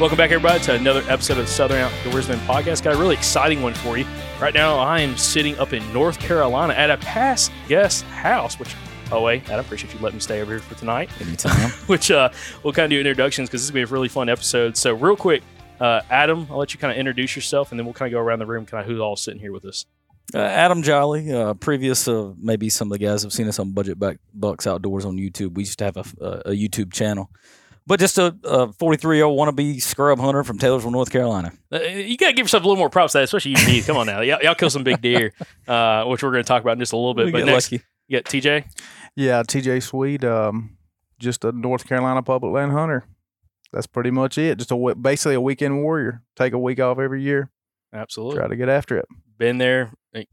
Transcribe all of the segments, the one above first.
Welcome back, everybody, to another episode of the Southern Outdoorsman Podcast. Got a really exciting one for you. Right now, I am sitting up in North Carolina at a past guest house, which, oh, wait, I appreciate you letting me stay over here for tonight. Anytime. which uh, we'll kind of do introductions because this is going to be a really fun episode. So, real quick, uh, Adam, I'll let you kind of introduce yourself and then we'll kind of go around the room, kind of who's all sitting here with us. Uh, Adam Jolly, uh, previous, uh, maybe some of the guys have seen us on Budget Back Bucks Outdoors on YouTube. We used to have a, a, a YouTube channel, but just a, a 43 year old wannabe scrub hunter from Taylorsville, North Carolina. Uh, you got to give yourself a little more props to that, especially you, Heath. Come on now. Y'all, y'all kill some big deer, uh, which we're going to talk about in just a little bit. We But get next, lucky. you got TJ. Yeah, TJ Sweet, um, just a North Carolina public land hunter. That's pretty much it. Just a basically a weekend warrior. Take a week off every year. Absolutely. Try to get after it. Been there, eh,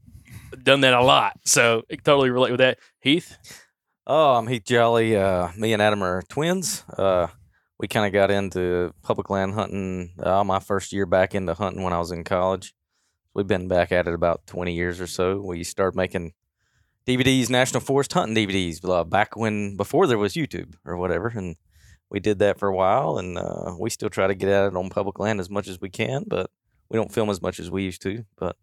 done that a lot. So, I totally relate with that. Heath? Oh, I'm Heath Jolly. Uh, me and Adam are twins. Uh, we kind of got into public land hunting uh, my first year back into hunting when I was in college. We've been back at it about 20 years or so. We started making DVDs, National Forest hunting DVDs, uh, back when before there was YouTube or whatever, and we did that for a while. And uh, we still try to get at it on public land as much as we can, but we don't film as much as we used to. But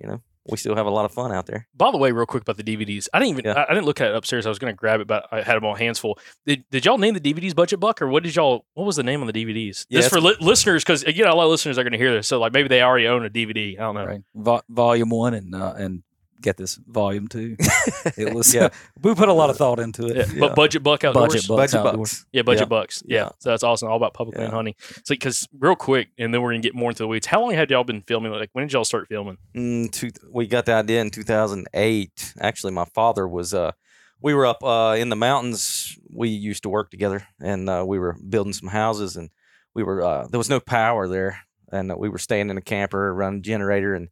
you know, we still have a lot of fun out there. By the way, real quick about the DVDs, I didn't even Yeah. I, I didn't look at it upstairs. I was going to grab it, but I had them all hands full. Did, did y'all name the DVDs Budget Buck, or what did y'all? What was the name on the DVDs? Yeah, Just for li- listeners, because again, a lot of listeners are going to hear this, so like maybe they already own a DVD. I don't know. Right. Vo- volume one and uh, and get this volume two. It was Yeah. we put a lot of thought into it. Yeah, But budget buck outdoors. Budget bucks Budget outdoors. bucks. Yeah, budget Yeah. bucks. Yeah. Yeah. So that's awesome. All about public land hunting. So, because real quick, and then we're gonna get more into the weeds. How long had y'all been filming? Like, when did y'all start filming? Mm, two, we got the idea in 2008. Actually, my father was. Uh, we were up uh, in the mountains. We used to work together, and uh, we were building some houses, and we were. Uh, there was no power there, and we were staying in a camper, running generator, and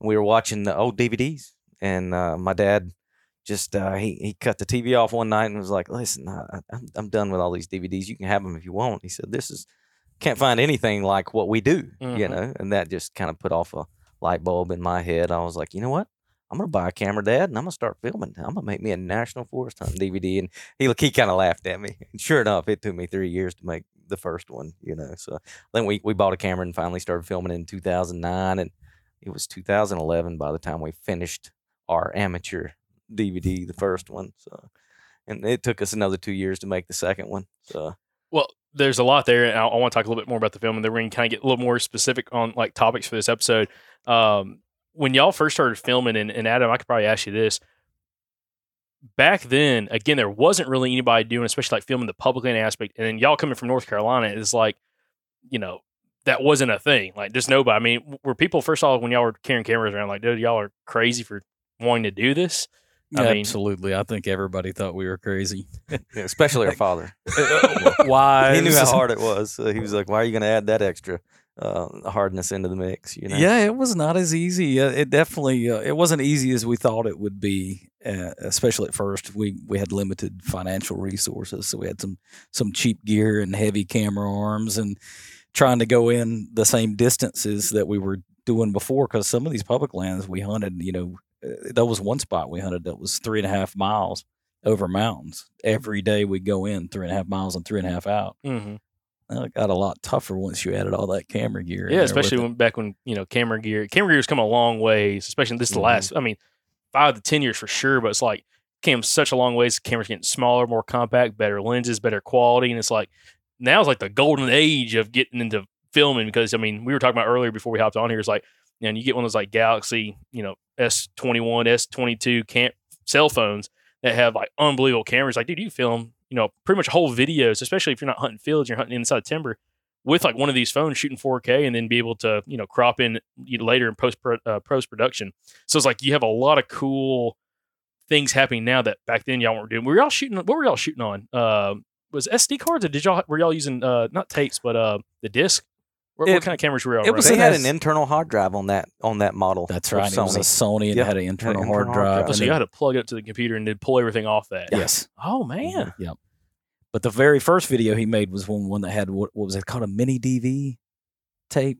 we were watching the old DVDs. And uh, my dad just uh, he he cut the TV off one night and was like, "Listen, I, I'm I'm done with all these DVDs. You can have them if you want." He said, "This is can't find anything like what we do," you Mhm. know, and that just kind of put off a light bulb in my head. I was like, you know what? I'm gonna buy a camera, Dad, and I'm gonna start filming. I'm gonna make me a National Forest Hunt DVD. And he he kind of laughed at me. And sure enough, it took me three years to make the first one. You know, so then we we bought a camera and finally started filming in 2009, and it was 2011 by the time we finished our amateur DVD, the first one. So, and it took us another two years to make the second one. So. Well, there's a lot there, and I, I want to talk a little bit more about the film, and then we're to kind of get a little more specific on like topics for this episode. Um, when y'all first started filming, and, and Adam, I could probably ask you this. Back then, again, there wasn't really anybody doing, especially like filming the public land aspect. And then y'all coming from North Carolina is like, you know, that wasn't a thing. Like, just nobody. I mean, were people first off when y'all were carrying cameras around like, dude, y'all are crazy for wanting to do this? I mean- Absolutely. I think everybody thought we were crazy. Yeah, especially our father. Why? he knew how hard it was. So he was like, "Why are you going to add that extra uh, hardness into the mix?" You know? Yeah, it was not as easy. Uh, it definitely uh, it wasn't easy as we thought it would be. Uh, especially at first, we we had limited financial resources, so we had some some cheap gear and heavy camera arms, and trying to go in the same distances that we were doing before. Because some of these public lands we hunted, you know, uh, there was one spot we hunted that was three and a half miles over mountains. Every day we'd go in three and a half miles and three and a half out. Mm-hmm. It got a lot tougher once you added all that camera gear. Yeah, especially when back when you know camera gear, camera gear's come a long ways. Especially this is the last. I mean, five to ten years for sure. But it's like came such a long ways. Cameras getting smaller, more compact, better lenses, better quality, and it's like now it's like the golden age of getting into filming because I mean we were talking about earlier before we hopped on here. It's like you know you get one of those like Galaxy, you know S twenty one, S twenty two camp cell phones that have like unbelievable cameras. Like dude, you film you know pretty much whole videos, especially if you're not hunting fields, you're hunting inside timber with like one of these phones shooting 4K and then be able to you know crop in later in post uh, post production. So it's like you have a lot of cool things happening now that back then y'all weren't doing. Were y'all shooting? What were y'all shooting on? Uh, was SD cards or did y'all were y'all using uh, not tapes but uh, the disc? What, what kind of cameras were y'all? it was They had an internal hard drive on that on that model. That's of right. It was a Sony. Sony and Yep. it had an internal, internal hard hard drive. drive. So you had to plug it up to the computer and then pull everything off that. yes. Oh man. Yep. But the very first video he made was one one that had what, what was it called a mini DV tape.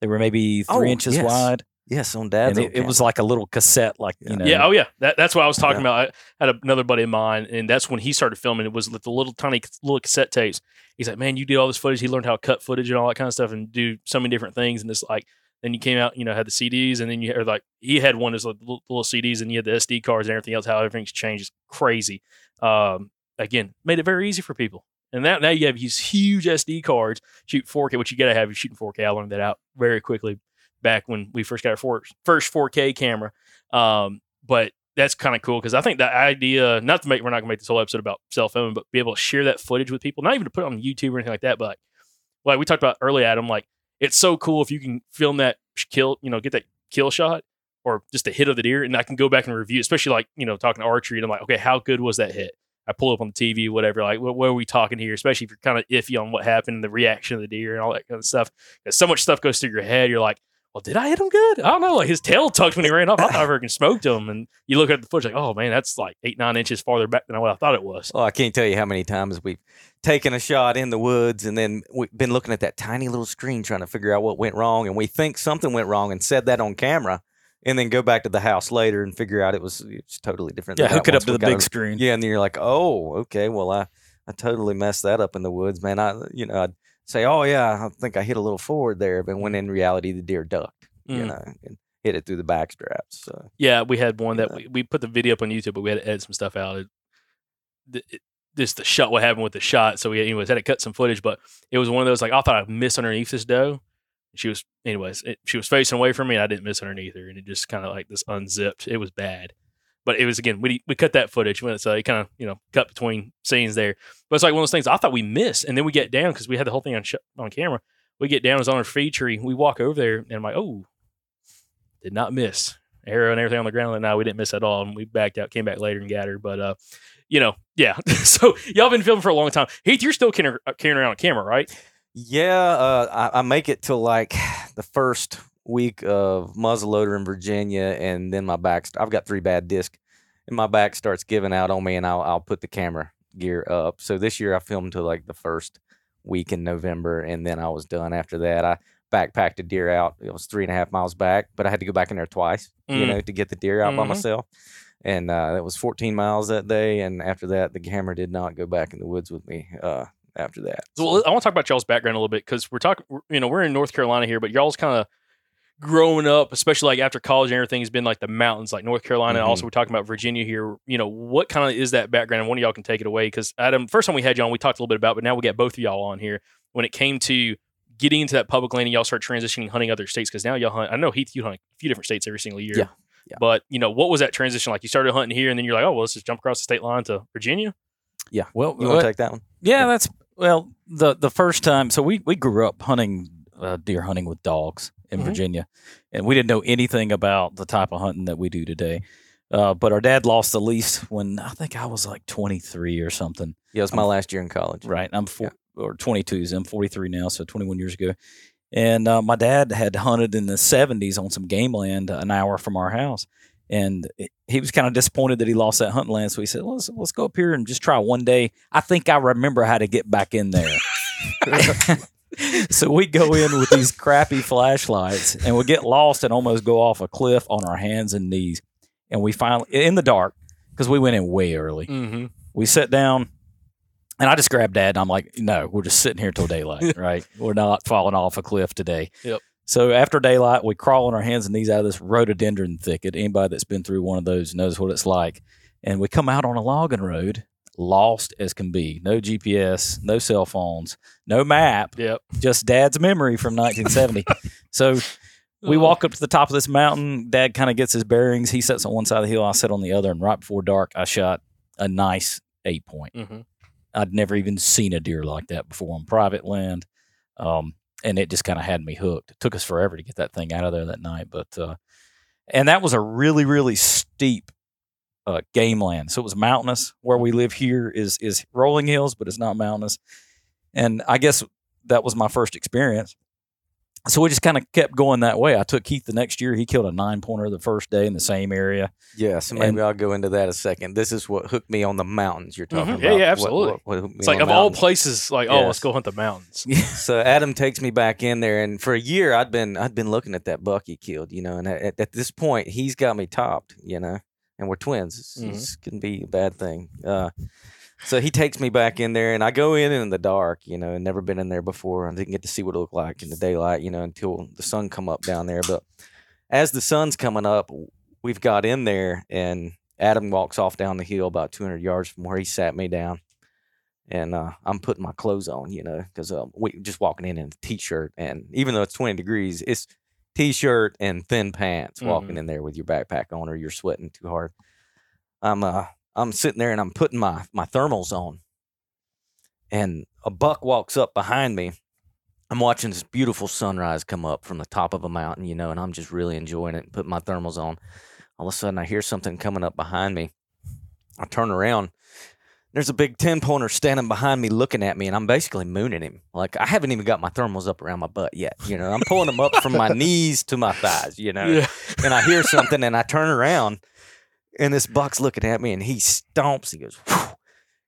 They were maybe three Oh, inches yes. wide, Yes, on Dad's. and it, it was like a little cassette, like you know. Yeah, oh yeah, that, that's what I was talking Yeah. about. I had another buddy of mine, and that's when he started filming. It was with the little tiny little cassette tapes. He's like, "Man, you did all this footage." He learned how to cut footage and all that kind of stuff, and do so many different things. And this like, then you came out, you know, had the CDs, and then you had like he had one that's like little, little CDs, and you had the SD cards and everything else. How everything's changed is crazy. Um, again, made it very easy for people. And now, now you have these huge SD cards, shoot 4K, which you got to have. You're shooting 4K. I learned that out very quickly back when we first got our first 4K camera. Um, but that's kind of cool because I think the idea, not to make, we're not gonna make this whole episode about cell phone, but be able to share that footage with people, not even to put it on YouTube or anything like that, but like, like we talked about early, Adam, like it's so cool if you can film that kill, you know, get that kill shot or just a hit of the deer, and I can go back and review, especially like you know talking archery, and I'm like, okay, how good was that hit? I pull up on the TV, whatever. Like, what, what are we talking here? Especially if you're kind of iffy on what happened, the reaction of the deer, and all that kind of stuff. so much stuff goes through your head. You're like, well, did I hit him good? I don't know. Like his tail tucked when he ran off. I thought I freaking smoked him. And you look at the footage, like, oh man, that's like eight, nine inches farther back than what I thought it was. Oh, I can't tell you how many times we've taken a shot in the woods and then we've been looking at that tiny little screen trying to figure out what went wrong. And we think something went wrong and said that on camera and then go back to the house later and figure out it was it's totally different. Yeah, hook it up to the big screen. Yeah, and then you're like, oh, okay, well, I, I totally messed that up in the woods, man. I, you know, I'd say, oh, yeah, I think I hit a little forward there. But when in reality, the deer ducked, you Mm. know, and hit it through the back straps. So, Yeah, we had one that we, we put the video up on YouTube, but we had to edit some stuff out. It, the- it, this the shot what happened with the shot. So we anyways had to cut some footage, but it was one of those like I thought I missed underneath this doe. She was, anyways, it, she was facing away from me, and I didn't miss underneath her, and it just kind of like this unzipped. It was bad, but it was again we we cut that footage when it's uh, kind of you know cut between scenes there. But it's like one of those things I thought we missed, and then we get down because we had the whole thing on sh- on camera. We get down, it's on a feed tree. We walk over there, and I'm like, oh, did not miss arrow and everything on the ground. And no, we didn't miss at all, and we backed out, came back later and got her. But uh, you know, yeah. so y'all been filming for a long time. Heath, you're still carrying, carrying around a camera, right? Yeah, uh, I, I make it to like the first week of muzzleloader in Virginia, and then my back. I've got three bad discs, and my back starts giving out on me, and I'll I'll put the camera gear up. So this year I filmed to like the first week in November, and then I was done. After that, I backpacked a deer out. It was three and a half miles back, but I had to go back in there twice, you Mm. know, to get the deer out by Mhm. myself. And uh, that was 14 miles that day. And after that, the camera did not go back in the woods with me uh, after that. So I want to talk about y'all's background a little bit because we're talking, you know, we're in North Carolina here, but y'all's kind of growing up, especially like after college and everything, has been like the mountains, like North Carolina. Mhm. Also, we're talking about Virginia here. You know, what kind of is that background? And one of y'all can take it away because Adam, first time we had you on, we talked a little bit about, but now we got both of y'all on here. When it came to getting into that public land, and y'all start transitioning hunting other states because now y'all hunt. I know Heath, you hunt a few different states every single year. Yeah, yeah. But you know, what was that transition like? You started hunting here, and then you're like, oh well, let's just jump across the state line to Virginia. Yeah. Well, You what- want to take that one? Yeah, that's well the the first time. So we we grew up hunting uh, deer hunting with dogs in Mhm. Virginia, and we didn't know anything about the type of hunting that we do today. Uh, but our dad lost the lease when I think I was like 23 or something. Yeah, it was my last year in college. Right, I'm four or 22. So I'm 43 now, so 21 years ago. And uh, my dad had hunted in the 70s on some game land an hour from our house. And he was kind of disappointed that he lost that hunting land. So he said, let's, let's go up here and just try one day. I think I remember how to get back in there. so we go in with these crappy flashlights and we get lost and almost go off a cliff on our hands and knees. And we finally, in the dark, because we went in way early, Mm-hmm. we sat down and I just grabbed dad and I'm like, no, we're just sitting here till daylight, right? We're not falling off a cliff today. Yep. So after daylight, we crawl on our hands and knees out of this rhododendron thicket. Anybody that's been through one of those knows what it's like. And we come out on a logging road, lost as can be. No GPS, no cell phones, no map, Yep. just dad's memory from 1970. so we walk up to the top of this mountain. Dad kind of gets his bearings. He sits on one side of the hill. I sit on the other. And right before dark, I shot a nice eight point. Mm-hmm. I'd never even seen a deer like that before on private land. Um, and it just kind of had me hooked. It took us forever to get that thing out of there that night, but uh, and that was a really really steep uh, game land. So it was mountainous. Where we live here is is rolling hills, but it's not mountainous. And I guess that was my first experience. So we just kind of kept going that way. I took Heath the next year. He killed a nine pointer the first day in the same area. Yeah, so maybe And- I'll go into that a second. This is what hooked me on the mountains you're talking Mhm. Yeah, about. yeah, What- absolutely. what- what hooked me It's like the of all places, like oh, let's go hunt the mountains. so Adam takes me back in there, and for a year I'd been I'd been looking at that buck he killed, you know, and at, at this point he's got me topped, you know, and we're twins. It's, Mhm. it's can be a bad thing. Uh, so he takes me back in there, and I go in in the dark, you know, and never been in there before. I didn't get to see what it looked like in the daylight, you know, until the sun come up down there. But as the sun's coming up, we've got in there, and Adam walks off down the hill about 200 yards from where he sat me down and uh, I'm putting my clothes on, you know, because uh, we just walking in in a t-shirt, and even though it's 20 degrees, it's t-shirt and thin pants. Walking Mhm. in there with your backpack on, or you're sweating too hard. I'm uh, I'm sitting there and I'm putting my my thermals on, and a buck walks up behind me. I'm watching this beautiful sunrise come up from the top of a mountain, you know, and I'm just really enjoying it and putting my thermals on. All of a sudden, I hear something coming up behind me. I turn around. There's a big 10 pointer standing behind me looking at me, and I'm basically mooning him. Like, I haven't even got my thermals up around my butt yet. You know, I'm pulling them up from my knees to my thighs, you know. Yeah. And I hear something, and I turn around, and this buck's looking at me, and he stomps. He goes, Whew,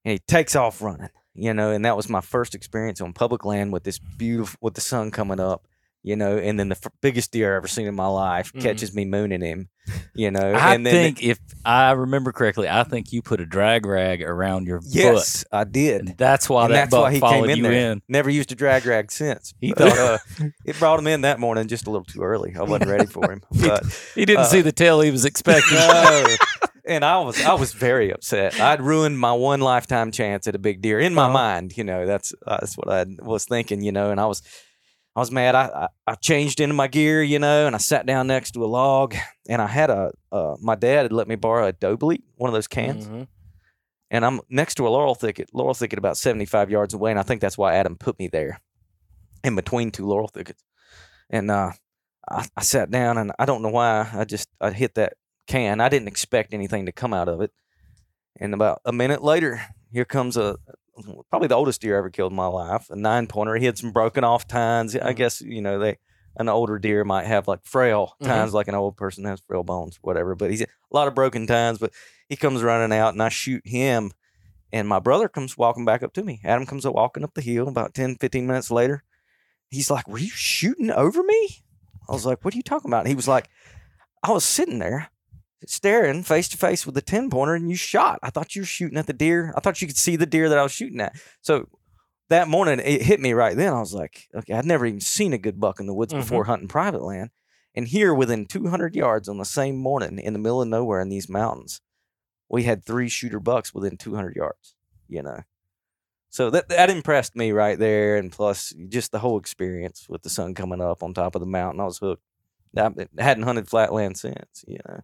and he takes off running, you know. And that was my first experience on public land with this beautiful, with the sun coming up, you know. And then the f- biggest deer I've ever seen in my life Mhm. catches me mooning him, you know. I and then think if I remember correctly, I think you put a drag rag around your butt. yes, I did. And that's why and that that's buck why he followed came in you there. in. Never used a drag rag since. He But, thought- uh, it brought him in that morning just a little too early. I wasn't ready for him. But He didn't uh, see the tail he was expecting. no. And I was I was very upset. I'd ruined my one lifetime chance at a big deer in my Uh-huh. mind. You know, that's uh, that's what I was thinking. You know, and I was I was mad. I, I I changed into my gear, you know, and I sat down next to a log, and I had a uh, my dad had let me borrow a doe bleat, one of those cans, Mhm. and I'm next to a laurel thicket, laurel thicket about 75 yards away, and I think that's why Adam put me there, in between two laurel thickets, and uh, I, I sat down, and I don't know why I just I hit that can. I didn't expect anything to come out of it, and about a minute later, here comes a probably the oldest deer I ever killed in my life, a nine pointer. He had some broken off tines. I guess you know they an older deer might have like frail Mhm. tines, like an old person has frail bones, whatever. But he's a lot of broken tines. But he comes running out, and I shoot him, and my brother comes walking back up to me. Adam comes up walking up the hill about 10, 15 minutes later. He's like, "Were you shooting over me?" I was like, "What are you talking about?" And he was like, "I was sitting there." Staring face to face with a 10 pointer, and you shot. I thought you were shooting at the deer. I thought you could see the deer that I was shooting at. So that morning it hit me right then. I was like, okay, I'd never even seen a good buck in the woods mm-hmm. before hunting private land. And here within 200 yards on the same morning in the middle of nowhere in these mountains, we had three shooter bucks within 200 yards, you know. So that that impressed me right there. And plus just the whole experience with the sun coming up on top of the mountain. I was hooked. I hadn't hunted flatland since, you know.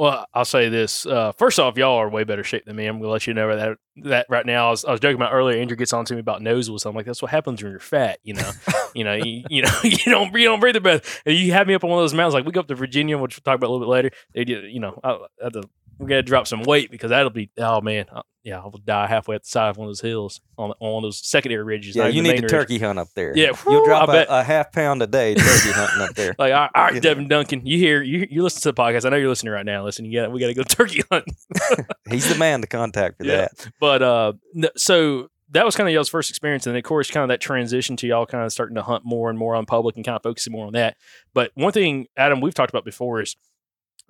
Well, I'll say this. Uh, first off, y'all are way better shape than me. I'm gonna let you know that that right now. I was, I was joking about earlier. Andrew gets on to me about noses. I'm like, that's what happens when you're fat. You know, you know, you, you know, you don't you don't breathe the best. And You have me up on one of those mountains. Like we go up to Virginia, which we'll talk about a little bit later. They do, you know, I, I have to, we got to drop some weight because that'll be. Oh man, I, yeah, I will die halfway at the side of one of those hills on on one of those secondary ridges. Yeah, you need to ridge. turkey hunt up there. Yeah, you'll drop a, a half pound a day turkey hunting up there. Like, all right, You know. Devin Duncan, you hear you you listen to the podcast. I know you're listening right now. Listen, you got we got to go turkey hunting. He's the man to contact for Yeah. that. But uh, so that was kind of y'all's first experience, and then of course, kind of that transition to y'all kind of starting to hunt more and more on public and kind of focusing more on that. But one thing, Adam, we've talked about before is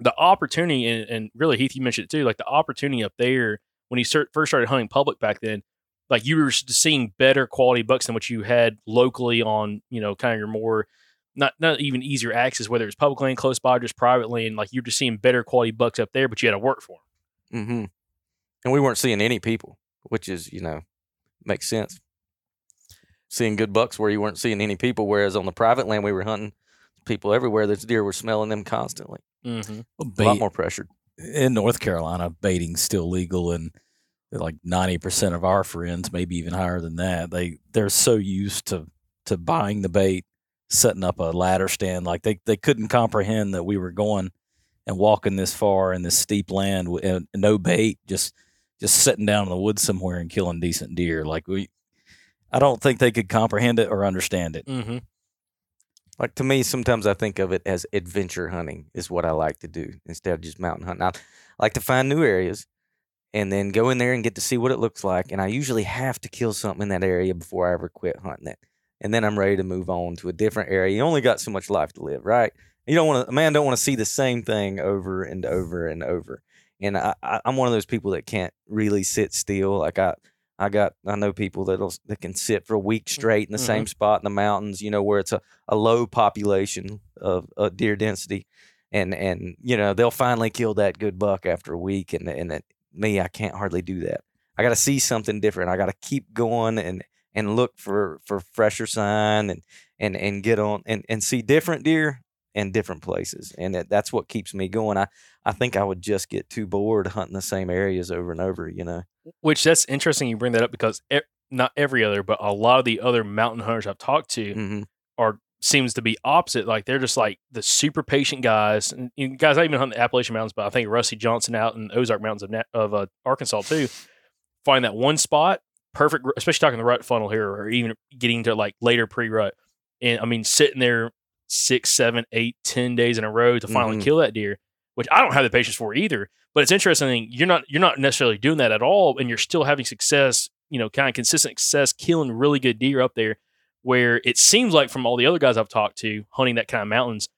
the opportunity, and, and really Heath, you mentioned it too, like the opportunity up there when he start, first started hunting public back then. Like you were seeing better quality bucks than what you had locally on, you know, kind of your more not not even easier access, whether it's public land close by or just private land. Like you're just seeing better quality bucks up there, but you had to work for them. hmm And we weren't seeing any people, which is, you know, makes sense. Seeing good bucks where you weren't seeing any people, whereas on the private land we were hunting, people everywhere. Those deer were smelling them constantly. Mm-hmm. A lot more pressured. in North Carolina, baiting's still legal, and like ninety percent of our friends, maybe even higher than that, they they're so used to to buying the bait, setting up a ladder stand, like they they couldn't comprehend that we were going and walking this far in this steep land with no bait, just just sitting down in the woods somewhere and killing decent deer. Like we, I don't think they could comprehend it or understand it. Mm-hmm. Like to me, sometimes I think of it as adventure hunting is what I like to do instead of just mountain hunting. I like to find new areas and then go in there and get to see what it looks like. And I usually have to kill something in that area before I ever quit hunting it. And then I'm ready to move on to a different area. You only got so much life to live, right? You don't want to. A man don't want to see the same thing over and over and over. And I, I, I'm one of those people that can't really sit still. Like I, I got I know people that'll that can sit for a week straight in the same spot in the mountains, you know, where it's a, a low population of uh, deer density, and and you know they'll finally kill that good buck after a week, and and it, me I can't hardly do that. I got to see something different. I got to keep going and and look for for fresher sign and and and get on and and see different deer in different places, and that, that's what keeps me going. I I think I would just get too bored hunting the same areas over and over, you know. Which that's interesting you bring that up because e- not every other, but a lot of the other mountain hunters I've talked to Mm-hmm. are seems to be opposite. Like they're just like the super patient guys. And you guys, I even hunt the Appalachian Mountains, but I think Rusty Johnson out in Ozark Mountains of Na- of uh, Arkansas too. Find that one spot, perfect, especially talking the rut funnel here, or even getting to like later pre rut. And I mean, sitting there six, seven, eight, ten days in a row to finally Mhm. kill that deer, which I don't have the patience for either. But it's interesting. You're not you're not necessarily doing that at all, and you're still having success. You know, kind of consistent success, killing really good deer up there. Where it seems like from all the other guys I've talked to hunting that kind of mountains,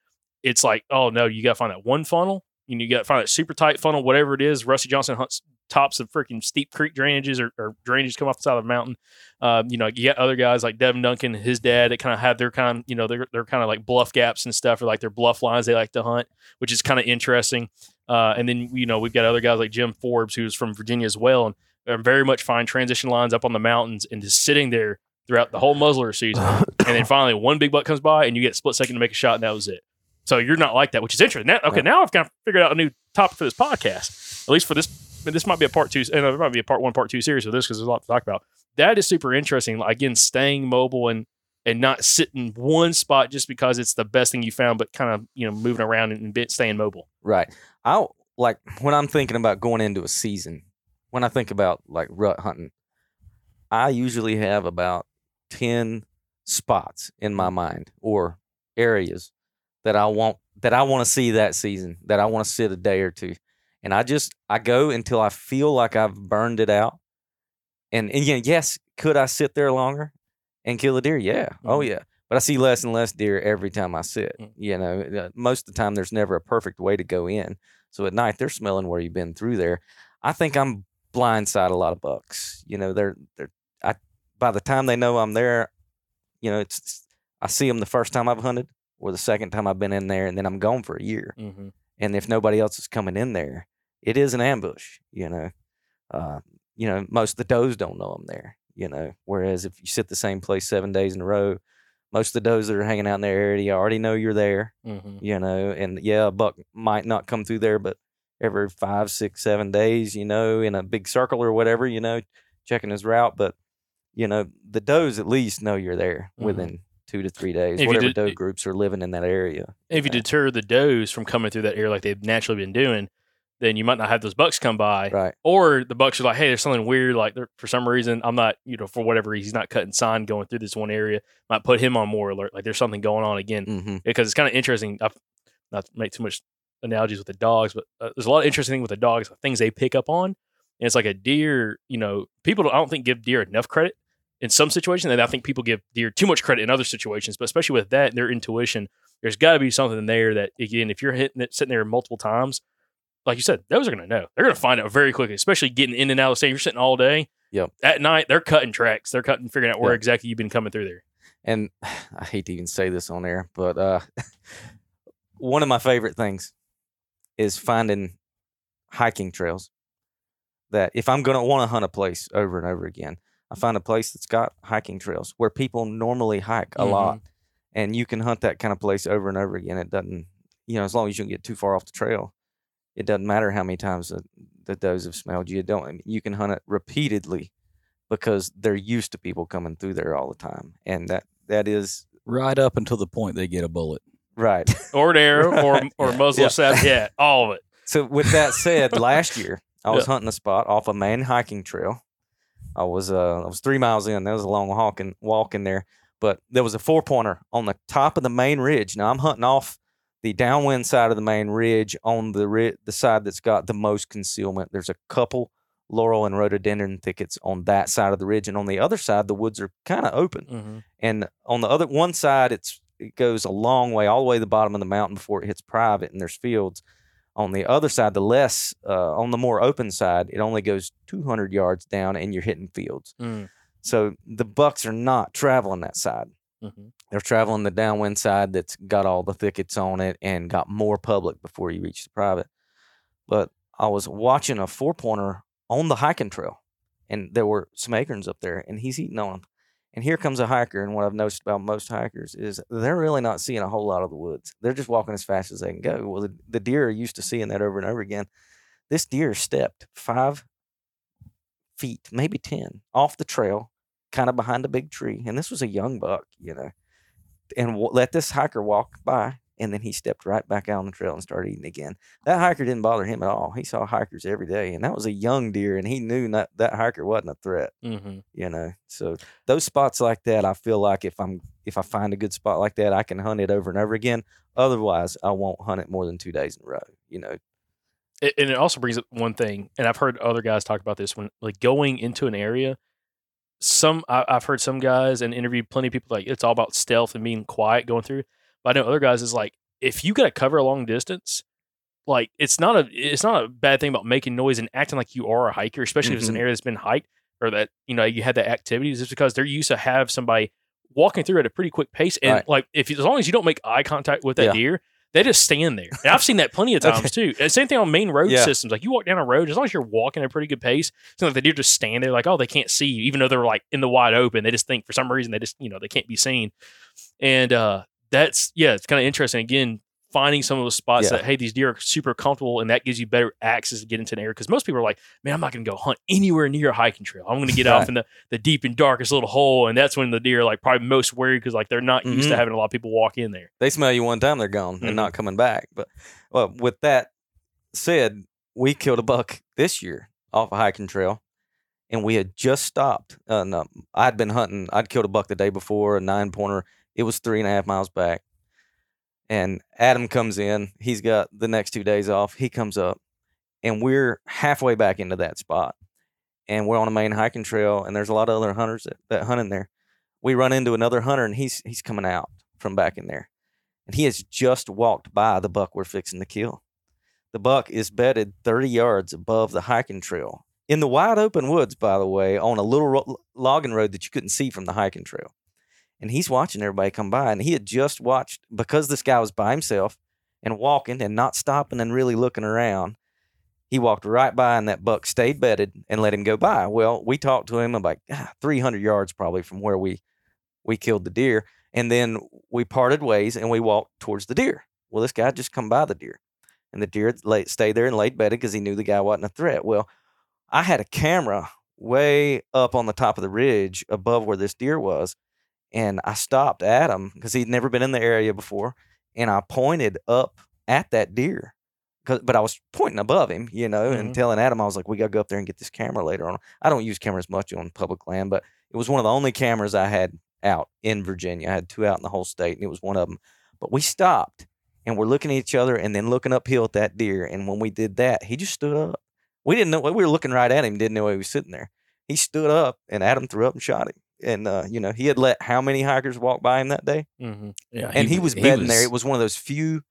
it's like, oh no, you got to find that one funnel. You know, you got to find that super tight funnel, whatever it is. Rusty Johnson hunts tops of freaking steep creek drainages or, or drainages come off the side of the mountain. Uh, you know, you got other guys like Devin Duncan, his dad, that kind of have their kind, you know, they're, they're kind of like bluff gaps and stuff, or like their bluff lines they like to hunt, which is kind of interesting. Uh, and then, you know, we've got other guys like Jim Forbes, who's from Virginia as well, and, and very much find transition lines up on the mountains and just sitting there throughout the whole muzzler season, and then finally one big buck comes by and you get a split second to make a shot, and that was it. So you're not like that, which is interesting. Now, okay, now I've kind of figured out a new topic for this podcast, at least for this. This might be a part two, and it might be a part one, part two series of this because there's a lot to talk about. That is super interesting. Like, again, staying mobile and and not sitting one spot just because it's the best thing you found, but kind of you know moving around and bit staying mobile. Right. I like when I'm thinking about going into a season. When I think about like rut hunting, I usually have about ten spots in my mind or areas that I want that I want to see that season. That I want to sit a day or two, and I just I go until I feel like I've burned it out. And and yeah, yes, could I sit there longer and kill a deer? Yeah. Oh Mhm. yeah. But I see less and less deer every time I sit. Mm. You know, uh, most of the time there's never a perfect way to go in. So at night they're smelling where you've been through there. I think I'm blindside a lot of bucks. You know, they're they're I by the time they know I'm there, you know, it's, it's I see them the first time I've hunted or the second time I've been in there, and then I'm gone for a year. Mm-hmm. And if nobody else is coming in there, it is an ambush. You know, uh, you know most of the does don't know I'm there. You know, whereas if you sit the same place seven days in a row, most of the does that are hanging out in their area already know you're there. Mm-hmm. You know, and yeah, a buck might not come through there, but every five, six, seven days, you know, in a big circle or whatever, you know, checking his route. But you know, the does at least know you're there Mhm. within two to three days, If you whatever did- doe groups are living in that area. If you know. deter the does from coming through that area like they've naturally been doing, then you might not have those bucks come by. Right. Or the bucks are like, hey, there's something weird. Like for some reason, I'm not, you know, for whatever reason, he's not cutting sign going through this one area. Might put him on more alert. Like there's something going on again. hmm Because it's kind of interesting. I've not to make too much analogies with the dogs, but uh, there's a lot of interesting things with the dogs, things they pick up on. And it's like a deer, you know, people don't, I don't think give deer enough credit in some situations. And I think people give deer too much credit in other situations, but especially with that, their intuition, there's got to be something there that, again, if you're hitting it, sitting there multiple times, like you said, those are going to know. They're going to find out very quickly, especially getting in and out of the state. You're sitting all day. Yep. At night, they're cutting tracks. They're cutting, figuring out where Yep. exactly you've been coming through there. and I hate to even say this on air, but uh, one of my favorite things is finding hiking trails that if I'm going to want to hunt a place over and over again, I find a place that's got hiking trails where people normally hike a Mhm. lot. And you can hunt that kind of place over and over again. It doesn't, you know, as long as you don't get too far off the trail, it doesn't matter how many times the, the does have smelled you. Don't I mean, you can hunt it repeatedly because they're used to people coming through there all the time, and that that is Right up until the point they get a bullet. right. Or an arrow or, Right. or muzzle Yeah. sap. Yeah, all of it. So with that said, last year I was Yeah. hunting a spot off a main hiking trail. I was uh I was three miles in. That was a long walk in, walk in there, but there was a four pointer on the top of the main ridge. Now I'm hunting off the downwind side of the main ridge on the ri- the side that's got the most concealment. There's a couple laurel and rhododendron thickets on that side of the ridge, and on the other side the woods are kind of open. Mm-hmm. And on the other one side, it's it goes a long way, all the way to the bottom of the mountain before it hits private, and there's fields. On the other side, the less, uh, on the more open side, it only goes 200 yards down, and you're hitting fields. Mm-hmm. So the bucks are not traveling that side. Mm-hmm. They're traveling the downwind side that's got all the thickets on it and got more public before you reach the private. But I was watching a four pointer on the hiking trail, and there were some acorns up there, and he's eating on them. And here comes a hiker, and what I've noticed about most hikers is they're really not seeing a whole lot of the woods. They're just walking as fast as they can go. Well, the, the deer are used to seeing that over and over again. This deer stepped five feet, maybe 10, off the trail, kind of behind a big tree. And this was a young buck, you know, and w- let this hiker walk by. And then he stepped right back out on the trail and started eating again. That hiker didn't bother him at all. He saw hikers every day, and that was a young deer, and he knew that that hiker wasn't a threat Mm-hmm. you know so those spots like that i feel like if i'm if i find a good spot like that i can hunt it over and over again otherwise i won't hunt it more than two days in a row you know and it also brings up one thing, and I've heard other guys talk about this when like going into an area. Some I, I've heard some guys and interviewed plenty of people like it's all about stealth and being quiet going through. But I know other guys is like if you got to cover a long distance, like it's not a it's not a bad thing about making noise and acting like you are a hiker, especially if it's an Mhm. area that's been hiked or that you know you had that activities. Just because they're used to have somebody walking through at a pretty quick pace, and Right. like if you, as long as you don't make eye contact with that Yeah. deer, They just stand there. And I've seen that plenty of times too. And Same thing on main road Yeah. systems. Like you walk down a road, as long as you're walking at a pretty good pace, it's like the deer just stand there like, oh, they can't see you, even though they're like in the wide open. They just think for some reason they just, you know, they can't be seen. And uh that's yeah, it's kind of interesting. Again, finding some of those spots Yeah. that hey, these deer are super comfortable and that gives you better access to get into an area. Because most people are like, man, I'm not gonna go hunt anywhere near a hiking trail. I'm gonna get off in the, the deep and darkest little hole. And that's when the deer are like probably most worried because like they're not used to Mhm. having a lot of people walk in there. they smell you one time, they're gone Mhm. and not coming back. But well, with that said, we killed a buck this year off a hiking trail, and we had just stopped. Uh, no, I'd been hunting. I'd killed a buck the day before, a nine pointer. It was three and a half miles back, and Adam comes in. He's got the next two days off. He comes up, and we're halfway back into that spot, and we're on a main hiking trail, and there's a lot of other hunters that, that hunt in there. We run into another hunter, and he's he's coming out from back in there and he has just walked by the buck we're fixing to kill. The buck is bedded 30 yards above the hiking trail in the wide open woods, by the way, on a little ro- logging road that you couldn't see from the hiking trail. And he's watching everybody come by, and he had just watched because this guy was by himself and walking and not stopping and really looking around. He walked right by, and that buck stayed bedded and let him go by. Well, we talked to him about ah, 300 yards probably from where we we killed the deer and then we parted ways and we walked towards the deer. Well, this guy just come by the deer, and the deer lay, stayed there and laid bedded because he knew the guy wasn't a threat. Well, I had a camera way up on the top of the ridge above where this deer was, and I stopped Adam because he'd never been in the area before, and I pointed up at that deer. 'Cause- But I was pointing above him, you know, Mhm. and telling Adam, I was like, we got to go up there and get this camera later on. I don't use cameras much on public land, but it was one of the only cameras I had out in Virginia. I had two out in the whole state, and it was one of them. But we stopped and we're looking at each other and then looking uphill at that deer. And when we did that, he just stood up. We didn't know we were looking right at him, didn't know he was sitting there. He stood up and Adam threw up and shot him. And uh, you know, he had let how many hikers walk by him that day? Mm-hmm. Yeah, and he, was bedding there. It was one of those few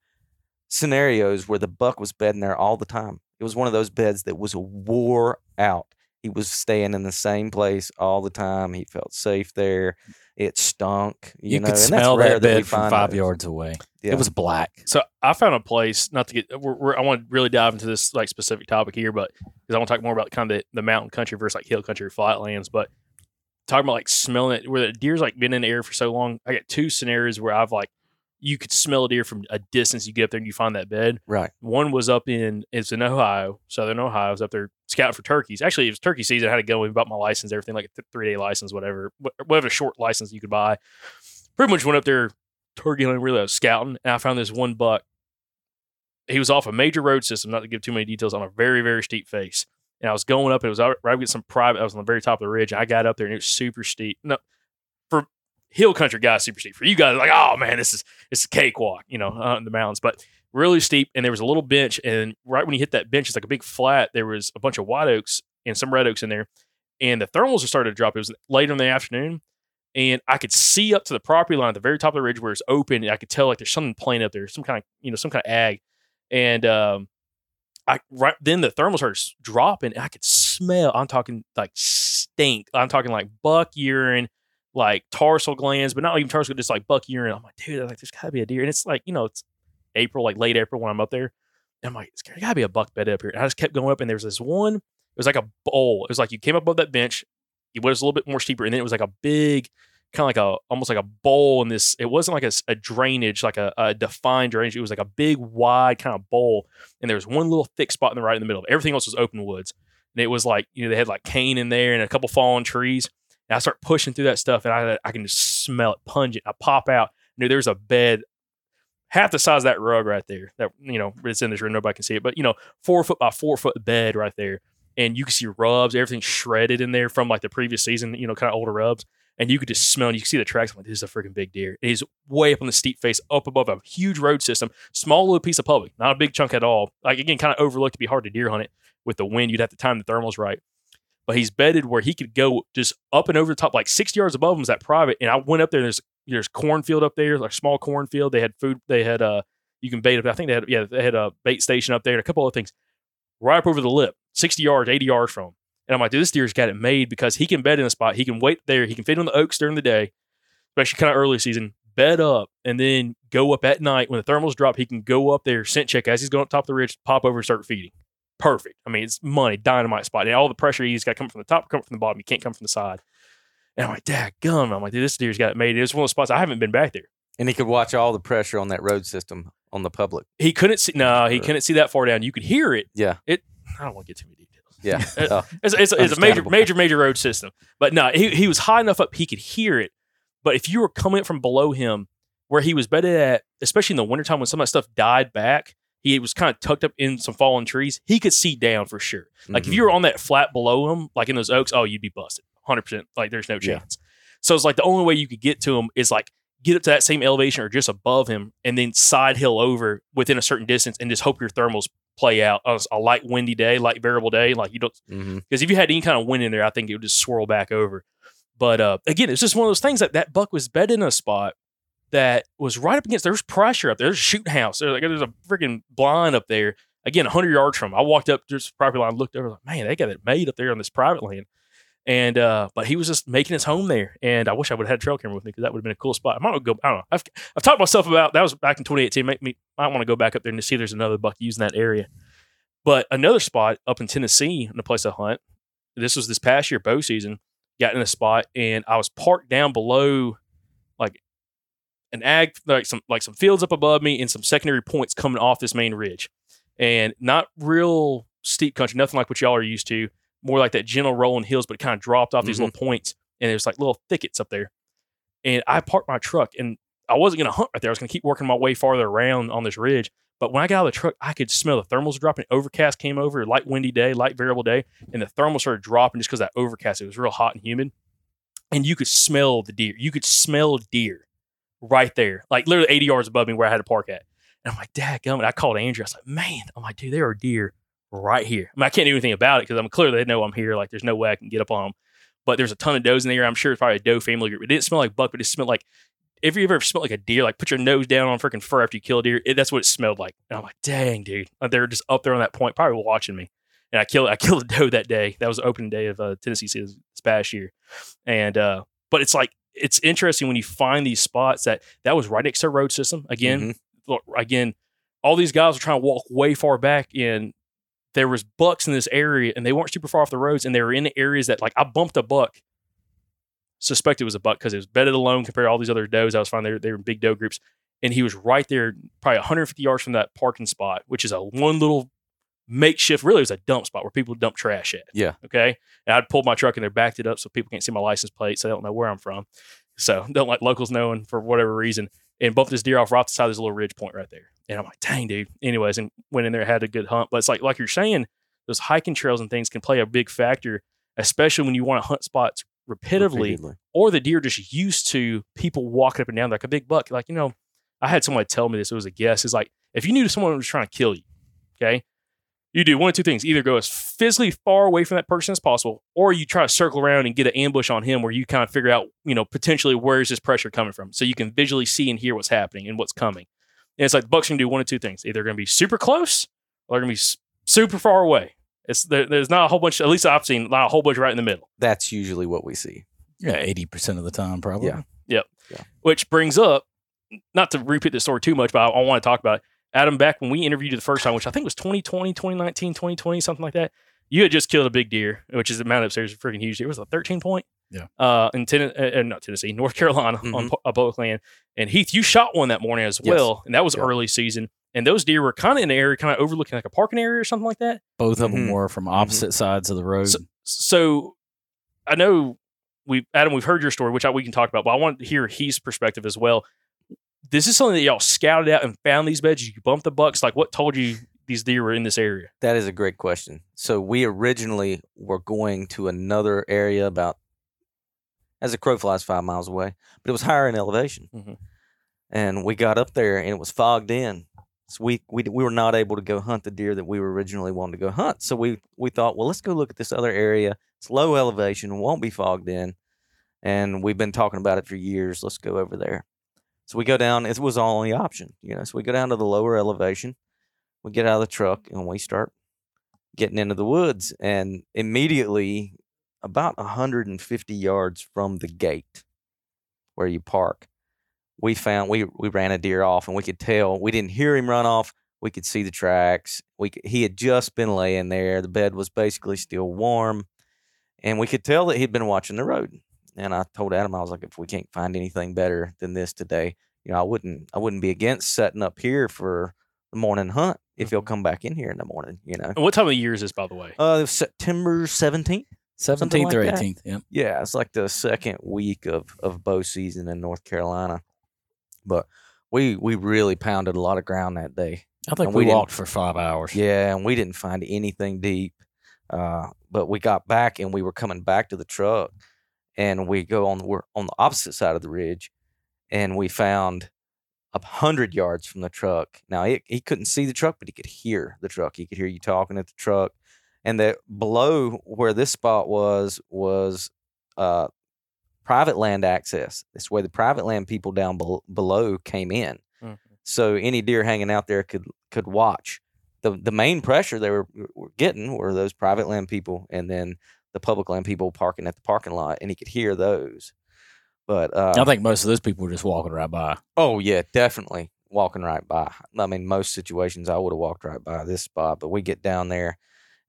scenarios where the buck was bedding there all the time. It was one of those beds that was wore out. He was staying in the same place all the time. He felt safe there. It stunk. You, You, know, could and smell rare that we bed from five those. yards away. Yeah. It was black. So I found a place. Not to get, we're, we're, I want to really dive into this like specific topic here, but because I want to talk more about kind of the, the mountain country versus like hill country, or flatlands. But talking about like smelling it, where the deer's like been in the air for so long. I got two scenarios where I've like you could smell a deer from a distance. You get up there and you find that bed. Right. One was up in it's in Ohio, southern Ohio. I was up there scouting for turkeys. Actually, it was turkey season. I had to go and bought my license, everything like a th- three day license, whatever, whatever short license you could buy. Pretty much went up there turkey hunting, really I was scouting, and I found this one buck. He was off a major road system, not to give too many details, on a very very steep face. And I was going up, it was right up against some private. I was on the very top of the ridge. I got up there, and it was super steep. No, for hill country guys, super steep. For you guys, like, oh man, this is it's a cakewalk, you know, uh, in the mountains. But really steep, and there was a little bench, and right when you hit that bench, it's like a big flat. There was a bunch of white oaks and some red oaks in there, and the thermals starting to drop. It was later in the afternoon, and I could see up to the property line at the very top of the ridge where it's open. And I could tell like there's something playing up there, some kind of you know some kind of ag, and um, I right then the thermals started dropping. And I could smell. I'm talking like stink. I'm talking like buck urine, like tarsal glands, but not even tarsal, just like buck urine. I'm like, dude, like there's gotta be a deer, and it's like you know it's April, like late April when I'm up there. And I'm like, there gotta be a buck bed up here. And I just kept going up, and there was this one. It was like a bowl. It was like you came up above that bench. It was a little bit more steeper, and then it was like a big, kind of like a almost like a bowl in this. It wasn't like a drainage, like a, a defined drainage. It was like a big, wide kind of bowl, and there was one little thick spot in the right in the middle. Everything else was open woods, and it was like you know they had like cane in there and a couple fallen trees. And I start pushing through that stuff, and I I can just smell it pungent. I pop out. You know, there's a bed half the size of that rug right there. That you know it's in this room, nobody can see it, but you know, four foot by four foot bed right there, and you can see rubs, everything shredded in there from like the previous season. You know, kind of older rubs, and you could just smell. And you can see the tracks. I'm like, this is a freaking big deer. And he's way up on the steep face, up above a huge road system, small little piece of public, not a big chunk at all. Like again, kind of overlooked. To be hard to deer hunt it with the wind. You'd have to time the thermals right. But he's bedded where he could go just up and over the top, like 60 yards above him is that private. And I went up there. There's there's cornfield up there, like small cornfield. They had food. They had uh, you can bait up. I think they had yeah, they had a bait station up there and a couple other things. Right up over the lip, 60 yards, 80 yards from him. And I'm like, dude, this deer's got it made because he can bed in a spot. He can wait there. He can feed on the oaks during the day, especially kind of early season. bed up and then go up at night when the thermals drop. He can go up there, scent check as he's going up top of the ridge, pop over and start feeding. Perfect. I mean, it's money, dynamite spot. And all the pressure he's got to come from the top, come from the bottom. You can't come from the side. And I'm like, Dad, gum. I'm like, dude, this deer's got it made. It's one of the spots I haven't been back there. And he could watch all the pressure on that road system on the public. He couldn't see. No, he couldn't see that far down. You could hear it. Yeah. It. I don't want to get too many. Yeah. Oh, It's, it's, it's a major, major, major road system. But no, he, he was high enough up he could hear it. But if you were coming from below him, where he was bedded at, especially in the wintertime when some of that stuff died back, he was kind of tucked up in some fallen trees. He could see down for sure. Like if Mhm. you were on that flat below him, like in those oaks, oh, you'd be busted, hundred percent. Like there's no Yeah. chance. So it's like the only way you could get to him is like get up to that same elevation or just above him, and then side hill over within a certain distance, and just hope your thermals play out on a light windy day, light variable day. Like you don't because if you had any kind of wind in there, I think it would just swirl back over. But uh, again, it's just one of those things that that buck was bedded in a spot that was right up against. There's pressure up there. There's a shooting house. There's, like, there's a freaking blind up there. Again, 100 yards from. him. I walked up to this property line, looked over, like, man, they got it made up there on this private land. And uh, but he was just making his home there, and I wish I would have had a trail camera with me because that would have been a cool spot. I might go. I don't know. I've I've talked myself about that was back in 2018. Make me. I want to go back up there and see if there's another buck using that area. But another spot up in Tennessee, in the place I hunt, this was this past year bow season. Got in a spot and I was parked down below, like an ag, like some like some fields up above me and some secondary points coming off this main ridge, and not real steep country, nothing like what y'all are used to. More like that gentle rolling hills, but it kind of dropped off these little mm-hmm. points, and there's like little thickets up there. And I parked my truck, and I wasn't going to hunt right there. I was going to keep working my way farther around on this ridge. But when I got out of the truck, I could smell the thermals dropping. Overcast came over, light windy day, light variable day, and the thermals started dropping just because that overcast. It was real hot and humid, and you could smell the deer. You could smell deer right there, like literally 80 yards above me where I had to park at. And I'm like, Dad, gummit. I called Andrew. I was like, Man, I'm like, dude, there are deer right here. I mean, I can't do anything about it because I'm clearly they know I'm here. Like, there's no way I can get up on them. But there's a ton of does in there. I'm sure it's probably a doe family group. It didn't smell like buck, but it smelled like if you ever smelled like a deer, like put your nose down on freaking fur after you kill a deer, it, that's what it smelled like. And I'm like, dang, dude. They're just up there on that point, probably watching me. And I killed I killed a doe that day. That was the opening day of uh, Tennessee this past year. And uh, but it's like it's interesting when you find these spots that that was right next to a road system. Again, look, again, all these guys were trying to walk way far back and there was bucks in this area and they weren't super far off the roads and they were in the areas that like I bumped a buck suspect it was a buck because it was bedded alone compared to all these other does I was finding. They were, they were in big doe groups. And he was right there, probably 150 yards from that parking spot, which is a one little makeshift, really, it was a dump spot where people dump trash at. Yeah. Okay. And I'd pulled my truck in there, backed it up so people can't see my license plate, so they don't know where I'm from. So don't like locals knowing for whatever reason. And bumped this deer off right off the side of this little ridge point right there. And I'm like, dang, dude. Anyways, and went in there, had a good hunt. But it's like, like you're saying, those hiking trails and things can play a big factor, especially when you want to hunt spots repetitively, Repeatedly. or the deer just used to people walking up and down like a big buck. Like, you know, I had someone tell me this, it was a guess. It's like, if you knew someone was trying to kill you, okay, you do one of two things. Either go as physically far away from that person as possible, or you try to circle around and get an ambush on him where you kind of figure out, you know, potentially where's this pressure coming from. So you can visually see and hear what's happening and what's coming. And it's like the Bucks can do one of two things. Either going to be super close or they're going to be super far away. It's there, There's not a whole bunch, at least I've seen, not a whole bunch right in the middle. That's usually what we see. Yeah, eighty percent of the time, probably. Yeah. Yep. yeah. Which brings up, not to repeat the story too much, but I, I want to talk about it. Adam, back when we interviewed you the first time, which I think was 2020, 2019, 2020, something like that, you had just killed a big deer, which is the mountain upstairs, a freaking huge deer. It was a 13 point. Yeah. Uh, in ten- uh, uh, not Tennessee, North Carolina on Mhm. po- a public land. And Heath, you shot one that morning as Yes. well, and that was Yeah. early season. And those deer were kind of in the area, kind of overlooking like a parking area or something like that. Both of them Mhm. were from opposite sides of the road. So, so I know we Adam, we've heard your story, which I, we can talk about, but I want to hear Heath's perspective as well. This is something that y'all scouted out and found these beds. You bumped the bucks. Like, what told you these deer were in this area? That is a great question. So we originally were going to another area about as a crow flies five miles away, but it was higher in elevation. Mhm. And we got up there and it was fogged in. So we, we we were not able to go hunt the deer that we were originally wanting to go hunt. So we we thought, well, let's go look at this other area. It's low elevation, won't be fogged in, and we've been talking about it for years. Let's go over there. So we go down. It was our only option, you know. So we go down to the lower elevation. We get out of the truck and we start getting into the woods and immediately about 150 yards from the gate where you park we found we we ran a deer off, and we could tell we didn't hear him run off. We could see the tracks. We he had just been laying there. The bed was basically still warm, and we could tell that he'd been watching the road. And I told Adam, I was like, if we can't find anything better than this today, you know, I wouldn't I wouldn't be against setting up here for the morning hunt if he'll come back in here in the morning. You know, And what time of year is this, by the way? uh, September seventeenth. Seventeenth or like that. eighteenth. Yeah. Yeah, it's like the second week of of bow season in North Carolina. But we we really pounded a lot of ground that day. I think And we, we walked for five hours. Yeah, and we didn't find anything deep. Uh, but we got back and we were coming back to the truck, and we go on we're on the opposite side of the ridge, and we found a hundred yards from the truck. Now he he couldn't see the truck, but he could hear the truck. He could hear you talking at the truck, and that below where this spot was was uh, private land access. It's where the private land people down bel- below came in. Mhm. So any deer hanging out there could could watch. The the main pressure they were, were getting were those private land people, and then the public land people parking at the parking lot, and he could hear those. But uh, I think most of those people were just walking right by. Oh yeah, definitely walking right by. I mean, most situations I would have walked right by this spot, but we get down there,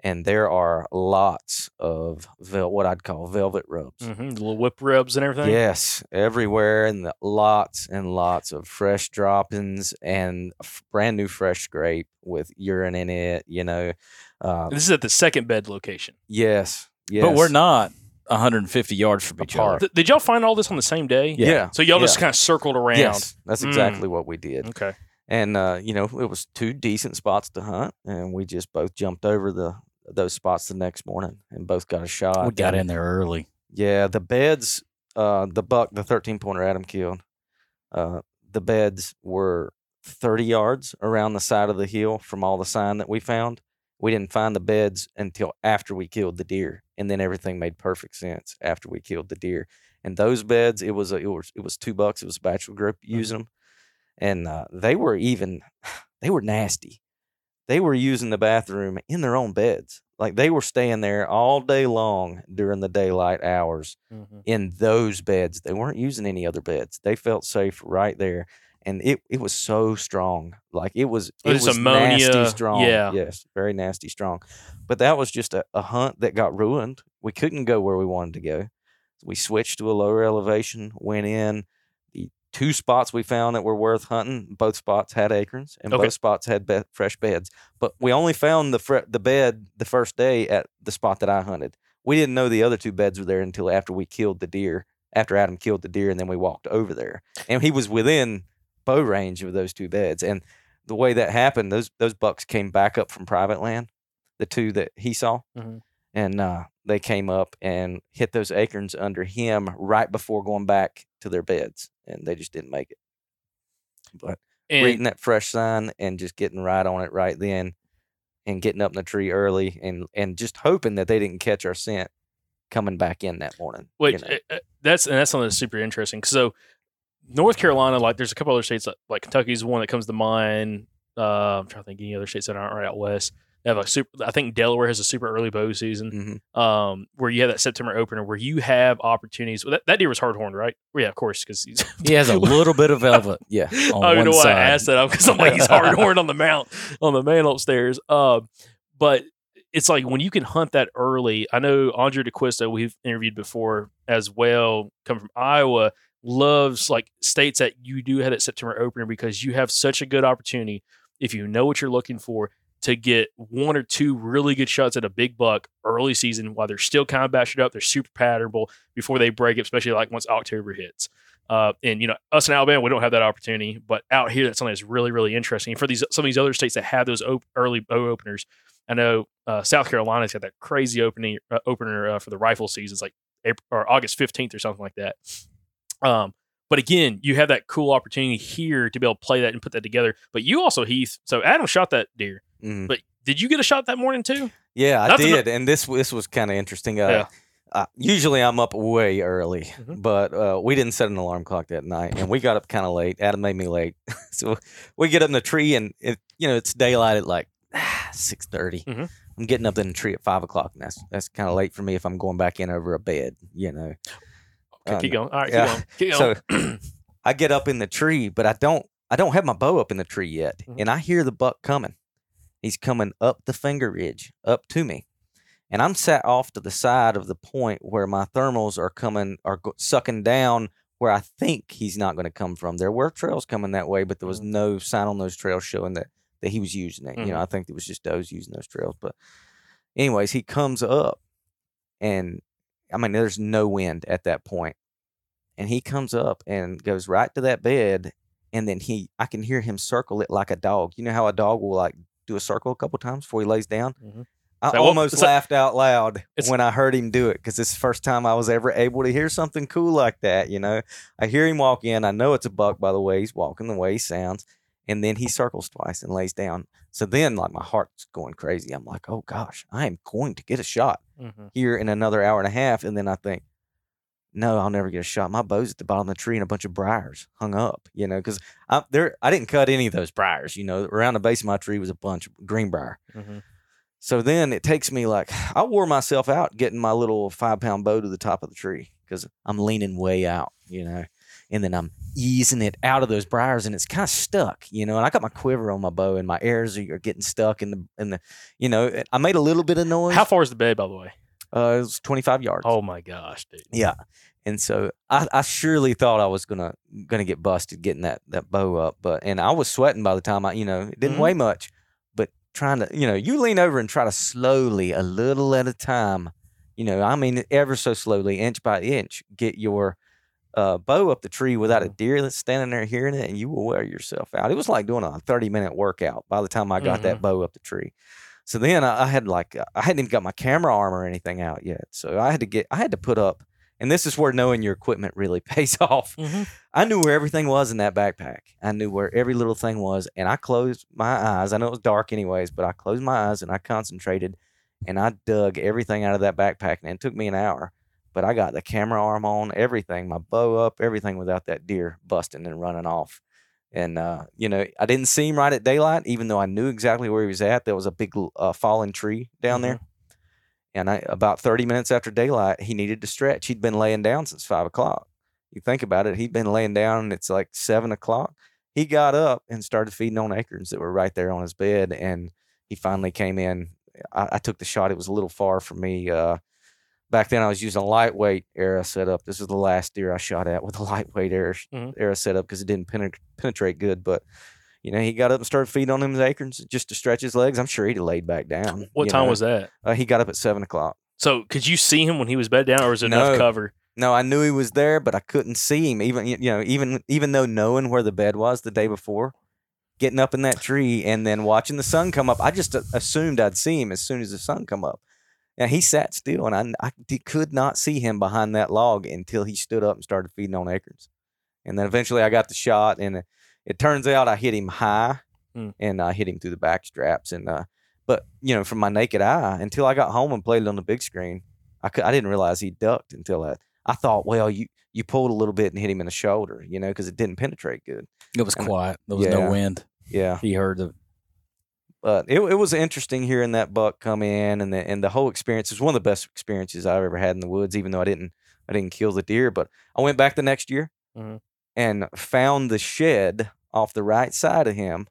and there are lots of vel- what I'd call velvet rubs. hmm little whip rubs and everything. Yes, everywhere, and the, lots and lots of fresh droppings and f- brand new fresh scrape with urine in it. You know, uh, This is at the second bed location. yes, yes. But we're not 150 yards from each other. Th- did y'all find all this on the same day? Yeah. So y'all just kind of circled around. Yes, that's Mm. exactly what we did. Okay. and uh, you know it was two decent spots to hunt, and we just both jumped over the those spots the next morning and both got a shot. We got and- in there early. Yeah, the beds, uh, the buck, the thirteen pointer Adam killed, uh, the beds were thirty yards around the side of the hill from all the sign that we found. We didn't find the beds until after we killed the deer, and then everything made perfect sense after we killed the deer. And those beds, it was a, it was it was two bucks. It was a bachelor group using them, and uh, they were even they were nasty. They were using the bathroom in their own beds. Like they were staying there all day long during the daylight hours Mm-hmm. in those beds. They weren't using any other beds. They felt safe right there. And it, it was so strong. Like it was oh, it It's was ammonia, nasty strong. yeah. Yes, very nasty strong. But that was just a, a hunt that got ruined. We couldn't go where we wanted to go. We switched to a lower elevation, went in. The two spots we found that were worth hunting, both spots had acorns and Okay. both spots had be- fresh beds. But we only found the fre- the bed the first day at the spot that I hunted. We didn't know the other two beds were there until after we killed the deer. After Adam killed the deer, and then we walked over there, and he was within bow range of those two beds. And the way that happened, those those bucks came back up from private land, the two that he saw, Mhm. and uh, they came up and hit those acorns under him right before going back to their beds, and they just didn't make it. But And reading that fresh sign and just getting right on it right then, and getting up in the tree early, and and just hoping that they didn't catch our scent coming back in that morning. you know. uh, uh, that's and that's something that's super interesting. So, North Carolina, like, there's a couple other states like, like Kentucky's one that comes to mind. Uh, I'm trying to think any other states that aren't right out west. They have a super. I think Delaware has a super early bow season. Mhm. Um, where you have that September opener where you have opportunities. Well, that, that deer was hard horned, right? Well, yeah, of course, because. He has a little bit of velvet. yeah. on I don't know why. I asked that because I'm like he's hard horned on the mount on the man upstairs. Um, but it's like when you can hunt that early. I know Andrae D'Acquisto we've interviewed before as well, come from Iowa, loves like states that you do have that September opener because you have such a good opportunity if you know what you're looking for to get one or two really good shots at a big buck early season while they're still kind of bashed up. They're super patternable before they break it, especially like once October hits. Uh, and you know, us in Alabama, we don't have that opportunity, but out here, that's something that's really, really interesting. And for these some of these other states that have those op- early bow openers, I know uh, South Carolina's got that crazy opening uh, opener uh, for the rifle season. It's like April or August fifteenth or something like that. Um, but again, you have that cool opportunity here to be able to play that and put that together. But you also, Heath. So Adam shot that deer, Mhm. but did you get a shot that morning too? Yeah, I Not to know- did, and this this was kind of interesting. Uh, Yeah. uh, usually I'm up way early, Mhm. but uh, we didn't set an alarm clock that night, and we got up kind of late. Adam made me late, so we get up in the tree, and it you know it's daylight at like six Mhm. I'm getting up in the tree at five o'clock, and that's that's kind of late for me if I'm going back in over a bed, you know. Okay, Uh, keep going. All right, yeah. keep going. Keep going. So I get up in the tree, but I don't I don't have my bow up in the tree yet, Mhm. and I hear the buck coming. He's coming up the finger ridge, up to me, and I'm sat off to the side of the point where my thermals are coming are go- sucking down where I think he's not going to come from. There were trails coming that way, but there was no sign on those trails showing that that he was using it. You know, Mhm. I think it was just does using those trails. But anyways, he comes up, and I mean, there's no wind at that point, and he comes up and goes right to that bed, and then he I can hear him circle it like a dog. You know how a dog will like do a circle a couple times before he lays down. Mhm. I So almost like- laughed out loud when I heard him do it because it's the first time I was ever able to hear something cool like that. You know, I hear him walk in. I know it's a buck by the way he's walking, the way he sounds, and then he circles twice and lays down. So then, like my heart's going crazy. I'm like, oh gosh, I am going to get a shot Mhm. here in another hour and a half, and then I think, no, I'll never get a shot. My bow's at the bottom of the tree and a bunch of briars hung up. You know, because I there I didn't cut any of those briars. You know, around the base of my tree was a bunch of greenbrier. Mhm. So then it takes me like I wore myself out getting my little five pound bow to the top of the tree because I'm leaning way out, you know, and then I'm easing it out of those briars and it's kind of stuck, you know. And I got my quiver on my bow and my arrows are getting stuck in the in the, you know. I made a little bit of noise. How far is the bed, by the way? Uh, it was 25 yards. Oh my gosh, dude. Yeah. And so I, I surely thought I was gonna gonna get busted getting that that bow up, but and I was sweating by the time I you know it didn't Mhm. weigh much, but trying to you know you lean over and try to slowly a little at a time, you know I mean ever so slowly inch by inch get your uh, bow up the tree without a deer that's standing there hearing it, and you will wear yourself out. It was like doing a thirty minute workout by the time I got that bow up the tree. So then I, I had like I hadn't even got my camera arm or anything out yet, so I had to get I had to put up and this is where knowing your equipment really pays off. Mhm. I knew where everything was in that backpack. I knew where every little thing was, and I closed my eyes. I know it was dark, anyways, but I closed my eyes and I concentrated, and I dug everything out of that backpack. And it took me an hour, but I got the camera arm on, everything, my bow up, everything without that deer busting and running off. And uh, you know, I didn't see him right at daylight, even though I knew exactly where he was at. There was a big uh, fallen tree down there. And I, about 30 minutes after daylight, he needed to stretch. He'd been laying down since five o'clock. You think about it, he'd been laying down, and it's like seven o'clock. He got up and started feeding on acorns that were right there on his bed. And he finally came in. I, I took the shot. It was a little far from me. Uh, back then, I was using a lightweight arrow setup. This was the last deer I shot at with a lightweight arrow, Mhm. arrow setup because it didn't penet- penetrate good. But you know, he got up and started feeding on them acorns just to stretch his legs. I'm sure he'd have laid back down. What time know. was that? Uh, he got up at seven o'clock. So could you see him when he was bed down, or was it No. enough cover? No, I knew he was there, but I couldn't see him. Even you know, even even though knowing where the bed was the day before, getting up in that tree and then watching the sun come up, I just assumed I'd see him as soon as the sun come up. And he sat still, and I, I could not see him behind that log until he stood up and started feeding on acorns. And then eventually, I got the shot, and it, it turns out I hit him high, Hmm. and I hit him through the back straps. And uh, but you know, from my naked eye, until I got home and played it on the big screen, I could, I didn't realize he ducked until I I thought, well, you you pulled a little bit and hit him in the shoulder, you know, because it didn't penetrate good. It was And- quiet. There was yeah. no wind. Yeah, He heard the but it it was interesting hearing that buck come in, and the and the whole experience was one of the best experiences I've ever had in the woods. Even though I didn't I didn't kill the deer, but I went back the next year Mhm. and found the shed off the right side of him,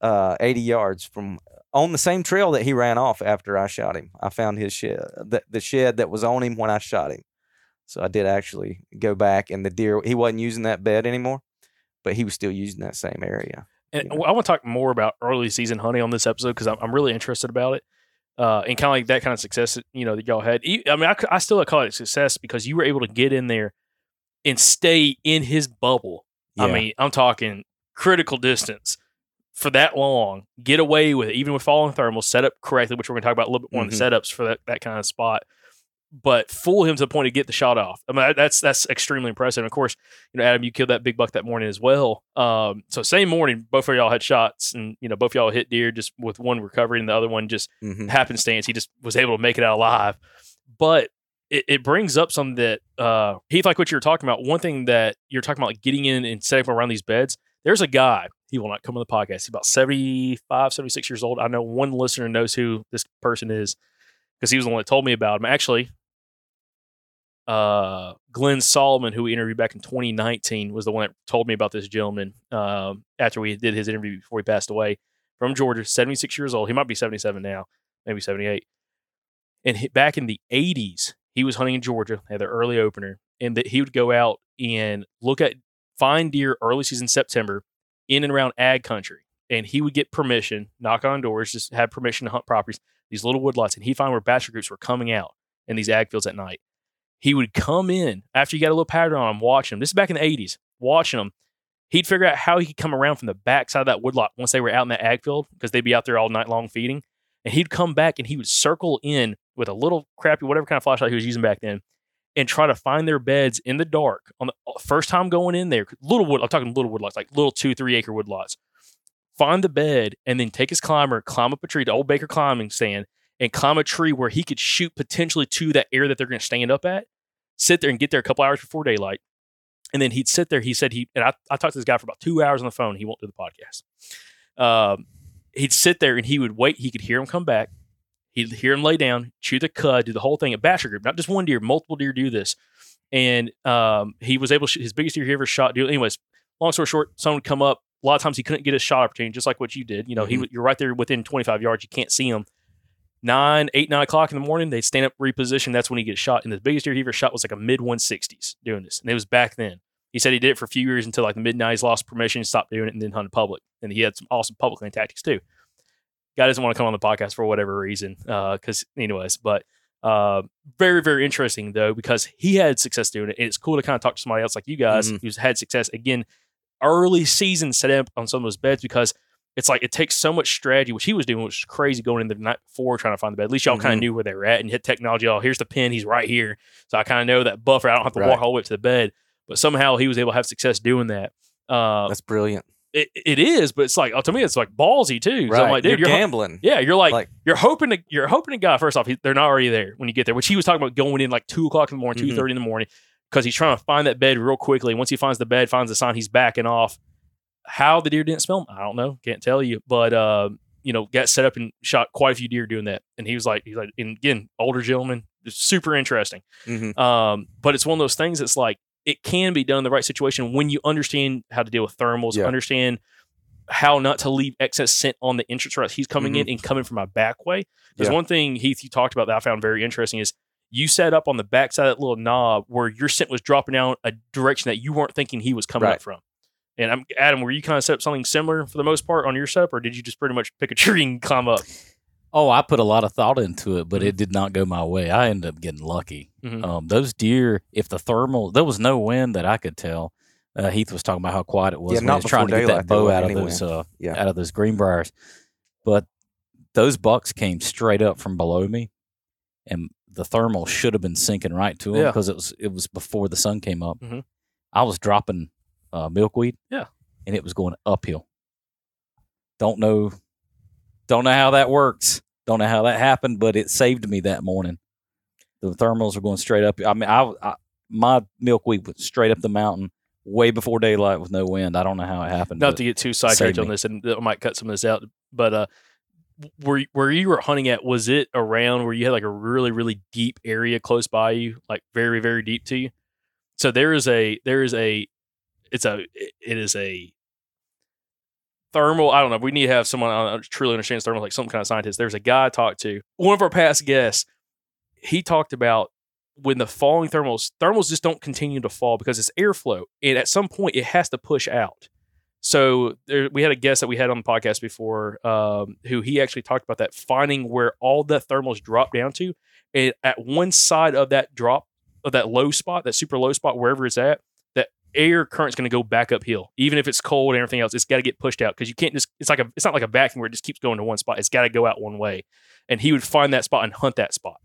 uh, eighty yards from on the same trail that he ran off after I shot him. I found his shed, the, the shed that was on him when I shot him. So I did actually go back, and the deer he wasn't using that bed anymore, but he was still using that same area. And Yeah. I want to talk more about early season hunting on this episode because I'm, I'm really interested about it. Uh, and kind of like that kind of success, that, you know, that y'all had. I mean, I still call it success because you were able to get in there and stay in his bubble. I mean, I'm talking critical distance for that long, get away with it, even with falling thermals, set up correctly, which we're going to talk about a little bit more in the Mhm. setups for that, that kind of spot. But fool him to the point to get the shot off. I mean, that- that's that's extremely impressive. And of course, you know, Adam, you killed that big buck that morning as well. Um, so same morning, both of y'all had shots, and you know, both of y'all hit deer just with one recovery, and the other one just Mhm. happenstance. He just was able to make it out alive. But it, it brings up something that uh, Heath, like what you were talking about. One thing that you're talking about, like getting in and setting up around these beds. There's a guy. He will not come on the podcast. He's about 75, 76 years old. I know one listener knows who this person is because he was the one that told me about him. Actually, uh, Glenn Solomon, who we interviewed back in 2019, was the one that told me about this gentleman um, after we did his interview before he passed away from Georgia, 76 years old. He might be 77 now, maybe 78. And he, back in the 80s, he was hunting in Georgia, had their early opener, and that he would go out and look at find deer early season September in and around ag country. And he would get permission, knock on doors, just have permission to hunt properties, these little woodlots, and he'd find where bachelor groups were coming out in these ag fields at night. He would come in after you got a little pattern on him, watching him. This is back in the 80s, watching them. He'd figure out how he could come around from the back side of that woodlot once they were out in that ag field because they'd be out there all night long feeding. And he'd come back and he would circle in with a little crappy, whatever kind of flashlight he was using back then, and try to find their beds in the dark on the uh, first time going in there. Little wood, I'm talking little woodlots, like little two, three acre woodlots. Find the bed and then take his climber, climb up a tree, the old Baker climbing stand, and climb a tree where he could shoot potentially to that area that they're going to stand up at. Sit there and get there a couple hours before daylight. And then he'd sit there. He said he, and I, I talked to this guy for about two hours on the phone. He won't do the podcast. Um, he'd sit there and he would wait. He could hear him come back. He'd hear him lay down, chew the cud, do the whole thing. A bachelor group, not just one deer, multiple deer do this. And um, he was able to shoot his biggest deer he ever shot. Deal. Anyways, long story short, someone would come up. A lot of times he couldn't get a shot opportunity, just like what you did. You know, Mhm. he you're right there within 25 yards. You can't see him. Nine, eight, nine o'clock in the morning, they stand up, reposition. That's when he gets shot. And the biggest deer he ever shot was like a mid 160s doing this. And it was back then. He said he did it for a few years until like the mid 90s, lost permission, stopped doing it, and then hunted public. And he had some awesome public land tactics too. Guy doesn't want to come on the podcast for whatever reason. Because, anyways, but uh, very, very interesting though, because he had success doing it. And it's cool to kind of talk to somebody else like you guys Mhm. who's had success again, early season set up on some of those beds because it's like it takes so much strategy, which he was doing, which was crazy going in the night before trying to find the bed. At least y'all kind Mhm. of knew where they were at and hit technology. Oh, here's the pin. He's right here. So I kind of know that buffer. I don't have to Right. walk all the way up to the bed. But somehow he was able to have success doing that. Uh, That's brilliant. it, it is, but it's like oh, to me, it's like ballsy too. So I'm like, dude, you're, you're, ho- gambling. yeah, you're like, Like- you're hoping to you're hoping to God. First off, he, they're not already there when you get there. Which he was talking about going in like two o'clock in the morning, Mhm. two thirty in the morning, because he's trying to find that bed real quickly. Once he finds the bed, finds the sign, he's backing off. How the deer didn't smell him, I don't know, can't tell you. But uh, you know, got set up and shot quite a few deer doing that. And he was like, he's like, and again, older gentleman, super interesting. Mhm. Um, but it's one of those things that's like it can be done in the right situation when you understand how to deal with thermals, Yeah. understand how not to leave excess scent on the entrance route he's coming in and coming from my back way. There's Mm-hmm. Yeah. one thing Heath you talked about that I found very interesting is you set up on the back side of that little knob where your scent was dropping down a direction that you weren't thinking he was coming up from. And I'm Adam, were you kind of set up something similar for the most part on your setup, or did you just pretty much pick a tree and climb up? Oh, I put a lot of thought into it, but it did not go my way. I ended up getting lucky. Mhm. Um, those deer, if the thermal, there was no wind that I could tell. Uh, Heath was talking about how quiet it was Yeah, when not he was trying to get daylight, that bow wasn't out of any those wind. uh, Yeah. out of those greenbriers. But those bucks came straight up from below me, and the thermal should have been sinking right to them Yeah. because it was it was before the sun came up. Mhm. I was dropping uh, milkweed, Yeah. and it was going uphill. Don't know, don't know how that works. Don't know how that happened, but it saved me that morning. The thermals were going straight up. I mean, I, I my milkweed went straight up the mountain way before daylight with no wind. I don't know how it happened. Not to get too sidetracked on this, and I might cut some of this out, but uh, where where you were hunting at, was it around where you had like a really really deep area close by you, like very very deep to you? So there is a there is a it's a it is a thermal. I don't know. We need to have someone uh, truly understands thermal, like some kind of scientist. There's a guy I talked to, one of our past guests. He talked about when the falling thermals, thermals just don't continue to fall because it's airflow, and at some point it has to push out. So there, we had a guest that we had on the podcast before, um, who he actually talked about that finding where all the thermals drop down to, and at one side of that drop of that low spot, that super low spot, wherever it's at, air current's going to go back uphill, even if it's cold and everything else. It's got to get pushed out because you can't just. It's like a. It's not like a vacuum where it just keeps going to one spot. It's got to go out one way, and he would find that spot and hunt that spot.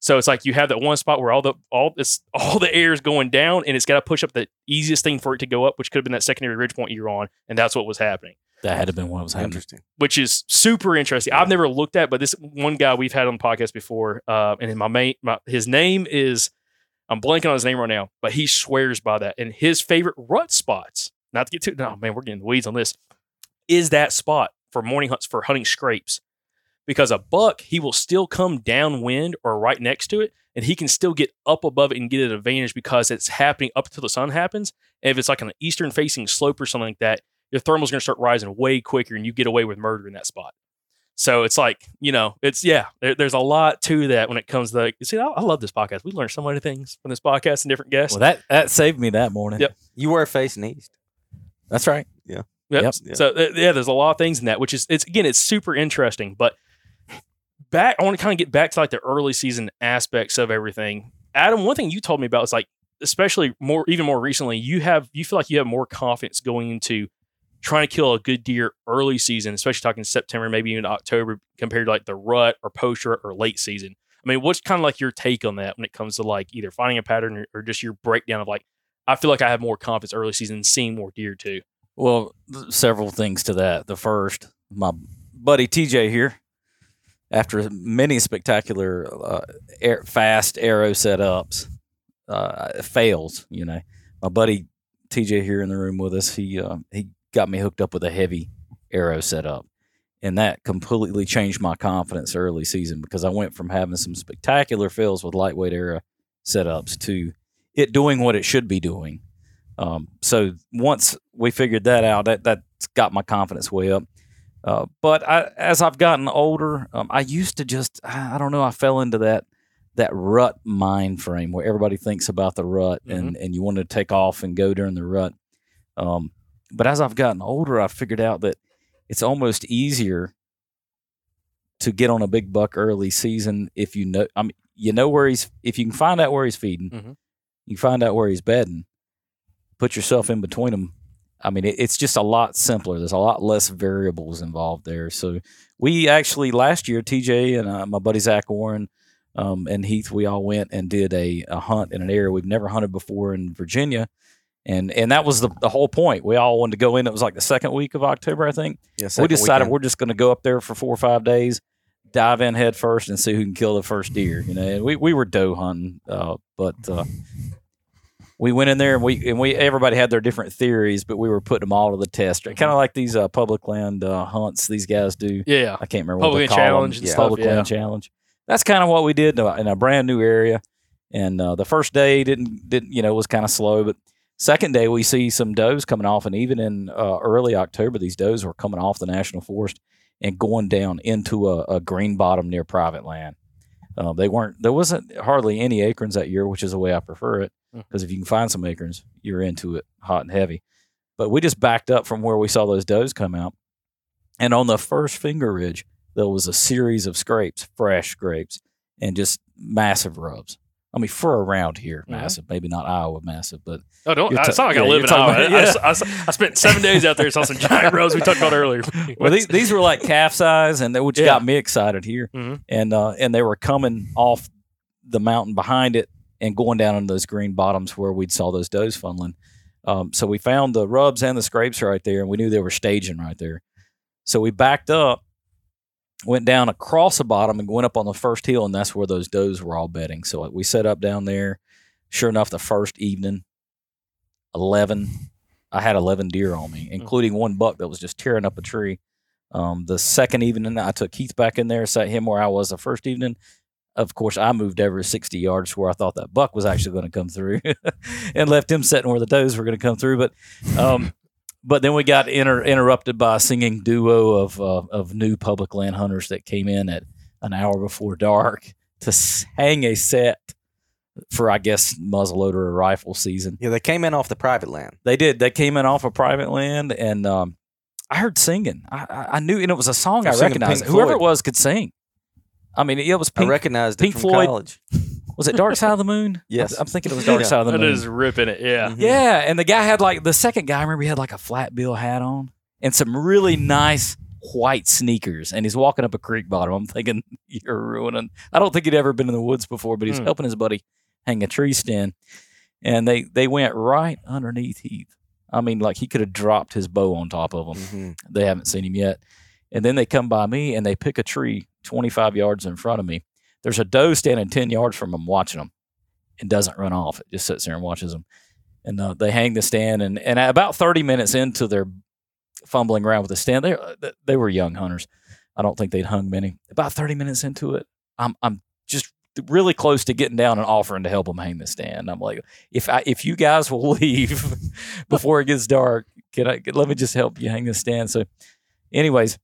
So it's like you have that one spot where all the all this all the air is going down, and it's got to push up the easiest thing for it to go up, which could have been that secondary ridge point you're on, and that's what was happening that had to been what was happening. Interesting. which is super interesting. I've never looked at, but this one guy we've had on the podcast before, uh, and in my main, my, his name is, I'm blanking on his name right now, but he swears by that. And his favorite rut spots, not to get too, no man, we're getting weeds on this, is that spot for morning hunts for hunting scrapes, because a buck he will still come downwind or right next to it and he can still get up above it and get an advantage because it's happening up until the sun happens. And if it's like an eastern facing slope or something like that, your thermal's going to start rising way quicker, and you get away with murder in that spot. So it's like you know, it's yeah. There, there's a lot to that when it comes to like, see. I, I love this podcast. We learned so many things from this podcast and different guests. Well, that that saved me that morning. Yep. You were facing east. That's right. Yeah. Yep. Yep. Yeah. So uh, yeah, there's a lot of things in that, which is it's again, it's super interesting. But back, I want to kind of get back to like the early season aspects of everything. Adam, one thing you told me about is like, especially more, even more recently, you have you feel like you have more confidence going into trying to kill a good deer early season, especially talking September, maybe even October, compared to like the rut or post rut or late season. I mean, what's kind of like your take on that when it comes to like either finding a pattern or, or just your breakdown of like, I feel like I have more confidence early season seeing more deer too. Well, several things to that. The first, my buddy TJ here, after many spectacular uh, air, fast arrow setups, uh, fails. You know, my buddy TJ here in the room with us, he uh, he got me hooked up with a heavy arrow setup, and that completely changed my confidence early season because I went from having some spectacular fills with lightweight arrow setups to it doing what it should be doing. Um, so once we figured that out, that that's got my confidence way up. Uh, but I, as I've gotten older, um, I used to just I don't know I fell into that that rut mind frame where everybody thinks about the rut and and you want to take off and go during the rut. Um, but as I've gotten older, I've figured out that it's almost easier to get on a big buck early season if you know I mean you know where he's if you can find out where he's feeding, Mhm. you find out where he's bedding, put yourself in between them. I mean, it, it's just a lot simpler. There's a lot less variables involved there. So we actually last year, TJ and uh, my buddy Zach Warren um, and Heath, we all went and did a, a hunt in an area we've never hunted before in Virginia. And and that was the, the whole point. We all wanted to go in. It was like the second week of October, I think. Yeah, we decided weekend. we're just going to go up there for four or five days, dive in head first, and see who can kill the first deer. You know, and we, we were doe hunting, uh, but uh, we went in there and we and we everybody had their different theories, but we were putting them all to the test. Kind of like these uh, public land uh, hunts these guys do. Yeah. I can't remember Public what they call challenge them. and Yeah. stuff, Public yeah. land challenge. That's kind of what we did in a, in a brand new area. And uh, the first day didn't didn't you know was kind of slow, but second day we see some does coming off, and even in uh, early October, these does were coming off the national forest and going down into a, a green bottom near private land. Uh, they weren't. There wasn't hardly any acorns that year, which is the way I prefer it. Because if you can find some acorns, you're into it hot and heavy. But we just backed up from where we saw those does come out, and on the first finger ridge, there was a series of scrapes, fresh scrapes, and just massive rubs. I mean, for around here, massive. Maybe not Iowa massive, but Oh, don't. You're It's not like yeah, I live in Iowa. talking I, I, I- I spent seven days out there. Saw some giant rows we talked about earlier. well, these, these were like calf size, and they, which Yeah. got me excited here. Mhm. And uh, and they were coming off the mountain behind it and going down into those green bottoms where we'd saw those does funneling. Um, so we found the rubs and the scrapes right there, and we knew they were staging right there. So we backed up, went down across the bottom, and went up on the first hill, and that's where those does were all bedding. So we set up down there. Sure enough, the first evening, eleven. I had eleven deer on me, including one buck that was just tearing up a tree. Um, the second evening, I took Heath back in there, sat him where I was the first evening. Of course, I moved every 60 yards to where I thought that buck was actually going to come through and left him sitting where the does were going to come through. But um, but then we got inter- interrupted by a singing duo of, uh, of new public land hunters that came in at an hour before dark to hang a set for, I guess, muzzleloader or rifle season. Yeah, they came in off the private land. They did. They came in off of private land, and um, I heard singing. I, I, I knew, and it was a song They're I recognized. Whoever it was could sing. I mean, it was I recognized Pink Floyd. college. Was it Dark Side of the Moon? Yes. I'm, I'm thinking it was Dark Yeah. Side of the That Moon. It is ripping it. Yeah. Mhm. Yeah, and the guy had like the second guy. I remember he had like a flat bill hat on and some really nice white sneakers, and he's walking up a creek bottom. I'm thinking you're ruining. I don't think he'd ever been in the woods before, but he's Hmm. helping his buddy hang a tree stand, and they they went right underneath Heath. I mean, like he could have dropped his bow on top of them. Mhm. They haven't seen him yet, and then they come by me and they pick a tree 25 yards in front of me. There's a doe standing 10 yards from them watching them and doesn't run off. It just sits there and watches them. And uh, they hang the stand. And, and about 30 minutes into their fumbling around with the stand, they, they were young hunters. I don't think they'd hung many. About 30 minutes into it, I'm, I'm just really close to getting down and offering to help them hang the stand. I'm like, if I if you guys will leave before it gets dark, can I let me just help you hang the stand? So, anyways,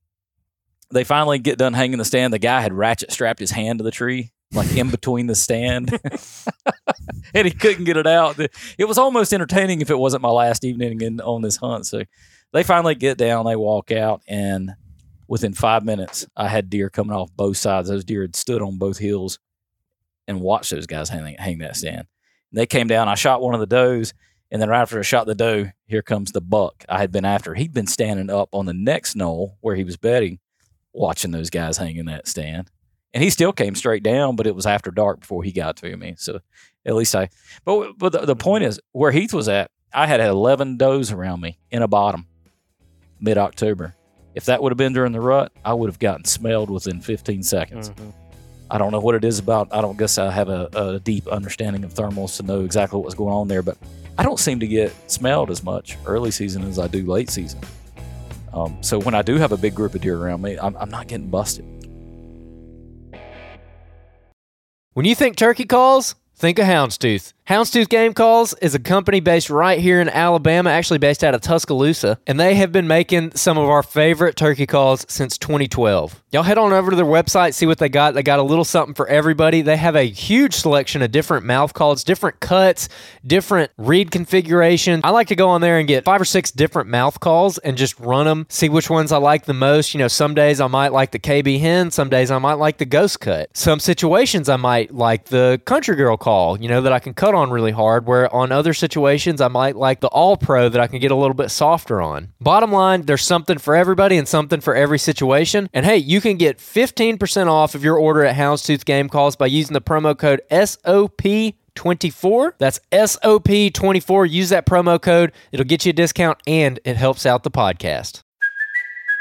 they finally get done hanging the stand. The guy had ratchet strapped his hand to the tree, like in between the stand, and he couldn't get it out. It was almost entertaining if it wasn't my last evening in, on this hunt. So they finally get down, they walk out, and within five minutes, I had deer coming off both sides. Those deer had stood on both hills and watched those guys hang, hang that stand. They came down. I shot one of the does, and then right after I shot the doe, here comes the buck I had been after. He'd been standing up on the next knoll where he was bedding, watching those guys hanging that stand. And he still came straight down, but it was after dark before he got to me. So at least I, but, but the, the point is where Heath was at, I had 11 does around me in a bottom mid October. If that would have been during the rut, I would have gotten smelled within 15 seconds. Mhm. I don't know what it is about. I don't guess I have a, a deep understanding of thermals to know exactly what's going on there, but I don't seem to get smelled as much early season as I do late season. Um, so when I do have a big group of deer around me, I'm, I'm not getting busted. When you think turkey calls, think of Houndstooth. Houndstooth Game Calls is a company based right here in Alabama, actually based out of Tuscaloosa, and they have been making some of our favorite turkey calls since 2012. Y'all head on over to their website, see what they got. They got a little something for everybody. They have a huge selection of different mouth calls, different cuts, different reed configuration. I like to go on there and get five or six different mouth calls and just run them, see which ones I like the most. You know, some days I might like the KB hen, some days I might like the ghost cut. Some situations I might like the country girl call, you know, that I can cut on really hard, where on other situations I might like the all pro that I can get a little bit softer on. Bottom line, there's something for everybody and something for every situation. And hey, you can get 15% off of your order at Houndstooth Game Calls by using the promo code SOP. 24 that's SOP24 use that promo code it'll get you a discount and it helps out the podcast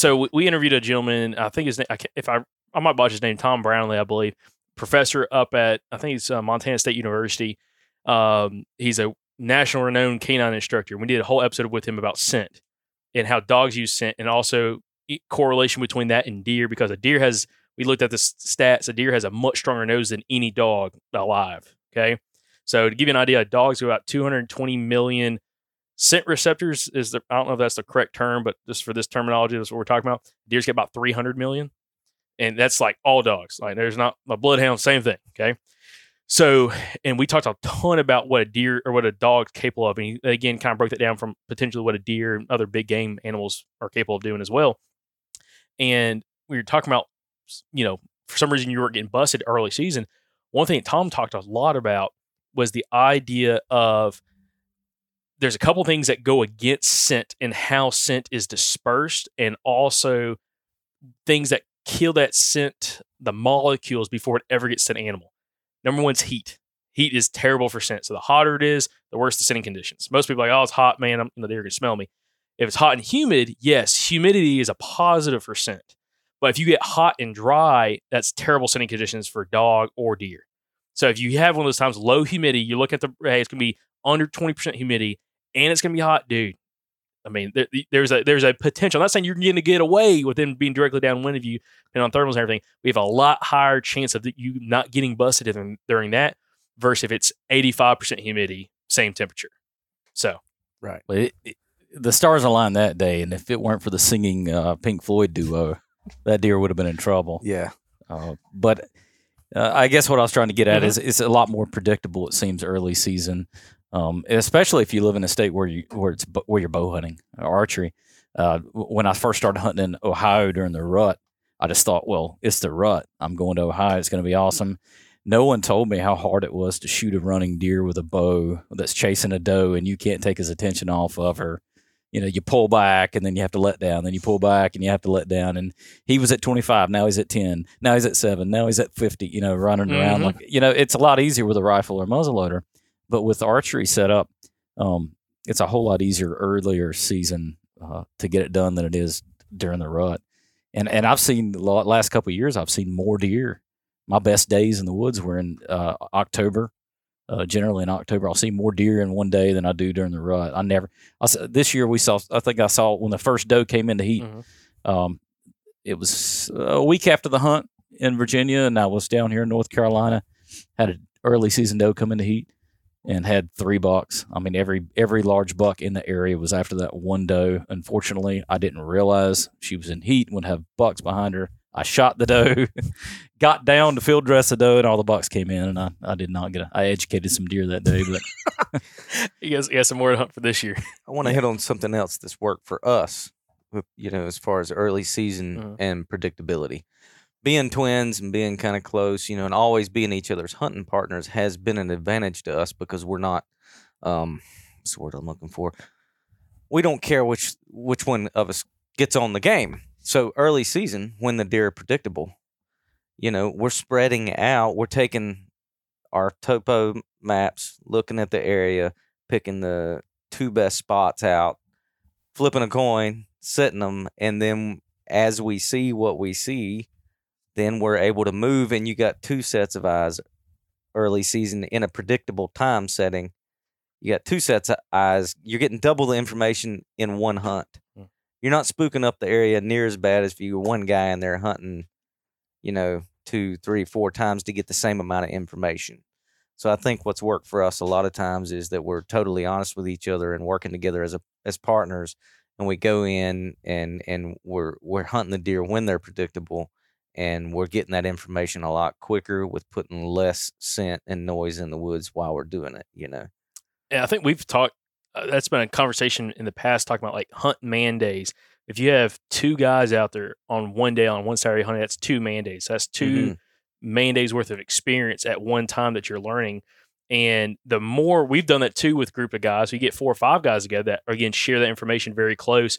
So we, we interviewed a gentleman. I think his name, I if I I might botch his name, Tom Brownlee, I believe, professor up at I think it's uh, Montana State University. Um, he's a national renowned canine instructor. We did a whole episode with him about scent and how dogs use scent, and also correlation between that and deer because a deer has. We looked at the stats. A deer has a much stronger nose than any dog alive. Okay, so to give you an idea, dogs have about 220 million scent receptors is the I don't know if that's the correct term, but just for this terminology, that's what we're talking about. Deer's get about 300 million, and that's like all dogs. Like there's not a bloodhound, same thing. Okay, so and we talked a ton about what a deer or what a dog's capable of, and again kind of broke that down from potentially what a deer and other big game animals are capable of doing as well. And we were talking about, you know, for some reason you weren't getting busted early season. One thing that Tom talked a lot about was the idea of there's a couple things that go against scent and how scent is dispersed, and also things that kill that scent, the molecules before it ever gets to an animal. Number one's heat. Heat is terrible for scent. So the hotter it is, the worse the scenting conditions. Most people are like, oh, it's hot, man. I'm, you know, they're gonna smell me. If it's hot and humid, yes, humidity is a positive for scent. But if you get hot and dry, that's terrible scenting conditions for dog or deer. So if you have one of those times low humidity, you look at the hey, it's gonna be under 20% humidity and it's gonna be hot, dude. I mean, there, there's a there's a potential. I'm not saying you're going to get away with them being directly downwind of you and on thermals and everything. We have a lot higher chance of you not getting busted in, during that versus if it's 85% humidity, same temperature. So, right. But it, it, the stars aligned that day, and if it weren't for the singing uh, Pink Floyd duo, that deer would have been in trouble. Yeah. Uh, but Uh, I guess what I was trying to get at Mhm. is it's a lot more predictable. It seems early season, um, especially if you live in a state where you where it's where you're bow hunting or archery. Uh, when I first started hunting in Ohio during the rut, I just thought, well, it's the rut. I'm going to Ohio. It's going to be awesome. No one told me how hard it was to shoot a running deer with a bow that's chasing a doe, and you can't take his attention off of her. You know, you pull back and then you have to let down, then you pull back and you have to let down. And he was at 25, now he's at 10, now he's at seven, now he's at 50. You know, running around Mhm. like you know, it's a lot easier with a rifle or muzzleloader, but with archery set up, um, it's a whole lot easier earlier season uh, to get it done than it is during the rut. And and I've seen the last couple of years, I've seen more deer. My best days in the woods were in uh, October. Uh, generally in October, I'll see more deer in one day than I do during the rut. I never. I, this year we saw. I think I saw when the first doe came into heat. Um, it was a week after the hunt in Virginia, and I was down here in North Carolina. Had an early season doe come into heat and had three bucks. I mean, every every large buck in the area was after that one doe. Unfortunately, I didn't realize she was in heat. And would have bucks behind her. I shot the doe, got down to field dress the doe, and all the bucks came in. And I, I did not get. A, I educated some deer that day, but You guys, you got some more to hunt for this year. I want to hit on something else that's worked for us, you know, as far as early season Mhm. and predictability. Being twins and being kind of close, you know, and always being each other's hunting partners has been an advantage to us because we're not, um, what's the word I'm looking for? We don't care which which one of us gets on the game. So early season, when the deer are predictable, you know, we're spreading out. We're taking our topo maps, looking at the area, picking the two best spots out, flipping a coin, setting them, and then as we see what we see, then we're able to move, and you got two sets of eyes early season in a predictable time setting. You got two sets of eyes. You're getting double the information in one hunt. Hmm. You're not spooking up the area near as bad as if you were one guy in there hunting, you know, two, three, four times to get the same amount of information. So I think what's worked for us a lot of times is that we're totally honest with each other and working together as a as partners, and we go in and and we're we're hunting the deer when they're predictable, and we're getting that information a lot quicker with putting less scent and noise in the woods while we're doing it. You know. Yeah, I think we've talked. Uh, that's been a conversation in the past talking about like hunt man days. If you have two guys out there on one day on one Saturday hunting, that's two man days. That's 2 Mhm. man days worth of experience at one time that you're learning. And the more we've done that too with group of guys, we get four or five guys together that again share that information very close.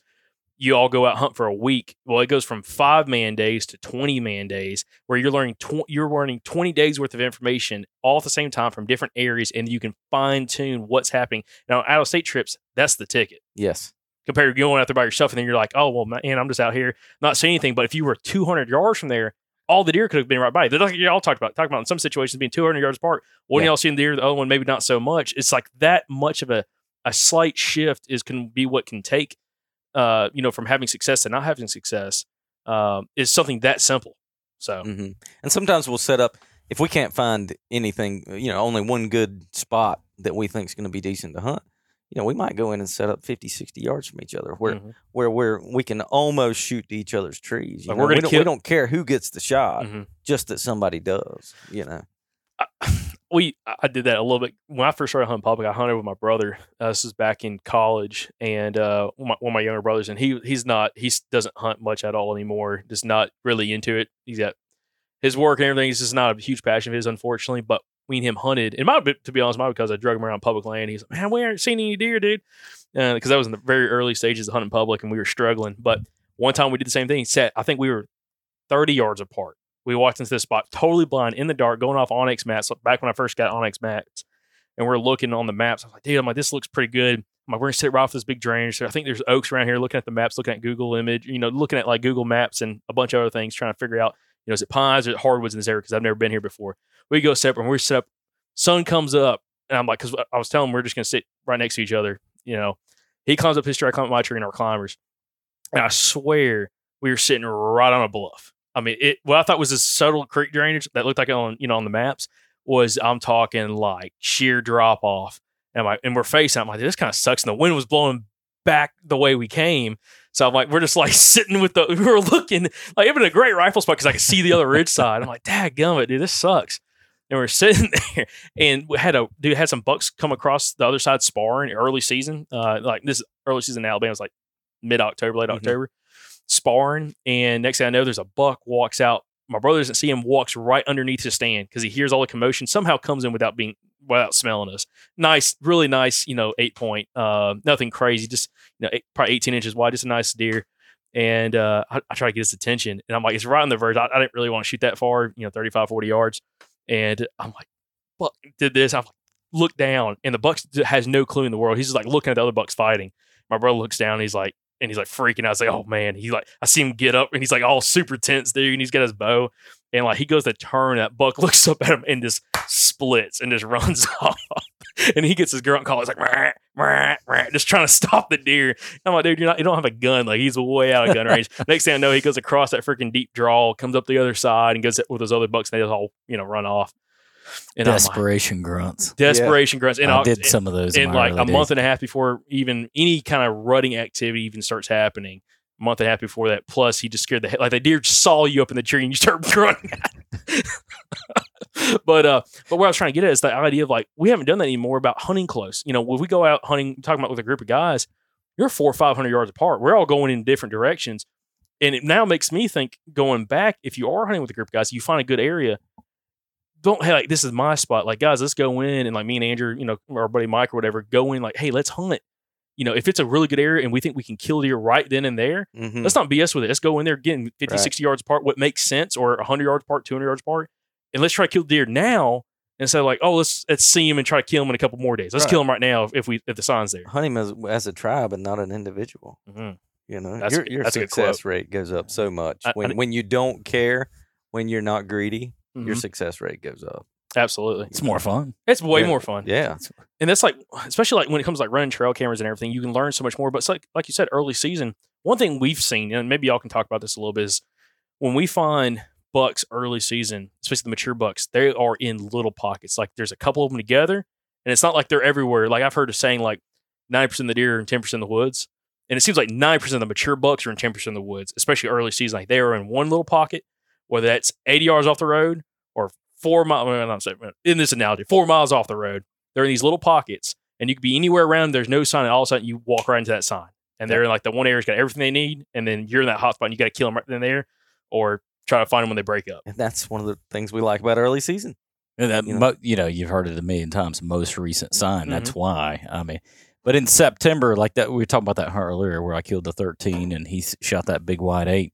You all go out hunt for a week. Well, it goes from five man days to twenty man days, where you're learning tw- you're learning twenty days worth of information all at the same time from different areas, and you can fine tune what's happening. Now, out of state trips, that's the ticket Yes. compared to going out there by yourself, and then you're like, oh well, man, I'm just out here not seeing anything. But if you were 200 yards from there, all the deer could have been right by. They're like y'all talked about, talking about in some situations being 200 yards apart. One Yeah. y'all seeing the deer, the other one maybe not so much. It's like that much of a a slight shift is can be what can take, uh, you know, from having success to not having success. Um, is something that simple. So hmm And sometimes we'll set up if we can't find anything, you know, only one good spot that we think is going to be decent to hunt. You know, we might go in and set up 50, 60 yards from each other where Mhm. where we're we can almost shoot to each other's trees. You Like, know? we're gonna don't, kill- we don't care who gets the shot, Mhm. just that somebody does. You know. We I did that a little bit when I first started hunting public. I hunted with my brother. Uh, this is back in college, and uh, one, of my, one of my younger brothers, and he he's not he doesn't hunt much at all anymore. Just not really into it. He's got his work and everything. He's just not a huge passion of his, unfortunately. But we and him hunted. It might be, to be honest, might be because I drug him around public land. He's like, man, we aren't seeing any deer, dude. Because that was in the very early stages of hunting public, and we were struggling. But one time we did the same thing. He Sat, I think we were thirty yards apart. We walked into this spot totally blind in the dark, going off onX maps. Back when I first got onX maps, and we're looking on the maps. I'm like, dude, I'm like, this looks pretty good. I'm like, we're gonna sit right off this big drainage. So I think there's oaks around here. Looking at the maps, looking at Google image, you know, looking at like Google Maps and a bunch of other things, trying to figure out, you know, is it pines or hardwoods in this area? Because I've never been here before. We go separate. And we're set up. Sun comes up, and I'm like, because I was telling him we're just gonna sit right next to each other. You know, he climbs up his tree, I climb up my tree, and our climbers. And I swear we were sitting right on a bluff. I mean, it what I thought was this subtle creek drainage that looked like on you know on the maps was I'm talking like sheer drop off. And my and we're facing. I'm like, this kind of sucks. And the wind was blowing back the way we came. So I'm like, we're just like sitting with the, we were looking like having a great rifle spot because I could see the other ridge side. I'm like, dad gummit, dude, this sucks. And we're sitting there, and we had a dude had some bucks come across the other side sparring early season. Uh, like this early season in Alabama was like mid October, late October, sparring. And next thing I know, there's a buck walks out. My brother doesn't see him, walks right underneath his stand because he hears all the commotion. Somehow comes in without being without smelling us. Nice, really nice, you know, eight point. Uh, nothing crazy, just you know, eight, probably 18 inches wide, just a nice deer. And uh, I, I try to get his attention, and I'm like, it's right on the verge. I, I didn't really want to shoot that far, you know, 35, 40 yards. And I'm like, Buck did this. I'm like, look down, and the Buck has no clue in the world. He's just like looking at the other Bucks fighting. My brother looks down, he's like, and he's like freaking out. I was like, oh man, he's like, I see him get up, and he's like all super tense, dude, and he's got his bow, and like he goes to turn, that Buck looks up at him and just splits and just runs off, and he gets his grunt call. It's like, "Rah, rah, rah," just trying to stop the deer. I'm like, dude, you're not, you don't have a gun. Like he's way out of gun range. Next thing I know, he goes across that freaking deep draw, comes up the other side, and goes with those other bucks, and they just all you know run off. And I'm like, Desperation grunts. desperation grunts. And I I'll- did some of those in in like early a month and a half before even any kind of rutting activity even starts happening. A month and a half before that. Plus, he just scared the heck like the deer just saw you up in the tree and you start grunting. but uh, but what I was trying to get at is the idea of like we haven't done that anymore about hunting close. You know, when we go out hunting, talking about with a group of guys, you're four or five hundred yards apart. We're all going in different directions, and it now makes me think going back. If you are hunting with a group of guys, you find a good area don't hey like this is my spot like guys let's go in and like me and andrew you know our buddy mike or whatever go in like hey let's hunt you know if it's a really good area and we think we can kill deer right then and there Mhm. let's not bs with it let's go in there getting 50 Right. 60 yards apart what makes sense or 100 yards apart 200 yards apart and let's try to kill deer now instead of like oh let's let's see him and try to kill him in a couple more days let's Right. kill him right now if, if we if the sign's there hunting as, as a tribe and not an individual. Mhm. You know, That's- your, your success rate goes up so much I- when I- when you don't care, when you're not greedy. Your Mhm. success rate goes up. absolutely It's more fun. it's way Yeah. more fun Yeah, and that's like especially like when it comes to like running trail cameras and everything you can learn so much more but it's like like you said early season one thing we've seen and maybe y'all can talk about this a little bit is when we find bucks early season especially the mature bucks they are in little pockets like there's a couple of them together and it's not like they're everywhere like i've heard of saying like 90% of the deer and 10% of the woods and it seems like 90% of the mature bucks are in 10% of the woods especially early season like they are in one little pocket whether that's 80 yards off the road or four miles in this analogy four miles off the road they're in these little pockets and you could be anywhere around there's no sign and all of a sudden you walk right into that sign and they're in like the one area's got everything they need and then you're in that hot spot and you got to kill them right then and there or try to find them when they break up and that's one of the things we like about early season. And that, You know? mo- you know, you've heard it a million times. Most recent sign. Mm-hmm. That's why. I mean, but in September, like that, we were talking about that hunt earlier, where I killed the thirteen, and he shot that big white eight.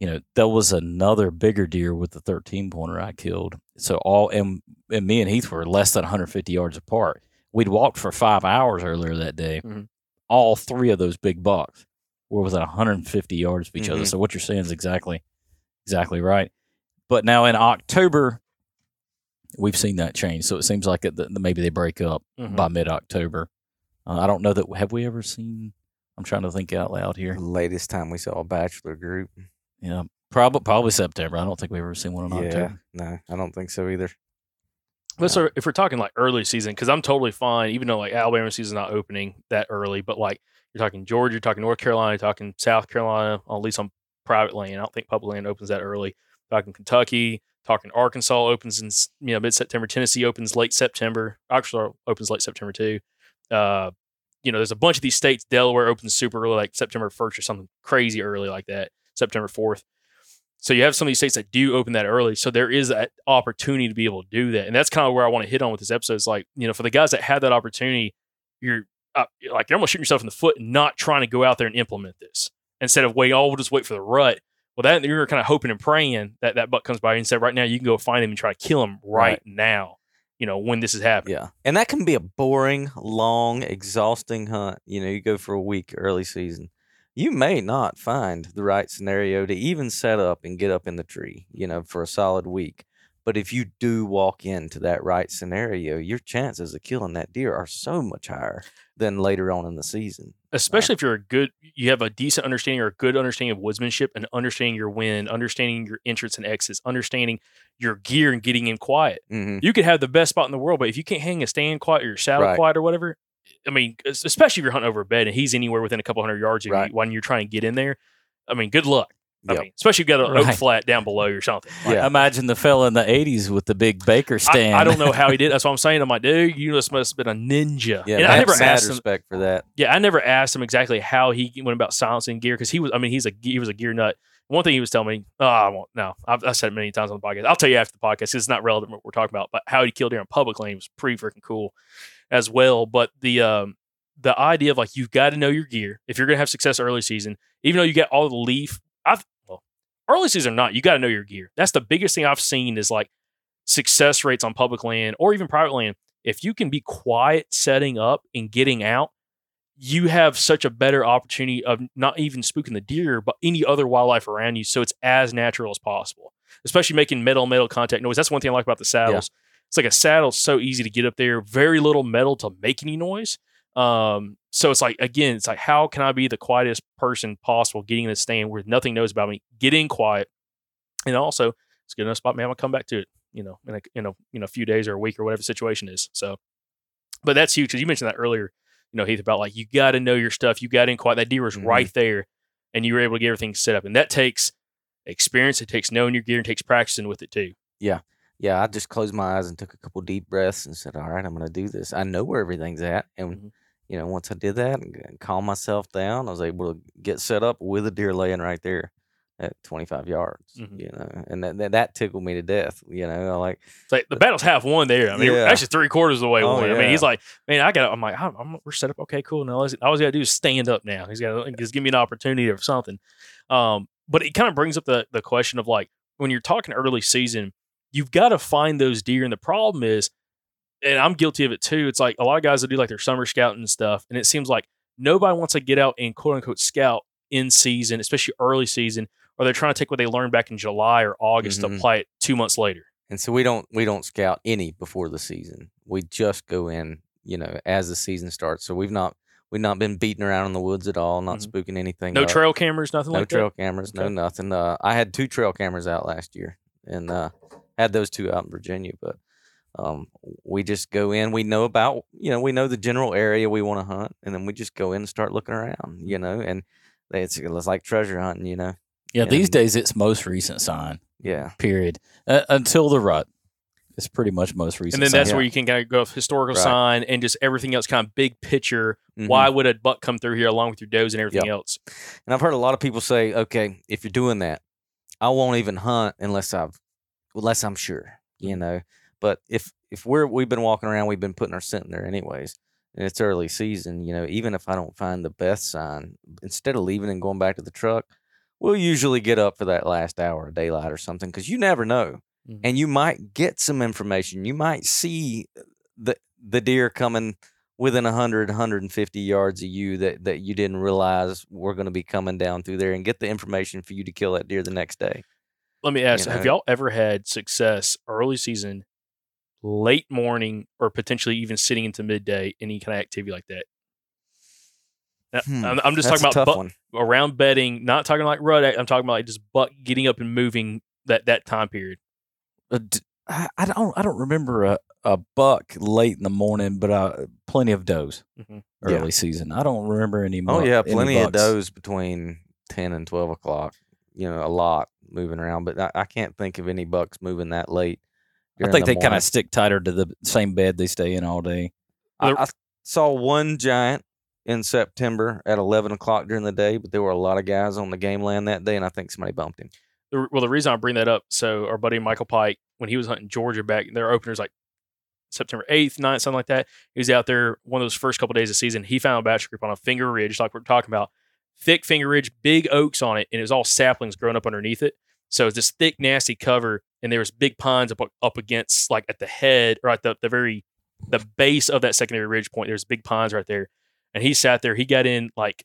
You know, there was another bigger deer with the thirteen pointer I killed. So all and and me and Heath were less than 150 yards apart. We'd walked for five hours earlier that day. Mhm. All three of those big bucks were within 150 yards of each other. Mhm. So what you're saying is exactly exactly right. But now in October, we've seen that change. So it seems like it, that maybe they break up Mhm. by mid October. Uh, I don't know that have we ever seen. I'm trying to think out loud here. The latest time we saw a bachelor group. Yeah, probably probably September. I don't think we've ever seen one in Yeah, October. no, I don't think so either. But so if we're talking like early season, because I'm totally fine, even though like Alabama season's not opening that early, but like you're talking Georgia, you're talking North Carolina, you're talking South Carolina, at least on private land. I don't think public land opens that early. Talking Kentucky, talking Arkansas opens in you know mid September. Tennessee opens late September. Arkansas opens late September too. Uh, you know, there's a bunch of these states. Delaware opens super early, like September 1st or something crazy early like that, September 4th. So you have some of these states that do open that early. So there is that opportunity to be able to do that. And that's kind of where I want to hit on with this episode. Is like, you know, for the guys that have that opportunity, you're uh, like, you're almost shooting yourself in the foot and not trying to go out there and implement this instead of wait, oh, we'll just wait for the rut. Well, that you're kind of hoping and praying that that buck comes by and say, right now, you can go find him and try to kill him right, Right. now, you know, when this is happening. Yeah. And that can be a boring, long, exhausting hunt. You know, you go for a week early season. You may not find the right scenario to even set up and get up in the tree, you know, for a solid week. But if you do walk into that right scenario, your chances of killing that deer are so much higher than later on in the season. especially if you're a good you have a decent understanding or a good understanding of woodsmanship and understanding your wind understanding your entrance and exits understanding your gear and getting in quiet Mhm. you could have the best spot in the world but if you can't hang a stand quiet or your saddle Right. quiet or whatever I mean, especially if you're hunting over a bed and he's anywhere within a couple hundred yards of you Right. when you're trying to get in there. I mean, good luck. I Yep. mean, especially if you got an oak flat down below you or something. Like, Imagine the fella in the '80s with the big baker stand. I don't know how he did. That's what I'm saying. I'm like, dude, you just must have been a ninja. Yeah, and I never asked him. respect for that. Yeah, I never asked him exactly how he went about silencing gear because he was. I mean, he's a he was a gear nut. One thing he was telling me, oh, I won't. No, I've, I've said it many times on the podcast. I'll tell you after the podcast. 'cause It's not relevant what we're talking about, but how he killed deer in public lane was pretty freaking cool as well. But the um the idea of like you've got to know your gear if you're gonna have success early season, even though you get all the leaf. I've well, early season or not, you got to know your gear. That's the biggest thing I've seen is like success rates on public land or even private land. If you can be quiet setting up and getting out, you have such a better opportunity of not even spooking the deer, but any other wildlife around you. So it's as natural as possible, especially making metal metal contact noise. That's one thing I like about the saddles. It's like a saddle's so easy to get up there, very little metal to make any noise. Um, so it's like again, it's like how can I be the quietest person possible getting in the stand where nothing knows about me, getting quiet, and also it's good enough spot. Man, I'm gonna come back to it. You know, in a in a you know a few days or a week or whatever the situation is. So, but that's huge because you mentioned that earlier. You know, Heath about like you got to know your stuff. You got in quiet. That deer was Mhm. right there, and you were able to get everything set up. And that takes experience. It takes knowing your gear and takes practicing with it too. Yeah. Yeah. I just closed my eyes and took a couple deep breaths and said, all right, I'm going to do this. I know where everything's at. And, Mm-hmm. you know, once I did that and g- calm myself down, I was able to get set up with a deer laying right there at 25 yards, Mhm. you know, and that, that, that tickled me to death. You know, like, It's like the battle's half won there. I mean, Yeah. actually three quarters of the way Oh, won. I mean, he's like, man, I got. I'm like, I'm, I'm- we're set up. Okay, cool. Now all he's got to do is stand up. Now he's got to just give me an opportunity or something. Um, but it kind of brings up the the question of like when you're talking early season, you've got to find those deer, and the problem is, and I'm guilty of it too. It's like a lot of guys that do like their summer scouting and stuff, and it seems like nobody wants to get out and quote unquote scout in season, especially early season, or they're trying to take what they learned back in July or August to Mhm. apply it two months later. and so we don't, we don't scout any before the season. We just go in, you know, as the season starts. So we've not, we've not been beating around in the woods at all, not Mhm. spooking anything. No up. trail cameras, nothing no like trail that. cameras, no nothing. Uh, I had two trail cameras out last year, and uh, had those two out in Virginia. But um, we just go in. We know about you know we know the general area we want to hunt, and then we just go in and start looking around. You know, and it's, it's like treasure hunting. You know. Yeah, these days it's most recent sign. Yeah. Period. Uh, until the rut, it's pretty much most recent. And then sign. that's where you can kind of go with historical Right. sign and just everything else, kind of big picture. Mhm. Why would a buck come through here along with your does and everything Yep. else? And I've heard a lot of people say, okay, if you're doing that, I won't even hunt unless I've unless I'm sure, you know. But if if we're we've been walking around, we've been putting our scent in there anyways, and it's early season, you know, even if I don't find the best sign, instead of leaving and going back to the truck, we'll usually get up for that last hour of daylight or something because you never know. Mhm. And you might get some information. You might see the the deer coming within 100 150 yards of you that that you didn't realize were going to be coming down through there and get the information for you to kill that deer the next day Let me ask: You Have know? y'all ever had success early season, late morning, or potentially even sitting into midday? Any kind of activity like that? Now, Hmm, I'm, I'm just talking about buck- around bedding, not talking like rut. I'm talking about like just buck getting up and moving that that time period. Uh, d- I, I don't I don't remember a, a buck late in the morning, but uh, plenty of does Mhm. Yeah. early season. I don't remember any. oh yeah plenty of does between 10 and 12 o'clock you know a lot moving around but i, I can't think of any bucks moving that late I think the they kind of stick tighter to the same bed they stay in all day. I, I saw one giant in september at 11 o'clock during the day but there were a lot of guys on the game land that day and i think somebody bumped him well, the reason I bring that up, so our buddy Michael Pike, when he was hunting Georgia back, their openers like September 8th, 9th, something like that. He was out there one of those first couple of days of season. He found a batch group on a finger ridge, like we're talking about. Thick finger ridge, big oaks on it, and it was all saplings growing up underneath it. So it's this thick, nasty cover, and there was big pines up up against like at the head or at the, the very the base of that secondary ridge point. There's big pines right there. And he sat there, he got in like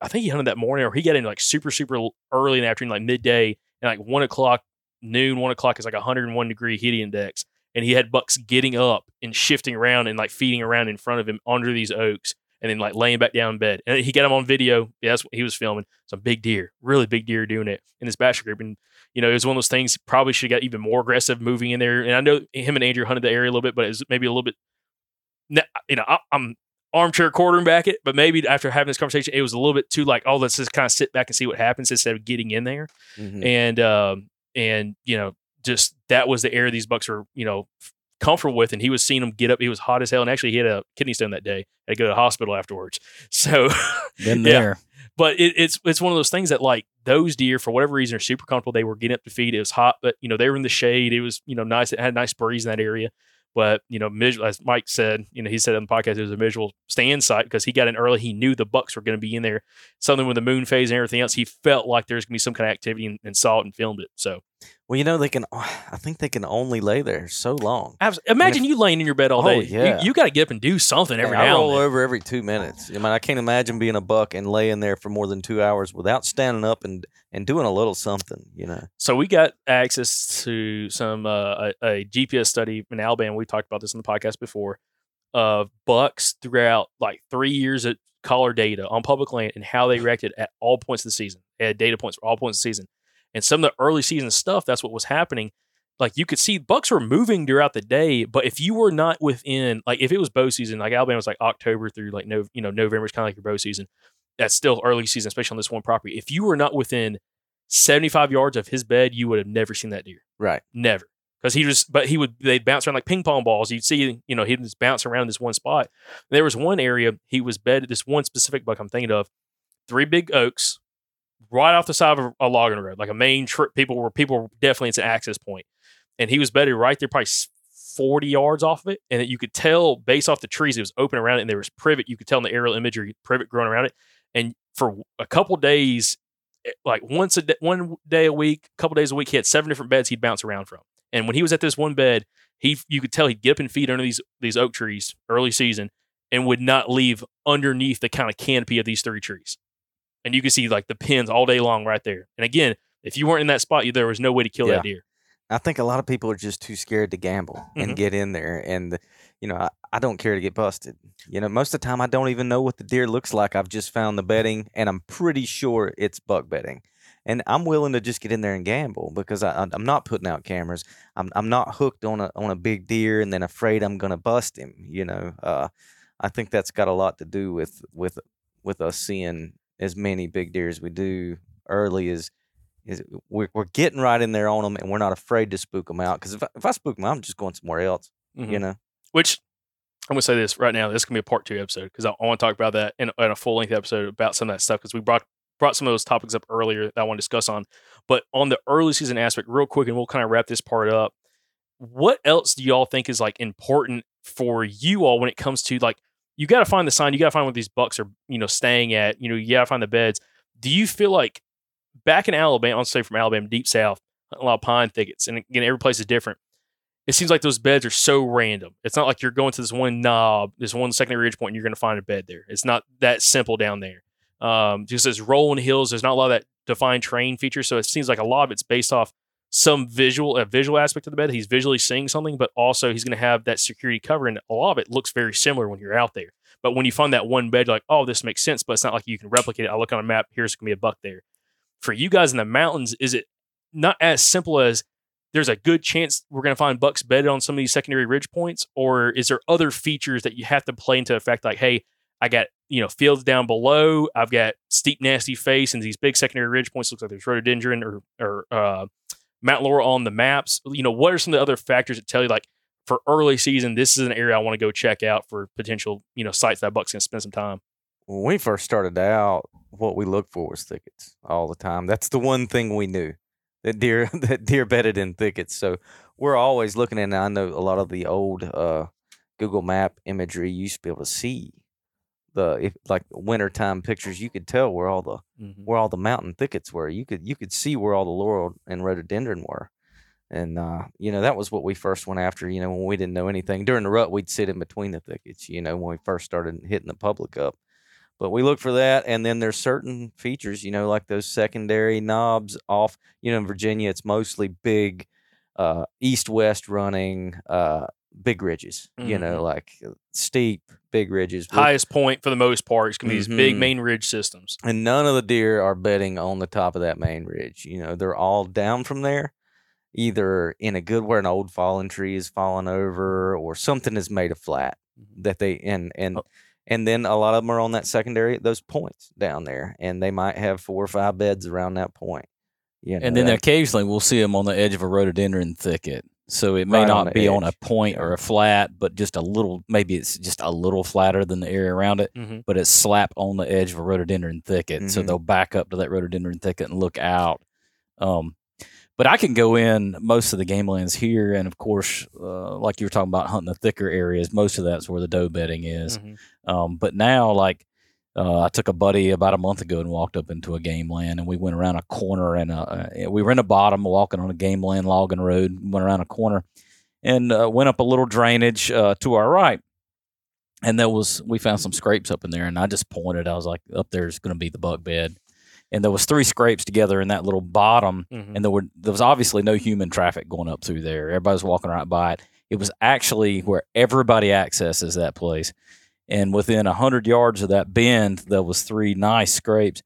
I think he hunted that morning or he got in like super, super early in the afternoon, like midday, and like one o'clock, noon, one o'clock is like 101 degree heat index. And he had bucks getting up and shifting around and like feeding around in front of him under these oaks and then like laying back down in bed. And he got him on video. Yeah, that's what he was filming. Some big deer, really big deer doing it in this bachelor group. And, you know, it was one of those things, probably should have got even more aggressive moving in there. And I know him and Andrew hunted the area a little bit, but it was maybe a little bit, you know, I, I'm, armchair quarterback it, but maybe after having this conversation, it was a little bit too like, oh, let's just kind of sit back and see what happens instead of getting in there. Mhm. And um, and you know, just that was the area these Bucks were, you know, f- comfortable with. And he was seeing them get up. He was hot as hell, and actually he had a kidney stone that day. Had to go to the hospital afterwards. So Been yeah. there. But it, it's it's one of those things that like those deer for whatever reason are super comfortable. They were getting up to feed. It was hot, but you know they were in the shade. It was you know nice. It had a nice breeze in that area. But you know, as Mike said, you know he said on the podcast it was a visual stand site because he got in early. He knew the Bucks were going to be in there. Something with the moon phase and everything else. He felt like there's going to be some kind of activity and, and saw it and filmed it. So Well, you know they can. I think they can only lay there so long. abs- imagine you laying in your bed all Oh, day. yeah. You, got to get up and do something every I now roll and then. over every two minutes. I mean, I can't imagine being a buck and laying there for more than two hours without standing up and and doing a little something. You know. So we got access to some uh, a, a GPS study in Alabama. We talked about this in the podcast before of bucks throughout like three years of collar data on public land and how they reacted at all points of the season. They had data points for all points of the season, and some of the early season stuff. That's what was happening. Like you could see bucks were moving throughout the day, but if you were not within, like if it was bow season, like Alabama was like October through like no, you know November is kind of like your bow season. That's still early season, especially on this one property. If you were not within 75 yards of his bed, you would have never seen that deer. Right. Never. Because he just, but he would, they'd bounce around like ping pong balls. You'd see, you know, he'd just bounce around this one spot. There was one area he was bedded, this one specific buck I'm thinking of, three big oaks right off the side of a logging road, like a main trip. People were, people were definitely, it's an access. And he was bedded right there, probably 40 yards off of it. And you could tell based off the trees, it was open around it. And there was privet. You could tell in the aerial imagery, privet growing around it. And for a couple days, eh, like once a day, one day a week, a couple days a week, he had seven different beds he'd bounce around from. And when he was at this one bed, he you could tell he'd get up and feed under these these oak trees early season and would not leave underneath the kind of canopy of these three trees. And you could see like the pins all day long right there. And again, if you weren't in that spot, you, there was no way to kill Yeah. that deer. I think a lot of people are just too scared to gamble and get in there. And, you know, I, I don't care to get busted. You know, most of the time I don't even know what the deer looks like. I've just found the bedding and I'm pretty sure it's buck bedding. And I'm willing to just get in there and gamble because I, I'm not putting out cameras. I'm, I'm not hooked on a, on a big deer and then afraid I'm going to bust him. You know, uh, I think that's got a lot to do with, with, with us seeing as many big deer as we do early as, is we're, we're getting right in there on them and we're not afraid to spook them out because if, I- if I spook them, I'm just going somewhere else. You Mhm. know, Which I'm gonna say this right now. This is gonna be a part two episode because I, I want to talk about that in, in a full length episode about some of that stuff because we brought brought some of those topics up earlier that I want to discuss on. But on the early season aspect, real quick, and we'll kind of wrap this part up. What else do y'all think is like important for you all when it comes to like you got to find the sign, you got to find where these bucks are, you know, staying at. You know, you got to find the beds. Do you feel like back in Alabama, I'll say from Alabama, deep south, a lot of pine thickets, and again, every place is different it seems like those beds are so random. It's not like you're going to this one knob, this one secondary ridge point, and you're going to find a bed there. It's not that simple down there. Um, just as rolling hills, there's not a lot of that defined terrain feature. So it seems like a lot of it's based off some visual, a visual aspect of the bed. He's visually seeing something, but also he's going to have that security cover, and a lot of it looks very similar when you're out there. But when you find that one bed, like, oh, this makes sense, but it's not like you can replicate it. I look on a map, here's going to be a buck there. For you guys in the mountains, is it not as simple as there's a good chance we're going to find bucks bedded on some of these secondary ridge points, or is there other features that you have to play into effect? Like, hey, I got you know fields down below, I've got steep, nasty face, and these big secondary ridge points looks like there's rhododendron or or uh, mountain laurel on the maps. You know, what are some of the other factors that tell you like for early season, this is an area I want to go check out for potential you know sites that bucks can spend some time. when we first started out, what we looked for was thickets all the time. That's the one thing we knew that deer that deer bedded in thickets. So we're always looking. And I know a lot of the old uh, Google Map imagery. You used to be able to see the if, like wintertime pictures. You could tell where all the Mm-hmm. where all the mountain thickets were. You could you could see where all the laurel and rhododendron were. And uh, you know that was what we first went after. You know when we didn't know anything during the rut, we'd sit in between the thickets. You know when we first started hitting the public up, but we look for that. And then there's certain features, you know, like those secondary knobs off. You know in Virginia, it's mostly big uh, east west running uh, big ridges. You know Mhm. like uh, steep big ridges. Highest point for the most part is going to be these big Mhm. main ridge systems. and none of the deer are bedding on the top of that main ridge. You know, they're all down from there, either in a good where an old fallen tree is fallen over or something is made of flat that they and and and then a lot of them are on that secondary those points down there, and they might have four or five beds around that point. You know, and then that- occasionally we'll see them on the edge of a rhododendron thicket. So it may Right not the be on a edge. point or a flat, but just a little. Maybe it's just a little flatter than the area around it, Mhm. but it's slap on the edge of a rhododendron thicket. So Mhm. they'll back up to that rhododendron thicket and look out. Um, but I can go in most of the game lands here, and of course, uh, like you were talking about hunting the thicker areas, most of that's where the doe bedding is. Mhm. Um, but now, like, uh, I took a buddy about a month ago and walked up into a game land, and we went around a corner, and uh, we were in the bottom, walking on a game land logging road, went around a corner, and uh, went up a little drainage uh, to our right. And there was we found some scrapes up in there, and I just pointed. I was like, "Up there's going to be the buck bed." And there was three scrapes together in that little bottom, Mhm. and there were there was obviously no human traffic going up through there. Everybody was walking right by it. It was actually where everybody accesses that place. And within a hundred yards of that bend, there was three nice scrapes.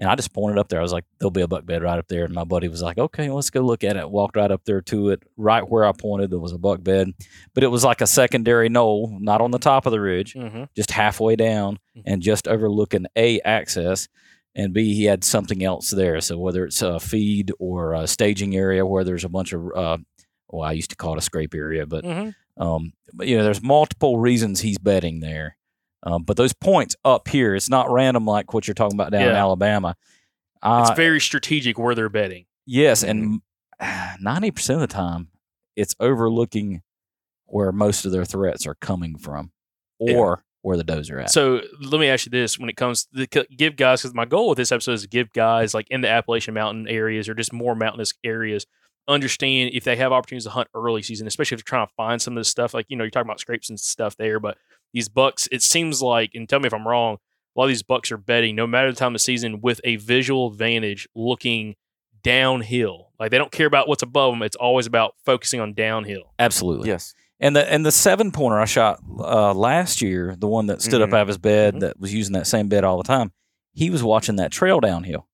And I just pointed up there. I was like, "There'll be a buck bed right up there." And my buddy was like, "Okay, let's go look at it." Walked right up there to it. Right where I pointed, there was a buck bed, but it was like a secondary knoll, not on the top of the ridge, Mhm. just halfway down, and just overlooking a access. And B, he had something else there. So whether it's a feed or a staging area where there's a bunch of, uh, well, I used to call it a scrape area, but Mhm. um, but you know, there's multiple reasons he's bedding there. Um, but those points up here, it's not random like what you're talking about down in Yeah. Alabama. It's Uh, very strategic where they're bedding. yes, and ninety percent of the time, it's overlooking where most of their threats are coming from, Yeah. or where the does are at. So let me ask you this: when it comes to the, give guys, because my goal with this episode is to give guys like in the Appalachian Mountain areas or just more mountainous areas understand if they have opportunities to hunt early season, especially if they're trying to find some of this stuff. Like you know, you're talking about scrapes and stuff there, but these bucks, it seems like, and tell me if I'm wrong. A lot of these bucks are bedding, no matter the time of season, with a visual advantage, looking downhill. Like they don't care about what's above them; it's always about focusing on downhill. Absolutely. Yes. And the and the seven pointer I shot uh, last year, the one that stood Mhm. up out of his bed that was using that same bed all the time, he was watching that trail downhill.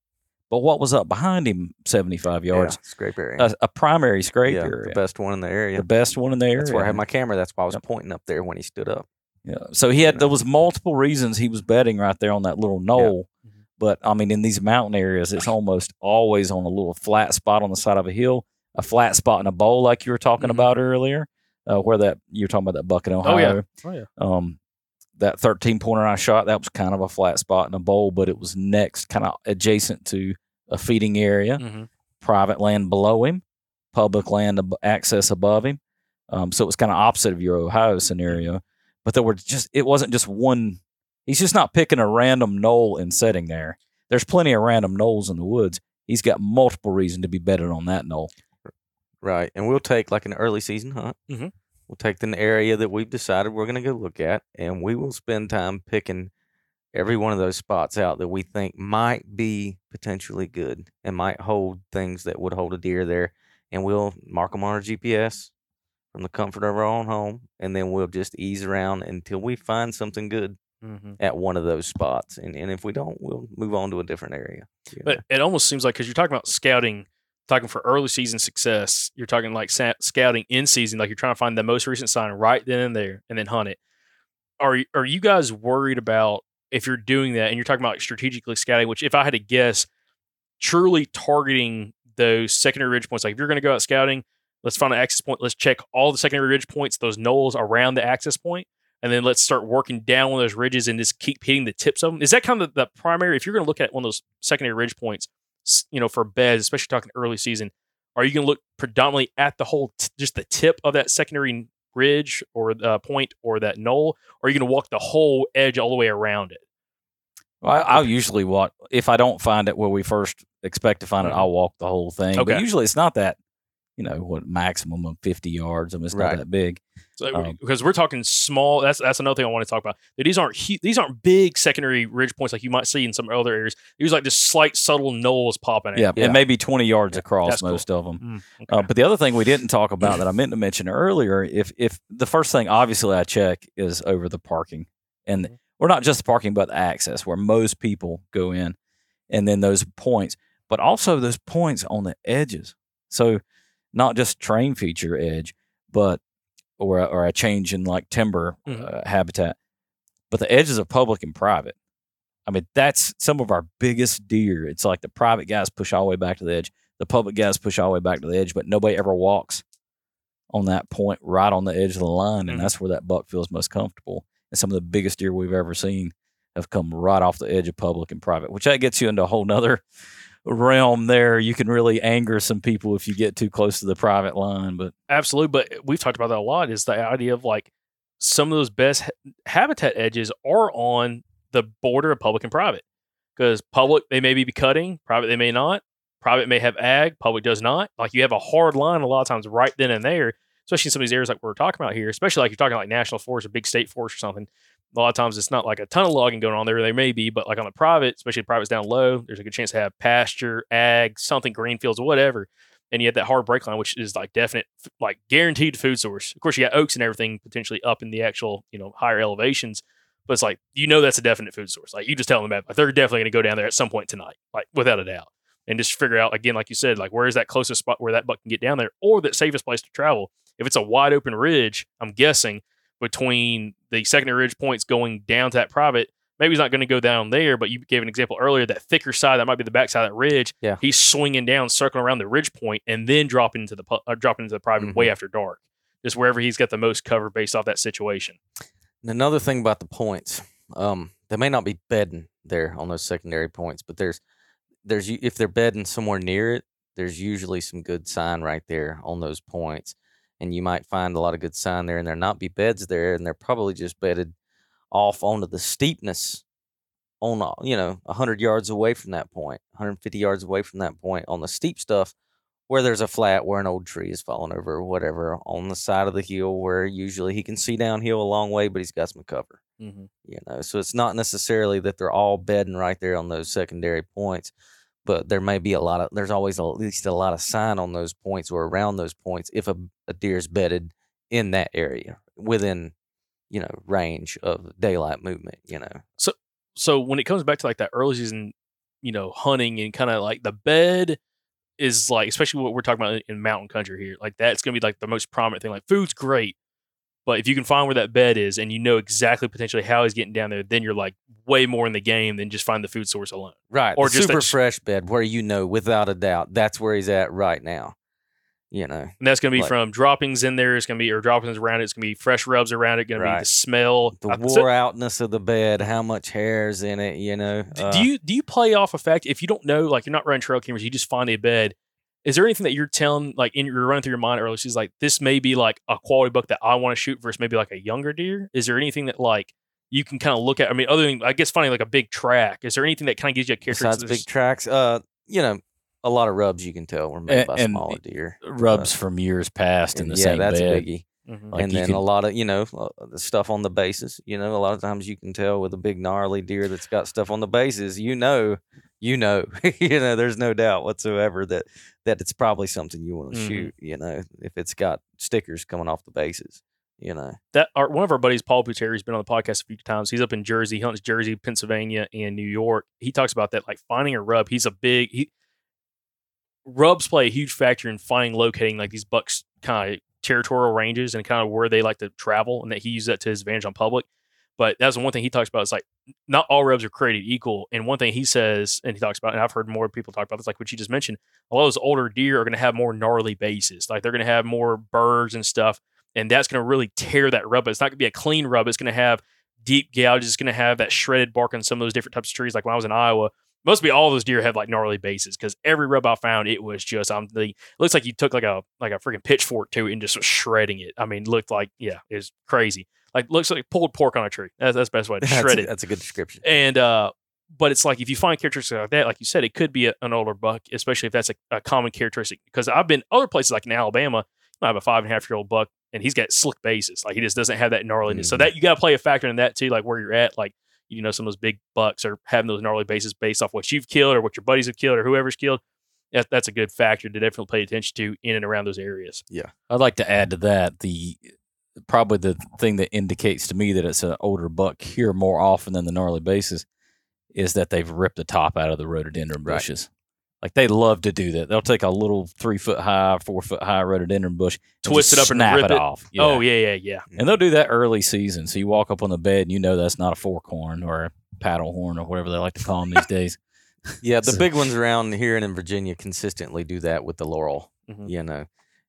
But what was up behind him, seventy five yards? Yeah, scrape area. A, a primary scrape yeah, area, the best one in the area. the best one in the area. That's where I had my camera. That's why I was pointing up there when he stood up. Yeah. So he had there was multiple reasons he was bedding right there on that little knoll. Mm-hmm. But I mean, in these mountain areas, it's almost always on a little flat spot on the side of a hill, a flat spot in a bowl, like you were talking about earlier, uh, where that you were talking about that bucket in Mm-hmm. Oh, yeah. Ohio. Oh, yeah. Um, that 13 pointer I shot, that was kind of a flat spot in a bowl, but it was next, kind of adjacent to a feeding area, Mhm. private land below him, public land ab- access above him. Um, so it was kind of opposite of your Ohio scenario. But there were just, it wasn't just one, he's just not picking a random knoll and setting there. There's plenty of random knolls in the woods. He's got multiple reason to be bedding on that knoll. Right. And we'll take like an early season hunt. Mhm. We'll take an area that we've decided we're going to go look at, and we will spend time picking every one of those spots out that we think might be potentially good and might hold things that would hold a deer there. And we'll mark them on our GPS from the comfort of our own home, and then we'll just ease around until we find something good Mhm. at one of those spots. And, and if we don't, we'll move on to a different area. you know. But it almost seems like because you're talking about scouting, talking for early season success, you're talking like sa- scouting in season, like you're trying to find the most recent sign right then and there, and then hunt it. Are are you guys worried about if you're doing that and you're talking about like strategically scouting? Which, if I had to guess, truly targeting those secondary ridge points. Like if you're going to go out scouting, let's find an access point. Let's check all the secondary ridge points, those knolls around the access point, and then let's start working down one of those ridges and just keep hitting the tips of them. Is that kind of the primary? If you're going to look at one of those secondary ridge points, you know, for beds, especially talking early season, are you going to look predominantly at the whole, t- just the tip of that secondary ridge or uh, point or that knoll, or are you going to walk the whole edge all the way around it? Well, I, I'll usually walk if I don't find it where we first expect to find it. Mhm. I'll walk the whole thing. Okay. But usually it's not that, you know, what maximum of fifty yards. I mean, it's Right. not that big. So, Um, because we're talking small, that's that's another thing I want to talk about. These aren't these aren't big secondary ridge points like you might see in some other areas. These are like just slight subtle knolls popping out. Yeah, and maybe twenty yards across That's cool. most of them. Mm, Uh, but the other thing we didn't talk about that I meant to mention earlier, if if the first thing obviously I check is over the parking, and Mm-hmm. or not just the parking, but the access where most people go in, and then those points, but also those points on the edges. So not just terrain feature edge, but or a, or a change in like timber Mhm. uh, habitat, But the edges of public and private. I mean, that's some of our biggest deer. It's like the private guys push all the way back to the edge, the public guys push all the way back to the edge, but nobody ever walks on that point right on the edge of the line, and Mhm. that's where that buck feels most comfortable. And some of the biggest deer we've ever seen have come right off the edge of public and private, which that gets you into a whole nother realm there. You can really anger some people if you get too close to the private line, but Absolutely, but we've talked about that a lot. Is the idea of like some of those best ha- habitat edges are on the border of public and private. Because public they may be cutting, private they may not. Private may have ag, public does not. Like you have a hard line a lot of times right then and there, especially in some of these areas like we're talking about here. Especially like you're talking like national forest or big state forest or something. A lot of times it's not like a ton of logging going on there. There may be, but like on the private, especially the private's down low, there's a good chance to have pasture, ag, something, green fields, whatever and you have that hard break line, which is like definite, like guaranteed food source. Of course, you got oaks and everything potentially up in the actual, you know, higher elevations, but it's like you know that's a definite food source. Like you just tell them that like, they're definitely going to go down there at some point tonight, like without a doubt, and just figure out again, like you said, like where is that closest spot where that buck can get down there, or the safest place to travel. If it's a wide open ridge, I'm guessing between the secondary ridge points going down to that private. Maybe he's not going to go down there, but you gave an example earlier that thicker side that might be the back side of that ridge. Yeah. he's swinging down, circling around the ridge point, and then dropping into the uh, dropping into the private way Mhm. after dark, just wherever he's got the most cover based off that situation. And another thing about the points, um, they may not be bedding there on those secondary points, but there's there's if they're bedding somewhere near it, there's usually some good sign right there on those points, and you might find a lot of good sign there, and there not be beds there, and they're probably just bedded off onto the steepness on you know 100 yards away from that point 150 yards away from that point on the steep stuff where there's a flat where an old tree is falling over or whatever on the side of the hill where usually he can see downhill a long way but he's got some cover Mhm. you know so it's not necessarily that they're all bedding right there on those secondary points but there may be a lot of there's always at least a lot of sign on those points or around those points if a, a deer is bedded in that area within you know range of daylight movement you know So, so when it comes back to like that early season, you know, hunting and kind of like the bed is like, especially what we're talking about in mountain country here, like that's gonna be like the most prominent thing. Like food's great, but if you can find where that bed is and you know exactly potentially how he's getting down there, then you're like way more in the game than just find the food source alone. Right. Or super that fresh bed where you know without a doubt that's where he's at right now. You know. And that's going to be Like- from droppings in there. It's going to be or droppings around it. It's going to be fresh rubs around it. Going to be the smell. the I- wore outness of the bed, how much hair's in it, you know. D- uh, do you do you play off a fact if you don't know like you're not running trail cameras you just find a bed is there anything that you're telling like in you're running through your mind earlier she's like this may be like a quality buck that I want to shoot versus maybe like a younger deer is there anything that like you can kind of look at I mean other than I guess finding like a big track is there anything that kind of gives you a character besides big tracks, uh, you know, a lot of rubs you can tell were made And- by and smaller deer. rubs Uh, from years past in the yeah, same that's bed. a biggie. Mhm. Like and then can- a lot of you know uh, the stuff on the bases. You know, a lot of times you can tell with a big gnarly deer that's got stuff on the bases. You know, you know, you know. There's no doubt whatsoever that that it's probably something you want to Mhm. shoot. You know, if it's got stickers coming off the bases. You know, that our, one of our buddies Paul Buteri has been on the podcast a few times he's up in Jersey hunts Jersey Pennsylvania and New York he talks about that like finding a rub he's a big he rubs play a huge factor in finding locating like these bucks kind of territorial ranges and kind of where they like to travel and that he uses that to his advantage on public but that's one thing he talks about is like not all rubs are created equal and one thing he says and he talks about and i've heard more people talk about this like what you just mentioned a lot of those older deer are going to have more gnarly bases like they're going to have more burrs and stuff and that's going to really tear that rub. It's not going to be a clean rub. It's going to have deep gouges. It's going to have that shredded bark on some of those different types of trees. Like when I was in Iowa, most be all those deer have like gnarly bases because every rub I found, it was just um the it looks like you took like a like a freaking pitchfork to it and just was shredding it. I mean, looked like yeah, it was crazy. Like looks like pulled pork on a tree. That's, that's the best way to shred it. that's a good description. And uh, but it's like if you find characteristics like that, like you said, it could be a, an older buck, especially if that's a, a common characteristic. Because I've been other places like in Alabama, I have a five and a half year old buck, and he's got slick bases. Like he just doesn't have that gnarliness. So Mhm. that you got to play a factor in that too, like where you're at. Like you know, some of those big bucks are having those gnarly bases based off what you've killed or what your buddies have killed or whoever's killed. That, that's a good factor to definitely pay attention to in and around those areas. Yeah. I'd like to add to that the probably the thing that indicates to me that it's an older buck here more often than the gnarly bases is that they've ripped the top out of the rhododendron Right. bushes. Like they love to do that. They'll take a little three foot high, four foot high rhododendron bush, Twist it up and snap rip it, it. off. Oh yeah, yeah, yeah. And they'll do that early season. So you walk up on the bed and you know that's not a fork horn or a paddle horn or whatever they like to call them these days. Yeah, the So- big ones around here and in Virginia consistently do that with the laurel. Mhm. You know,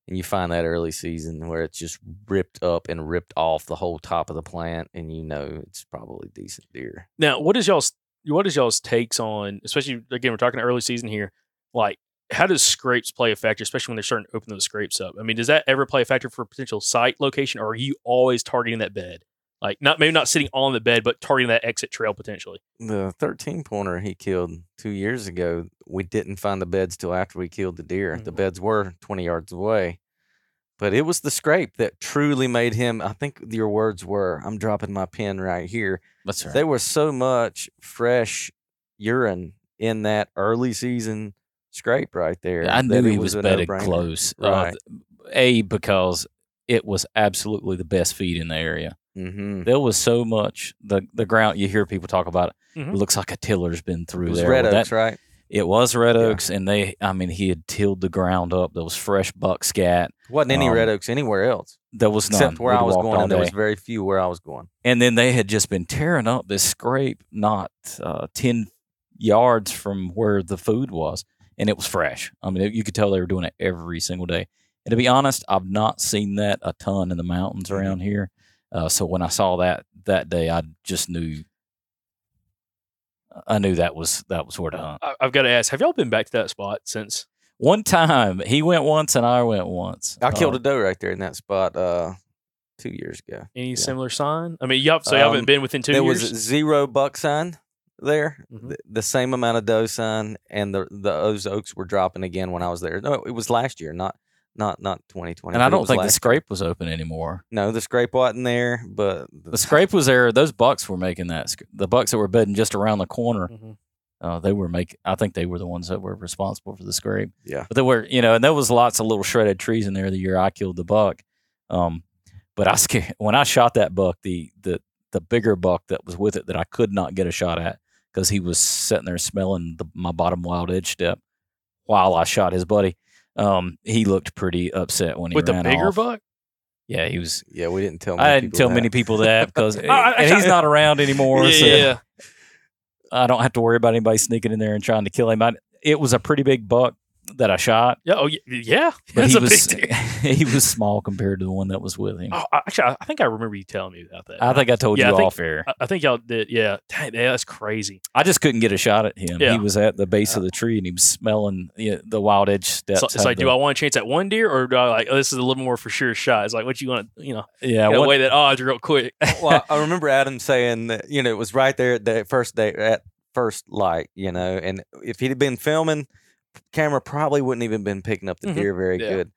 and you find that early season where it's just ripped up and ripped off the whole top of the plant, and you know it's probably decent deer. Now, what is y'all's what is y'all's takes on, especially again, we're talking early season here, like how does scrapes play a factor, especially when they're starting to open those scrapes up? I mean, does that ever play a factor for potential site location, or are you always targeting that bed? Like not maybe not sitting on the bed, but targeting that exit trail potentially. The 13 pointer he killed two years ago, we didn't find the beds till after we killed the deer. The beds were 20 yards away. But it was the scrape that truly made him. I think your words were, I'm dropping my pen right here. That's right. There was so much fresh urine in that early season scrape right there. I knew it he was a bedded no-brainer. close. Uh, a because it was absolutely the best feed in the area. mm-hmm. There was so much the the ground. You hear people talk about it. Mhm. It looks like a tiller's been through It was there. red Well, oaks, that- right? It was red oaks, and they. I mean, he had tilled the ground up. There was fresh buck scat. Wasn't any Um, red oaks anywhere else. There was none. Except where We'd I was going, and there was very few where I was going. And then they had just been tearing up this scrape, not uh, ten yards from where the food was, and it was fresh. I mean, you could tell they were doing it every single day. And to be honest, I've not seen that a ton in the mountains Mm-hmm. around here. Uh, so when I saw that that day, I just knew. I knew that was that was where to hunt. I, I've got to ask, have y'all been back to that spot since? One time he went once and I went once. I killed Uh, a doe right there in that spot uh, two years ago. Any similar sign? I mean, y'all so y'all Um, haven't been within two there years. was zero buck sign there, Mhm. the, the same amount of doe sign, and the the those oaks were dropping again when I was there. No, it was last year, not not not 2020. and I don't was think the scrape was open anymore. No, the scrape wasn't there, but The scrape was there. Those bucks were making that. The bucks that were bedding just around the corner. Mhm. Uh, they were making. I think they were the ones that were responsible for the scrape. Yeah. But there were, you know, and there was lots of little shredded trees in there the year I killed the buck. Um, but I sca- when I shot that buck, the the the bigger buck that was with it that I could not get a shot at because he was sitting there smelling the, my bottom wild edge step while I shot his buddy. Um, he looked pretty upset when he with the ran bigger off. buck. Yeah, he was. yeah, we didn't tell. I didn't tell that. many people that because I- I- and he's not around anymore. Yeah, so yeah, yeah. I don't have to worry about anybody sneaking in there and trying to kill him. I, it was a pretty big buck that I shot, Yeah, oh yeah, yeah. but That's he a was big deal. he was small compared to the one that was with him. Oh, actually, I I think I remember you telling me about that. I think I told Yeah, I you think- off air. I, I think y'all did. Yeah, Dang, yeah, that's crazy. I just couldn't get a shot at him. Yeah. He was at the base uh, of the tree and he was smelling you know, the wild edge steps. So, it's had like, do I want a chance at one deer, or do I like oh, this is a little more for sure shot? It's like what you want to, you know, Yeah, gotta what- weigh that odds real quick. well, I remember Adam saying that you know it was right there at the first day at first light, you know, and if he'd been filming, camera probably wouldn't even been picking up the Mhm. deer very Yeah. good.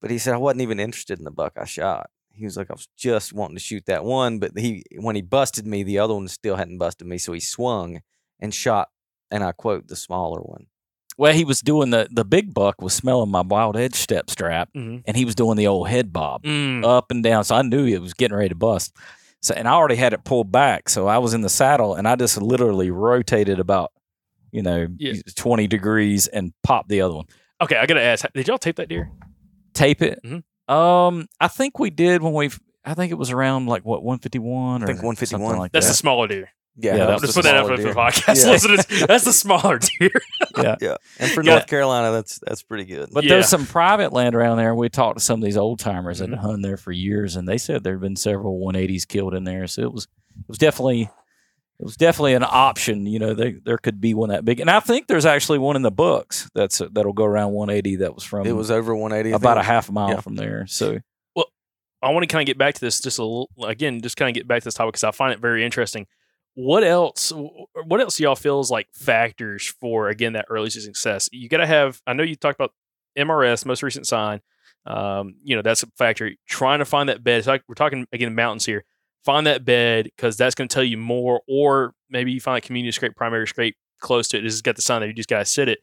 But he said I wasn't even interested in the buck I shot. He was like I was just wanting to shoot that one, but he when he busted me, the other one still hadn't busted me, so he swung and shot, and I quote the smaller one. well, he was doing the the big buck was smelling my wild edge step strap, Mhm. and he was doing the old head bob Mm. up and down. So I knew it was getting ready to bust. So and I already had it pulled back, so I was in the saddle, and I just literally rotated about you know Yeah. twenty degrees and pop the other one. Okay, I gotta ask, did y'all tape that deer? Tape it. Mhm. Um, I think we did when we. I think it was around like what one fifty one or I think 151. something like That's that. the smaller deer. Yeah, Yeah, that that was Just the put that up smaller for the deer. podcast Yeah. listeners. That's the smaller deer. yeah. Yeah, and for Yeah. North Carolina, that's that's pretty good. But Yeah. there's some private land around there. We talked to some of these old timers that Mhm. had hunted there for years, and they said there had been several 180s killed in there. So it was it was definitely it was definitely an option. You know, they, there could be one that big, and I think there's actually one in the books that's that'll go around 180. That was from it was over 180. About a was- half mile yeah. from there. So well, I want to kind of get back to this just a little again, just kind of get back to this topic because I find it very interesting. What else? What else do y'all feel is like factors for again that early season success? You got to have. I know you talked about MRS, most recent sign. Um, you know that's a factor. Trying to find that bed. It's like we're talking again mountains here. Find that bed because that's going to tell you more. Or maybe you find a community scrape, primary scrape close to it. This has got the sign there. You just got to sit it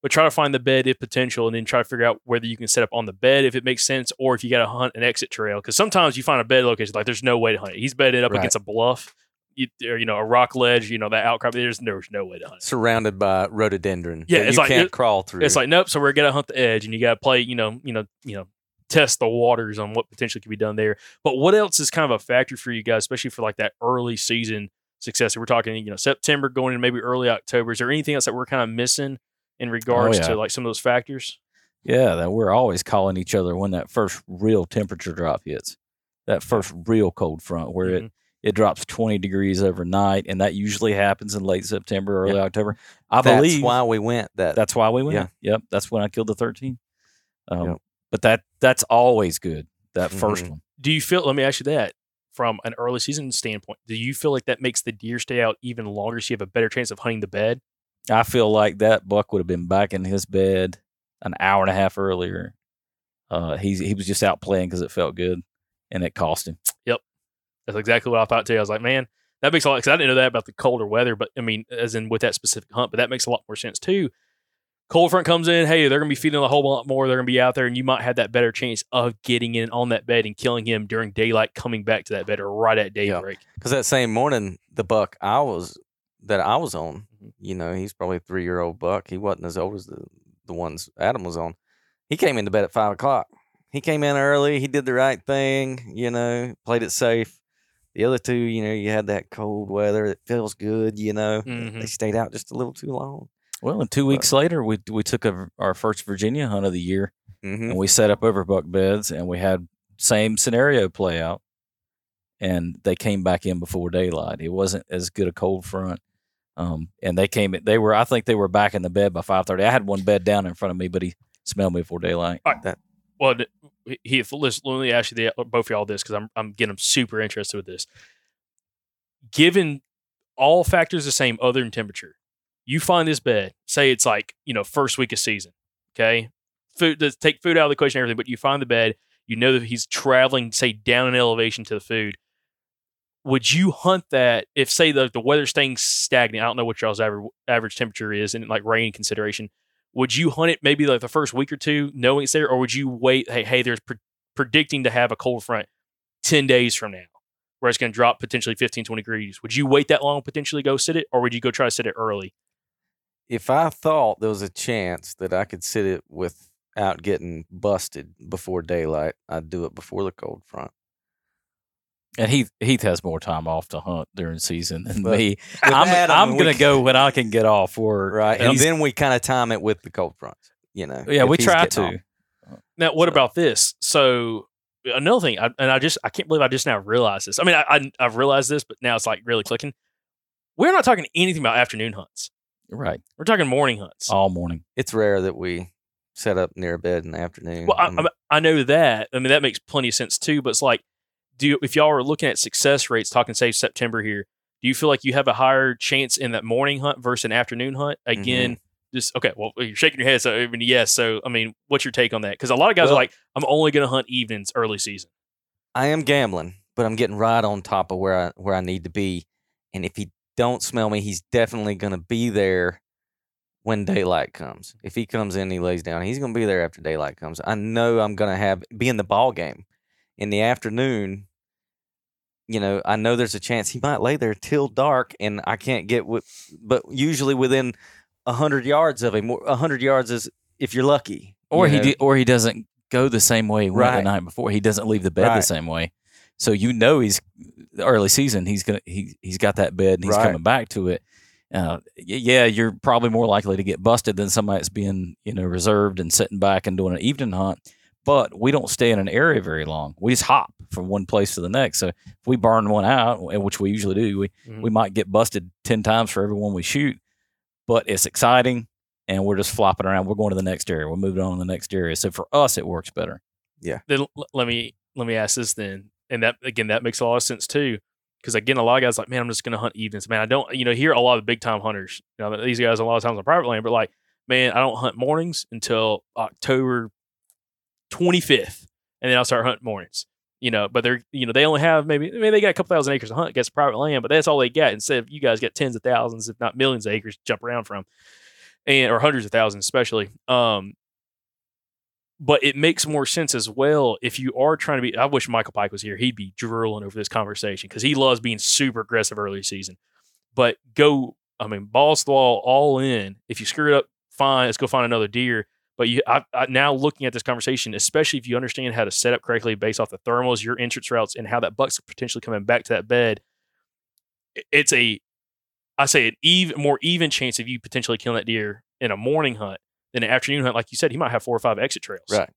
but try to find the bed if potential and then try to figure out whether you can set up on the bed if it makes sense or if you got to hunt an exit trail because sometimes you find a bed location like there's no way to hunt it he's bedded up Right. against a bluff you, or, you know a rock ledge, you know that outcrop. There's there's no way to hunt. it. Surrounded by rhododendron. Yeah, it's you like can't it- crawl through. It's like nope. So we're gonna hunt the edge, and you gotta play. You know, you know, you know, test the waters on what potentially could be done there. But what else is kind of a factor for you guys, especially for like that early season success? We're talking, you know, September going into maybe early October. Is there anything else that we're kind of missing in regards yeah. to like some of those factors? Yeah, that we're always calling each other when that first real temperature drop hits. That first real cold front where Mm-hmm. it it drops 20 degrees overnight and that usually happens in late September, early Yeah. October. I That's believe why we went that. that's why we went. Yeah. Yep, that's when I killed the 13. Um, Yep. But that that's always good. That 1st Mhm. one. Do you feel? Let me ask you that from an early season standpoint. Do you feel like that makes the deer stay out even longer, so you have a better chance of hunting the bed? I feel like that buck would have been back in his bed an hour and a half earlier. Uh, he he was just out playing because it felt good, and it cost him. Yep. That's exactly what I thought too. I was like, man, that makes a lot because I didn't know that about the colder weather, but I mean, as in with that specific hunt, but that makes a lot more sense too. Cold front comes in, hey, they're gonna be feeding a whole lot more. They're gonna be out there, and you might have that better chance of getting in on that bed and killing him during daylight, coming back to that bed or right at daybreak. Because that same morning, the buck I was that I was on, Mm-hmm. you know, he's probably a three year old buck. He wasn't as old as the the ones Adam was on. He came into bed at five o'clock. He came in early. He did the right thing. You know, played it safe. The other two, you know, you had that cold weather. It feels good. You know, Mhm. they stayed out just a little too long. Well, and two weeks later, we we took a, our first Virginia hunt of the year, Mhm. and we set up over buck beds, and we had same scenario play out, and they came back in before daylight. It wasn't as good a cold front, um, and they came. They were, I think, they were back in the bed by five thirty. I had one bed down in front of me, but he smelled me before daylight. All right. Well, th- he, listen, let me ask you the, both of y'all this because I'm I'm getting super interested with this. Given all factors the same other than temperature, you find this bed. Say it's like you know first week of season. Okay, food. Take food out of the equation, and everything. But you find the bed. You know that he's traveling, say down in elevation to the food. Would you hunt that if say the the weather's staying stagnant? I don't know what y'all's average average temperature is, and like rain consideration would you hunt it maybe like the first week or two knowing it's there or would you wait hey hey there's pre- predicting to have a cold front 10 days from now where it's going to drop potentially 15 20 degrees would you wait that long potentially go sit it or would you go try to sit it early If I thought there was a chance that I could sit it without getting busted before daylight, I'd do it before the cold front. And Heath Heath has more time off to hunt during season than But me. I'm, Adam, I'm gonna c- go when I can get off work. Right. And he's- then we kind of time it with the cold fronts, you know. yeah, we try to. off. Uh, now what about this so another thing I, and i just i can't believe i just now realized this i mean I, I, i've realized this but now it's like really clicking we're not talking anything about afternoon hunts Right, we're talking morning hunts all morning. It's rare that we set up near a bed in the afternoon. Well, I, I, I know that. I mean, that makes plenty of sense too. But it's like, do you, if y'all are looking at success rates, talking say September here, do you feel like you have a higher chance in that morning hunt versus an afternoon hunt? Mm-hmm. Again, just okay. Well, you're shaking your head, so I mean, yes. So, I mean, what's your take on that? Because a lot of guys Well- are like, I'm only going to hunt evenings early season. I am gambling, but I'm getting right on top of where I where I need to be. And if he don't smell me, he's definitely going to be there when daylight comes. If he comes in, he lays down. He's going to be there after daylight comes. I know I'm going to have be in the ball game in the afternoon. You know, I know there's a chance he might lay there till dark, and I can't get with. But usually within a hundred yards of him, a hundred yards is if you're lucky. Or you he di- or he doesn't go the same way went the night before. He doesn't leave the bed the same way. So you know he's early season. He's gonna he he's got that bed and he's Right. coming back to it. Uh, yeah, you're probably more likely to get busted than somebody that's being you know reserved and sitting back and doing an evening hunt. But we don't stay in an area very long. We just hop from one place to the next. So if we burn one out, which we usually do, we Mhm. we might get busted ten times for every one we shoot. But it's exciting, and we're just flopping around. We're going to the next area. We're moving on to the next area. So for us, it works better. Yeah. Then l- let me let me ask this then, and that again that makes a lot of sense too. Because again, a lot of guys like, man, I'm just going to hunt evenings. Man, I don't, you know, hear a lot of big time hunters. You know, these guys a lot of times on private land, but like, man, I don't hunt mornings until October 25th, and then I'll start hunting mornings. You know, but they're, you know, they only have maybe, I mean, they got a couple thousand acres to hunt against private land, but that's all they got. Instead of you guys get tens of thousands, if not millions of acres to jump around from, and or hundreds of thousands, especially. Um, but it makes more sense as well if you are trying to be. I wish Michael Pike was here. He'd be drooling over this conversation because he loves being super aggressive early season. But go, I mean, balls to the wall, all in. If you screw it up, fine. Let's go find another deer. But you, I, I, now looking at this conversation, especially if you understand how to set up correctly based off the thermals, your entrance routes, and how that buck's potentially coming back to that bed, it's a, I say, an even more even chance of you potentially killing that deer in a morning hunt than an afternoon hunt. Like you said, he might have four or five exit trails. Right.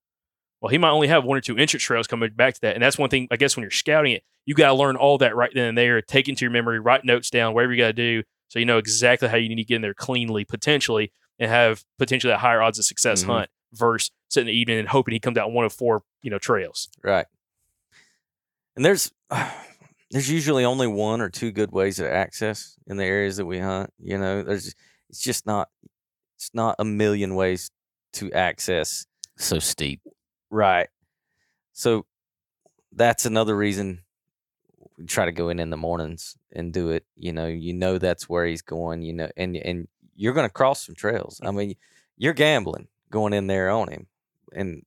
Well, he might only have one or two entrance trails coming back to that, and that's one thing. I guess when you're scouting it, you got to learn all that right then and there, take into your memory, write notes down, whatever you got to do, so you know exactly how you need to get in there cleanly, potentially, and have potentially a higher odds of success Mhm. hunt versus sitting in the evening and hoping he comes out one of four, you know, trails. Right. And there's there's usually only one or two good ways to access in the areas that we hunt. You know, there's it's just not it's not a million ways to access. So steep. Right. So that's another reason we try to go in in the mornings and do it. You know, you know that's where he's going. You know, and and you're going to cross some trails. I mean, you're gambling going in there on him, and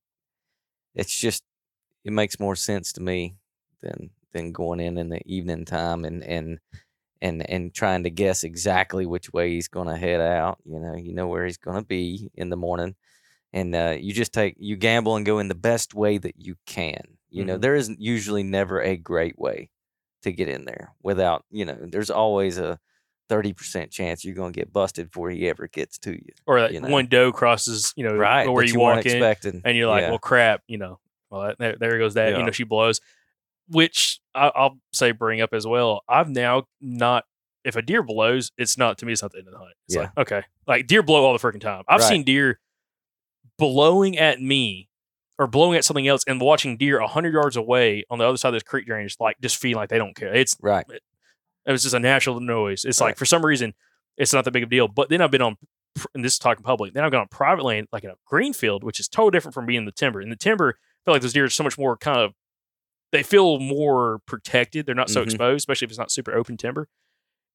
it's just it makes more sense to me than than going in in the evening time and and and and trying to guess exactly which way he's going to head out. You know, you know where he's going to be in the morning, and uh, you just take you gamble and go in the best way that you can. You know, Mhm. there is usually never a great way to get in there without you know. There's always a thirty percent chance you're going to get busted before he ever gets to you. Or that you know? one doe crosses, you know, Right, where you, you walk in, expecting. and you're like, Yeah. well, crap, you know, well, there, there goes that, you know, she blows. Which I, I'll say, bring up as well. I've now not. If a deer blows, it's not to me. It's not the end of the hunt. It's Yeah. like okay, like deer blow all the freaking time. I've Right. seen deer blowing at me or blowing at something else, and watching deer hundred yards away on the other side of this creek drain, just like just feeling like they don't care. It's right. It, it was just a natural noise. It's Right. like for some reason, it's not that big of a deal. But then I've been on, and this is talking public. Then I've gone on private land, like in a green field, which is totally different from being in the timber. In the timber, I feel like those deer are so much more kind of, they feel more protected. They're not so Mhm. exposed, especially if it's not super open timber.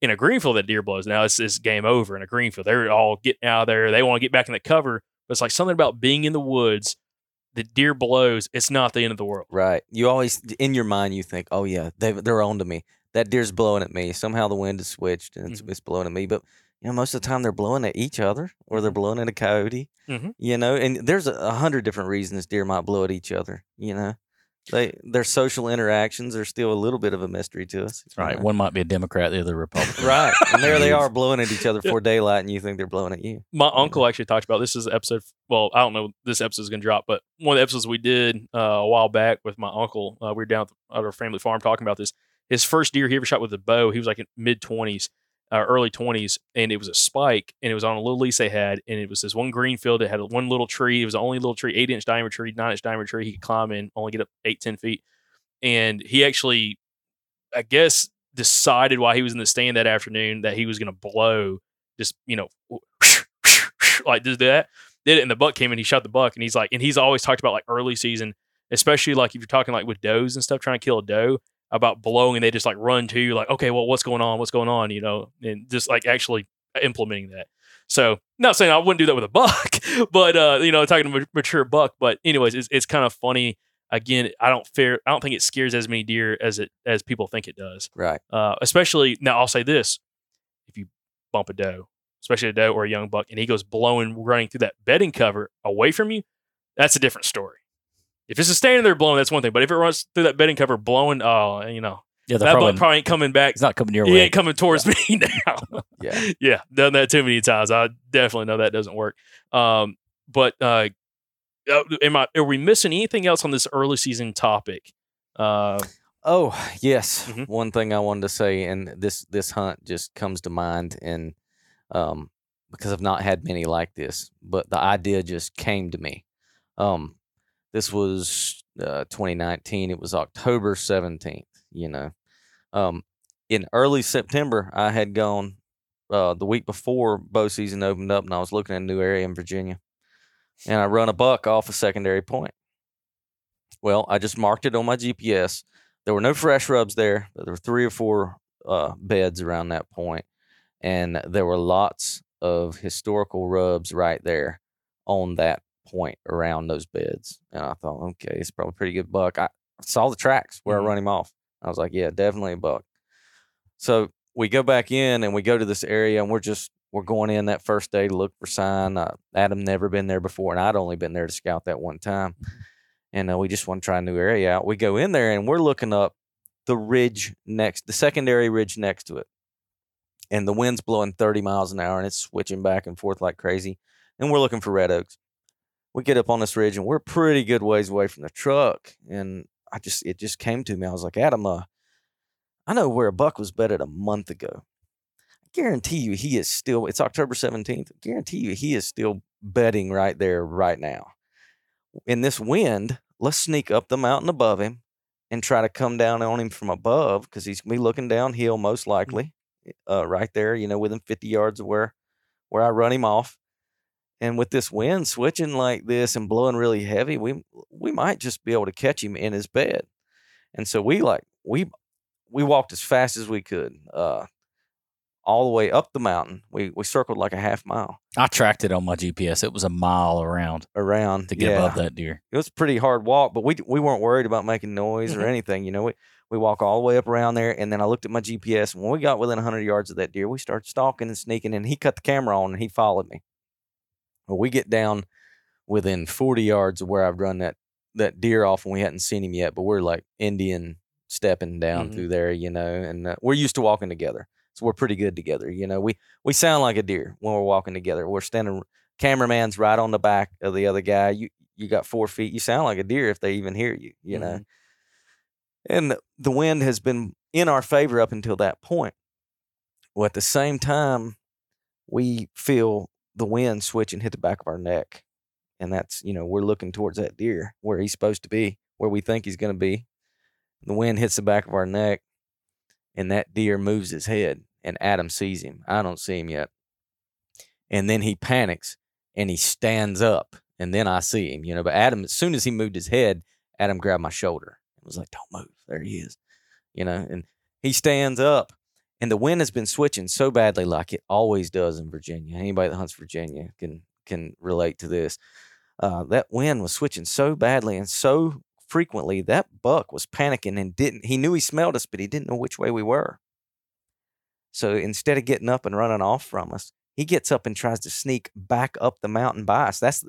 In a green field, that deer blows. Now it's, it's game over in a green field. They're all getting out of there. They want to get back in the cover. But it's like something about being in the woods. The deer blows. It's not the end of the world. Right. You always in your mind you think, oh yeah, they they're on to me. That deer's blowing at me. Somehow the wind has switched and it's, Mm-hmm. it's blowing at me. But you know, most of the time they're blowing at each other or they're blowing at a coyote. Mhm. You know, and there's a, a hundred different reasons deer might blow at each other. You know, they their social interactions are still a little bit of a mystery to us. Right. One might be a Democrat, the other Republican. Right. And there they are blowing at each other before daylight, and you think they're blowing at you. my uncle actually talked about this is episode well i don't know this episode is going to drop but one of the episodes we did uh, a while back with my uncle uh, we were down at our family farm talking about this his first deer he ever shot with a bow he was like in mid 20s uh, early 20s and it was a spike and it was on a little lease they had and it was this one green field it had one little tree it was the only little tree eight inch diameter tree nine inch diameter tree he could climb in only get up eight ten feet and he actually i guess decided while he was in the stand that afternoon that he was going to blow just you know like did that did it and the buck came in he shot the buck and he's like and he's always talked about like early season especially like if you're talking like with does and stuff trying to kill a doe about blowing and they just like run to you like okay well what's going on? What's going on? You know and just like actually implementing that. So not saying i wouldn't do that with a buck but uh you know talking to a mature buck but anyways it's, it's kind of funny. Again i don't fear i don't think it scares as many deer as it as people think it does. Right. uh, especially now I'll say this: if you bump a doe, especially a doe or a young buck, and he goes blowing, running through that bedding cover away from you, that's a different story. If it's just standing there blowing, that's one thing. But if it runs through that bedding cover blowing, oh, you know, Yeah, that probably- probably ain't coming back. It's not coming your he way. ain't coming towards me now. Yeah. yeah, done that too many times. I definitely know that doesn't work. Um, but uh, uh, am I? Are we missing anything else on this early season topic? Uh, Oh yes, Mm-hmm. one thing I wanted to say, and this this hunt just comes to mind, and um, because I've not had many like this, but the idea just came to me. Um, this was uh, 2019. It was October 17th. You know, um, in early September, I had gone uh, the week before bow season opened up, and I was looking at a new area in Virginia, and I run a buck off a secondary point. Well, I just marked it on my GPS. There were no fresh rubs there. but There were three or four uh, beds around that point, and there were lots of historical rubs right there on that point around those beds. And I thought, okay, it's probably a pretty good buck. I saw the tracks where Mhm. I run him off. I was like, yeah, definitely a buck. So we go back in and we go to this area and we're just we're going in that first day to look for sign. Uh, Adam never been there before, and I'd only been there to scout that one time. And uh, we just want to try a new area out. We go in there and we're looking up the ridge next, the secondary ridge next to it, and the wind's blowing 30 miles an hour and it's switching back and forth like crazy. And we're looking for red oaks. We get up on this ridge and we're pretty good ways away from the truck. And I just, it just came to me. I was like, Adam, uh, I know where a buck was bedded a month ago. I guarantee you he is still, it's October 17th. I guarantee you he is still bedding right there right now. In this wind, let's sneak up the mountain above him and try to come down on him from above because he's gonna be looking downhill most likely, uh, right there, you know, within 50 yards of where where I run him off. And with this wind switching like this and blowing really heavy, we we might just be able to catch him in his bed. And so we like we we walked as fast as we could, uh, all the way up the mountain. We we circled like a half mile I tracked it on my GPS. It was a mile around around to get yeah. above that deer. It was a pretty hard walk, but we we weren't worried about making noise or Mhm. anything. You know, we we walk all the way up around there, and then I looked at my GPS. And when we got within 100 yards of that deer, we started stalking and sneaking, and he cut the camera on and he followed me. Well, we get down within 40 yards of where I've run that that deer off, and we hadn't seen him yet, but we're like Indian stepping down Mhm. through there, you know, and uh, we're used to walking together, so we're pretty good together. You know, we we sound like a deer when we're walking together. We're standing, cameraman's right on the back of the other guy. You you got four feet. You sound like a deer if they even hear you. You know, and the wind has been in our favor up until that point. Well, at the same time, we feel the wind switch and hit the back of our neck. And that's, you know, we're looking towards that deer where he's supposed to be, where we think he's going to be. The wind hits the back of our neck, and that deer moves his head, and Adam sees him. I don't see him yet. And then he panics and he stands up, and then I see him, you know. But Adam, as soon as he moved his head, Adam grabbed my shoulder and was like, Don't move. There he is, you know. And he stands up, and the wind has been switching so badly, like it always does in Virginia. Anybody that hunts Virginia can can relate to this. Uh, that wind was switching so badly and so frequently that buck was panicking and didn't. He knew he smelled us, but he didn't know which way we were. So instead of getting up and running off from us, he gets up and tries to sneak back up the mountain by us. That's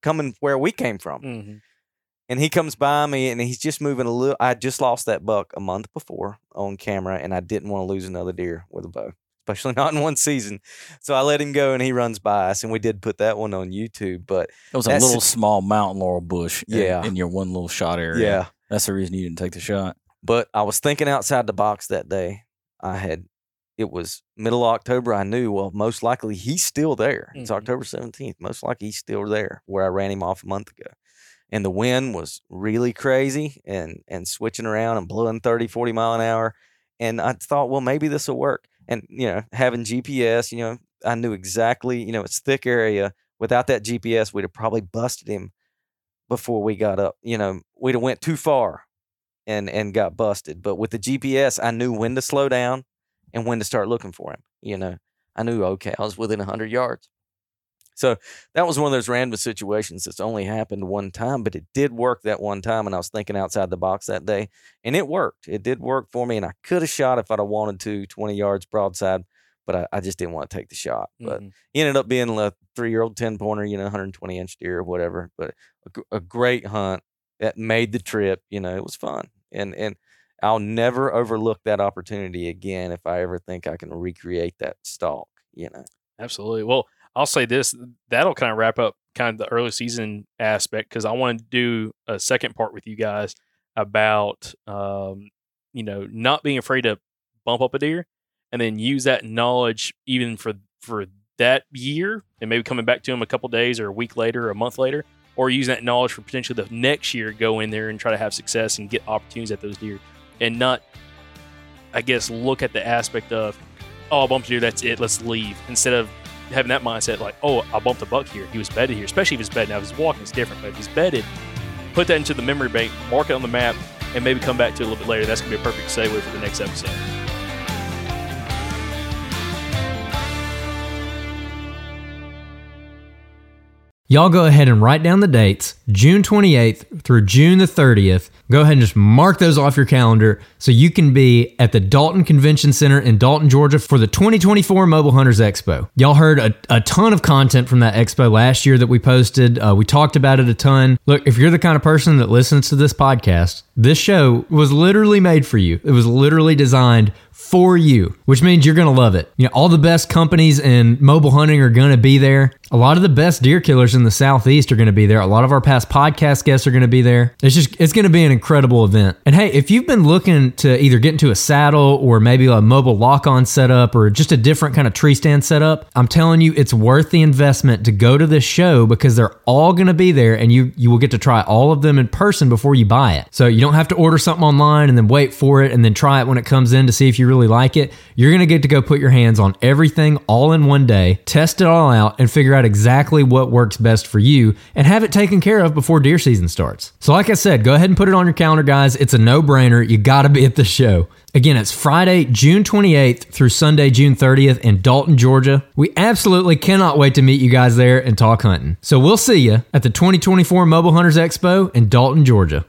coming where we came from. Mm-hmm. And he comes by me and he's just moving a little. I just lost that buck a month before on camera, and I didn't want to lose another deer with a bow, especially not in one season. So I let him go and he runs by us, and we did put that one on YouTube. But It was a little small mountain laurel bush in- Yeah. in, your one little shot area. Yeah. That's the reason you didn't take the shot. But I was thinking outside the box that day. I had, it was middle of October. I knew, well, most likely he's still there. It's Mhm. October 17th. Most likely he's still there where I ran him off a month ago. And the wind was really crazy and, and switching around and blowing 30, 40 mile an hour. And I thought, well, maybe this will work. And, you know, having GPS, you know, I knew exactly, you know, it's thick area. Without that GPS, we'd have probably busted him before we got up. You know, we'd have went too far and and got busted. But with the GPS, I knew when to slow down and when to start looking for him. You know, I knew okay, I was within hundred yards. So that was one of those random situations that's only happened one time, but it did work that one time. And I was thinking outside the box that day, and it worked. It did work for me, and I could have shot if I'd have wanted to, 20 yards broadside, but I, I just didn't want to take the shot. But Mhm. he ended up being a three year old 10 pointer, you know, 120 inch deer or whatever. But a, a great hunt that made the trip. You know, it was fun. And, and I'll never overlook that opportunity again if I ever think I can recreate that stalk, you know. Absolutely. Well, I'll say this that'll kind of wrap up kind of the early season aspect because I want to do a second part with you guys about, um, you know, not being afraid to bump up a deer and then use that knowledge even for, for that year and maybe coming back to them a couple days or a week later or a month later, or using that knowledge for potentially the next year, go in there and try to have success and get opportunities at those deer and not, I guess, look at the aspect of, oh, I bumped deer, that's it, let's leave. Instead of having that mindset, like, oh, I bumped a buck here, he was bedded here, especially if he's bedded. Now, if he's walking, it's different, but if he's bedded, put that into the memory bank, mark it on the map, and maybe come back to it a little bit later. That's going to be a perfect segue for the next episode. Y'all go ahead and write down the dates June 28th through June the 30th. Go ahead and just mark those off your calendar so you can be at the Dalton Convention Center in Dalton, Georgia for the 2024 Mobile Hunters Expo. Y'all heard a, a ton of content from that expo last year that we posted. Uh, we talked about it a ton. Look, if you're the kind of person that listens to this podcast, this show was literally made for you. It was literally designed for you, which means you're going to love it. You know, all the best companies in mobile hunting are going to be there. A lot of the best deer killers in the southeast are going to be there. A lot of our past podcast guests are going to be there. It's just it's going to be an incredible event. And hey, if you've been looking to either get into a saddle or maybe a mobile lock-on setup or just a different kind of tree stand setup, I'm telling you it's worth the investment to go to this show because they're all going to be there and you you will get to try all of them in person before you buy it. So you don't have to order something online and then wait for it and then try it when it comes in to see if you really like it. You're going to get to go put your hands on everything all in one day, test it all out and figure out exactly what works best for you and have it taken care of before deer season starts. So like I said, go ahead and put it on your calendar guys. It's a no-brainer. You got to be at the show. Again, it's Friday, June 28th through Sunday, June 30th in Dalton, Georgia. We absolutely cannot wait to meet you guys there and talk hunting. So we'll see you at the 2024 Mobile Hunters Expo in Dalton, Georgia.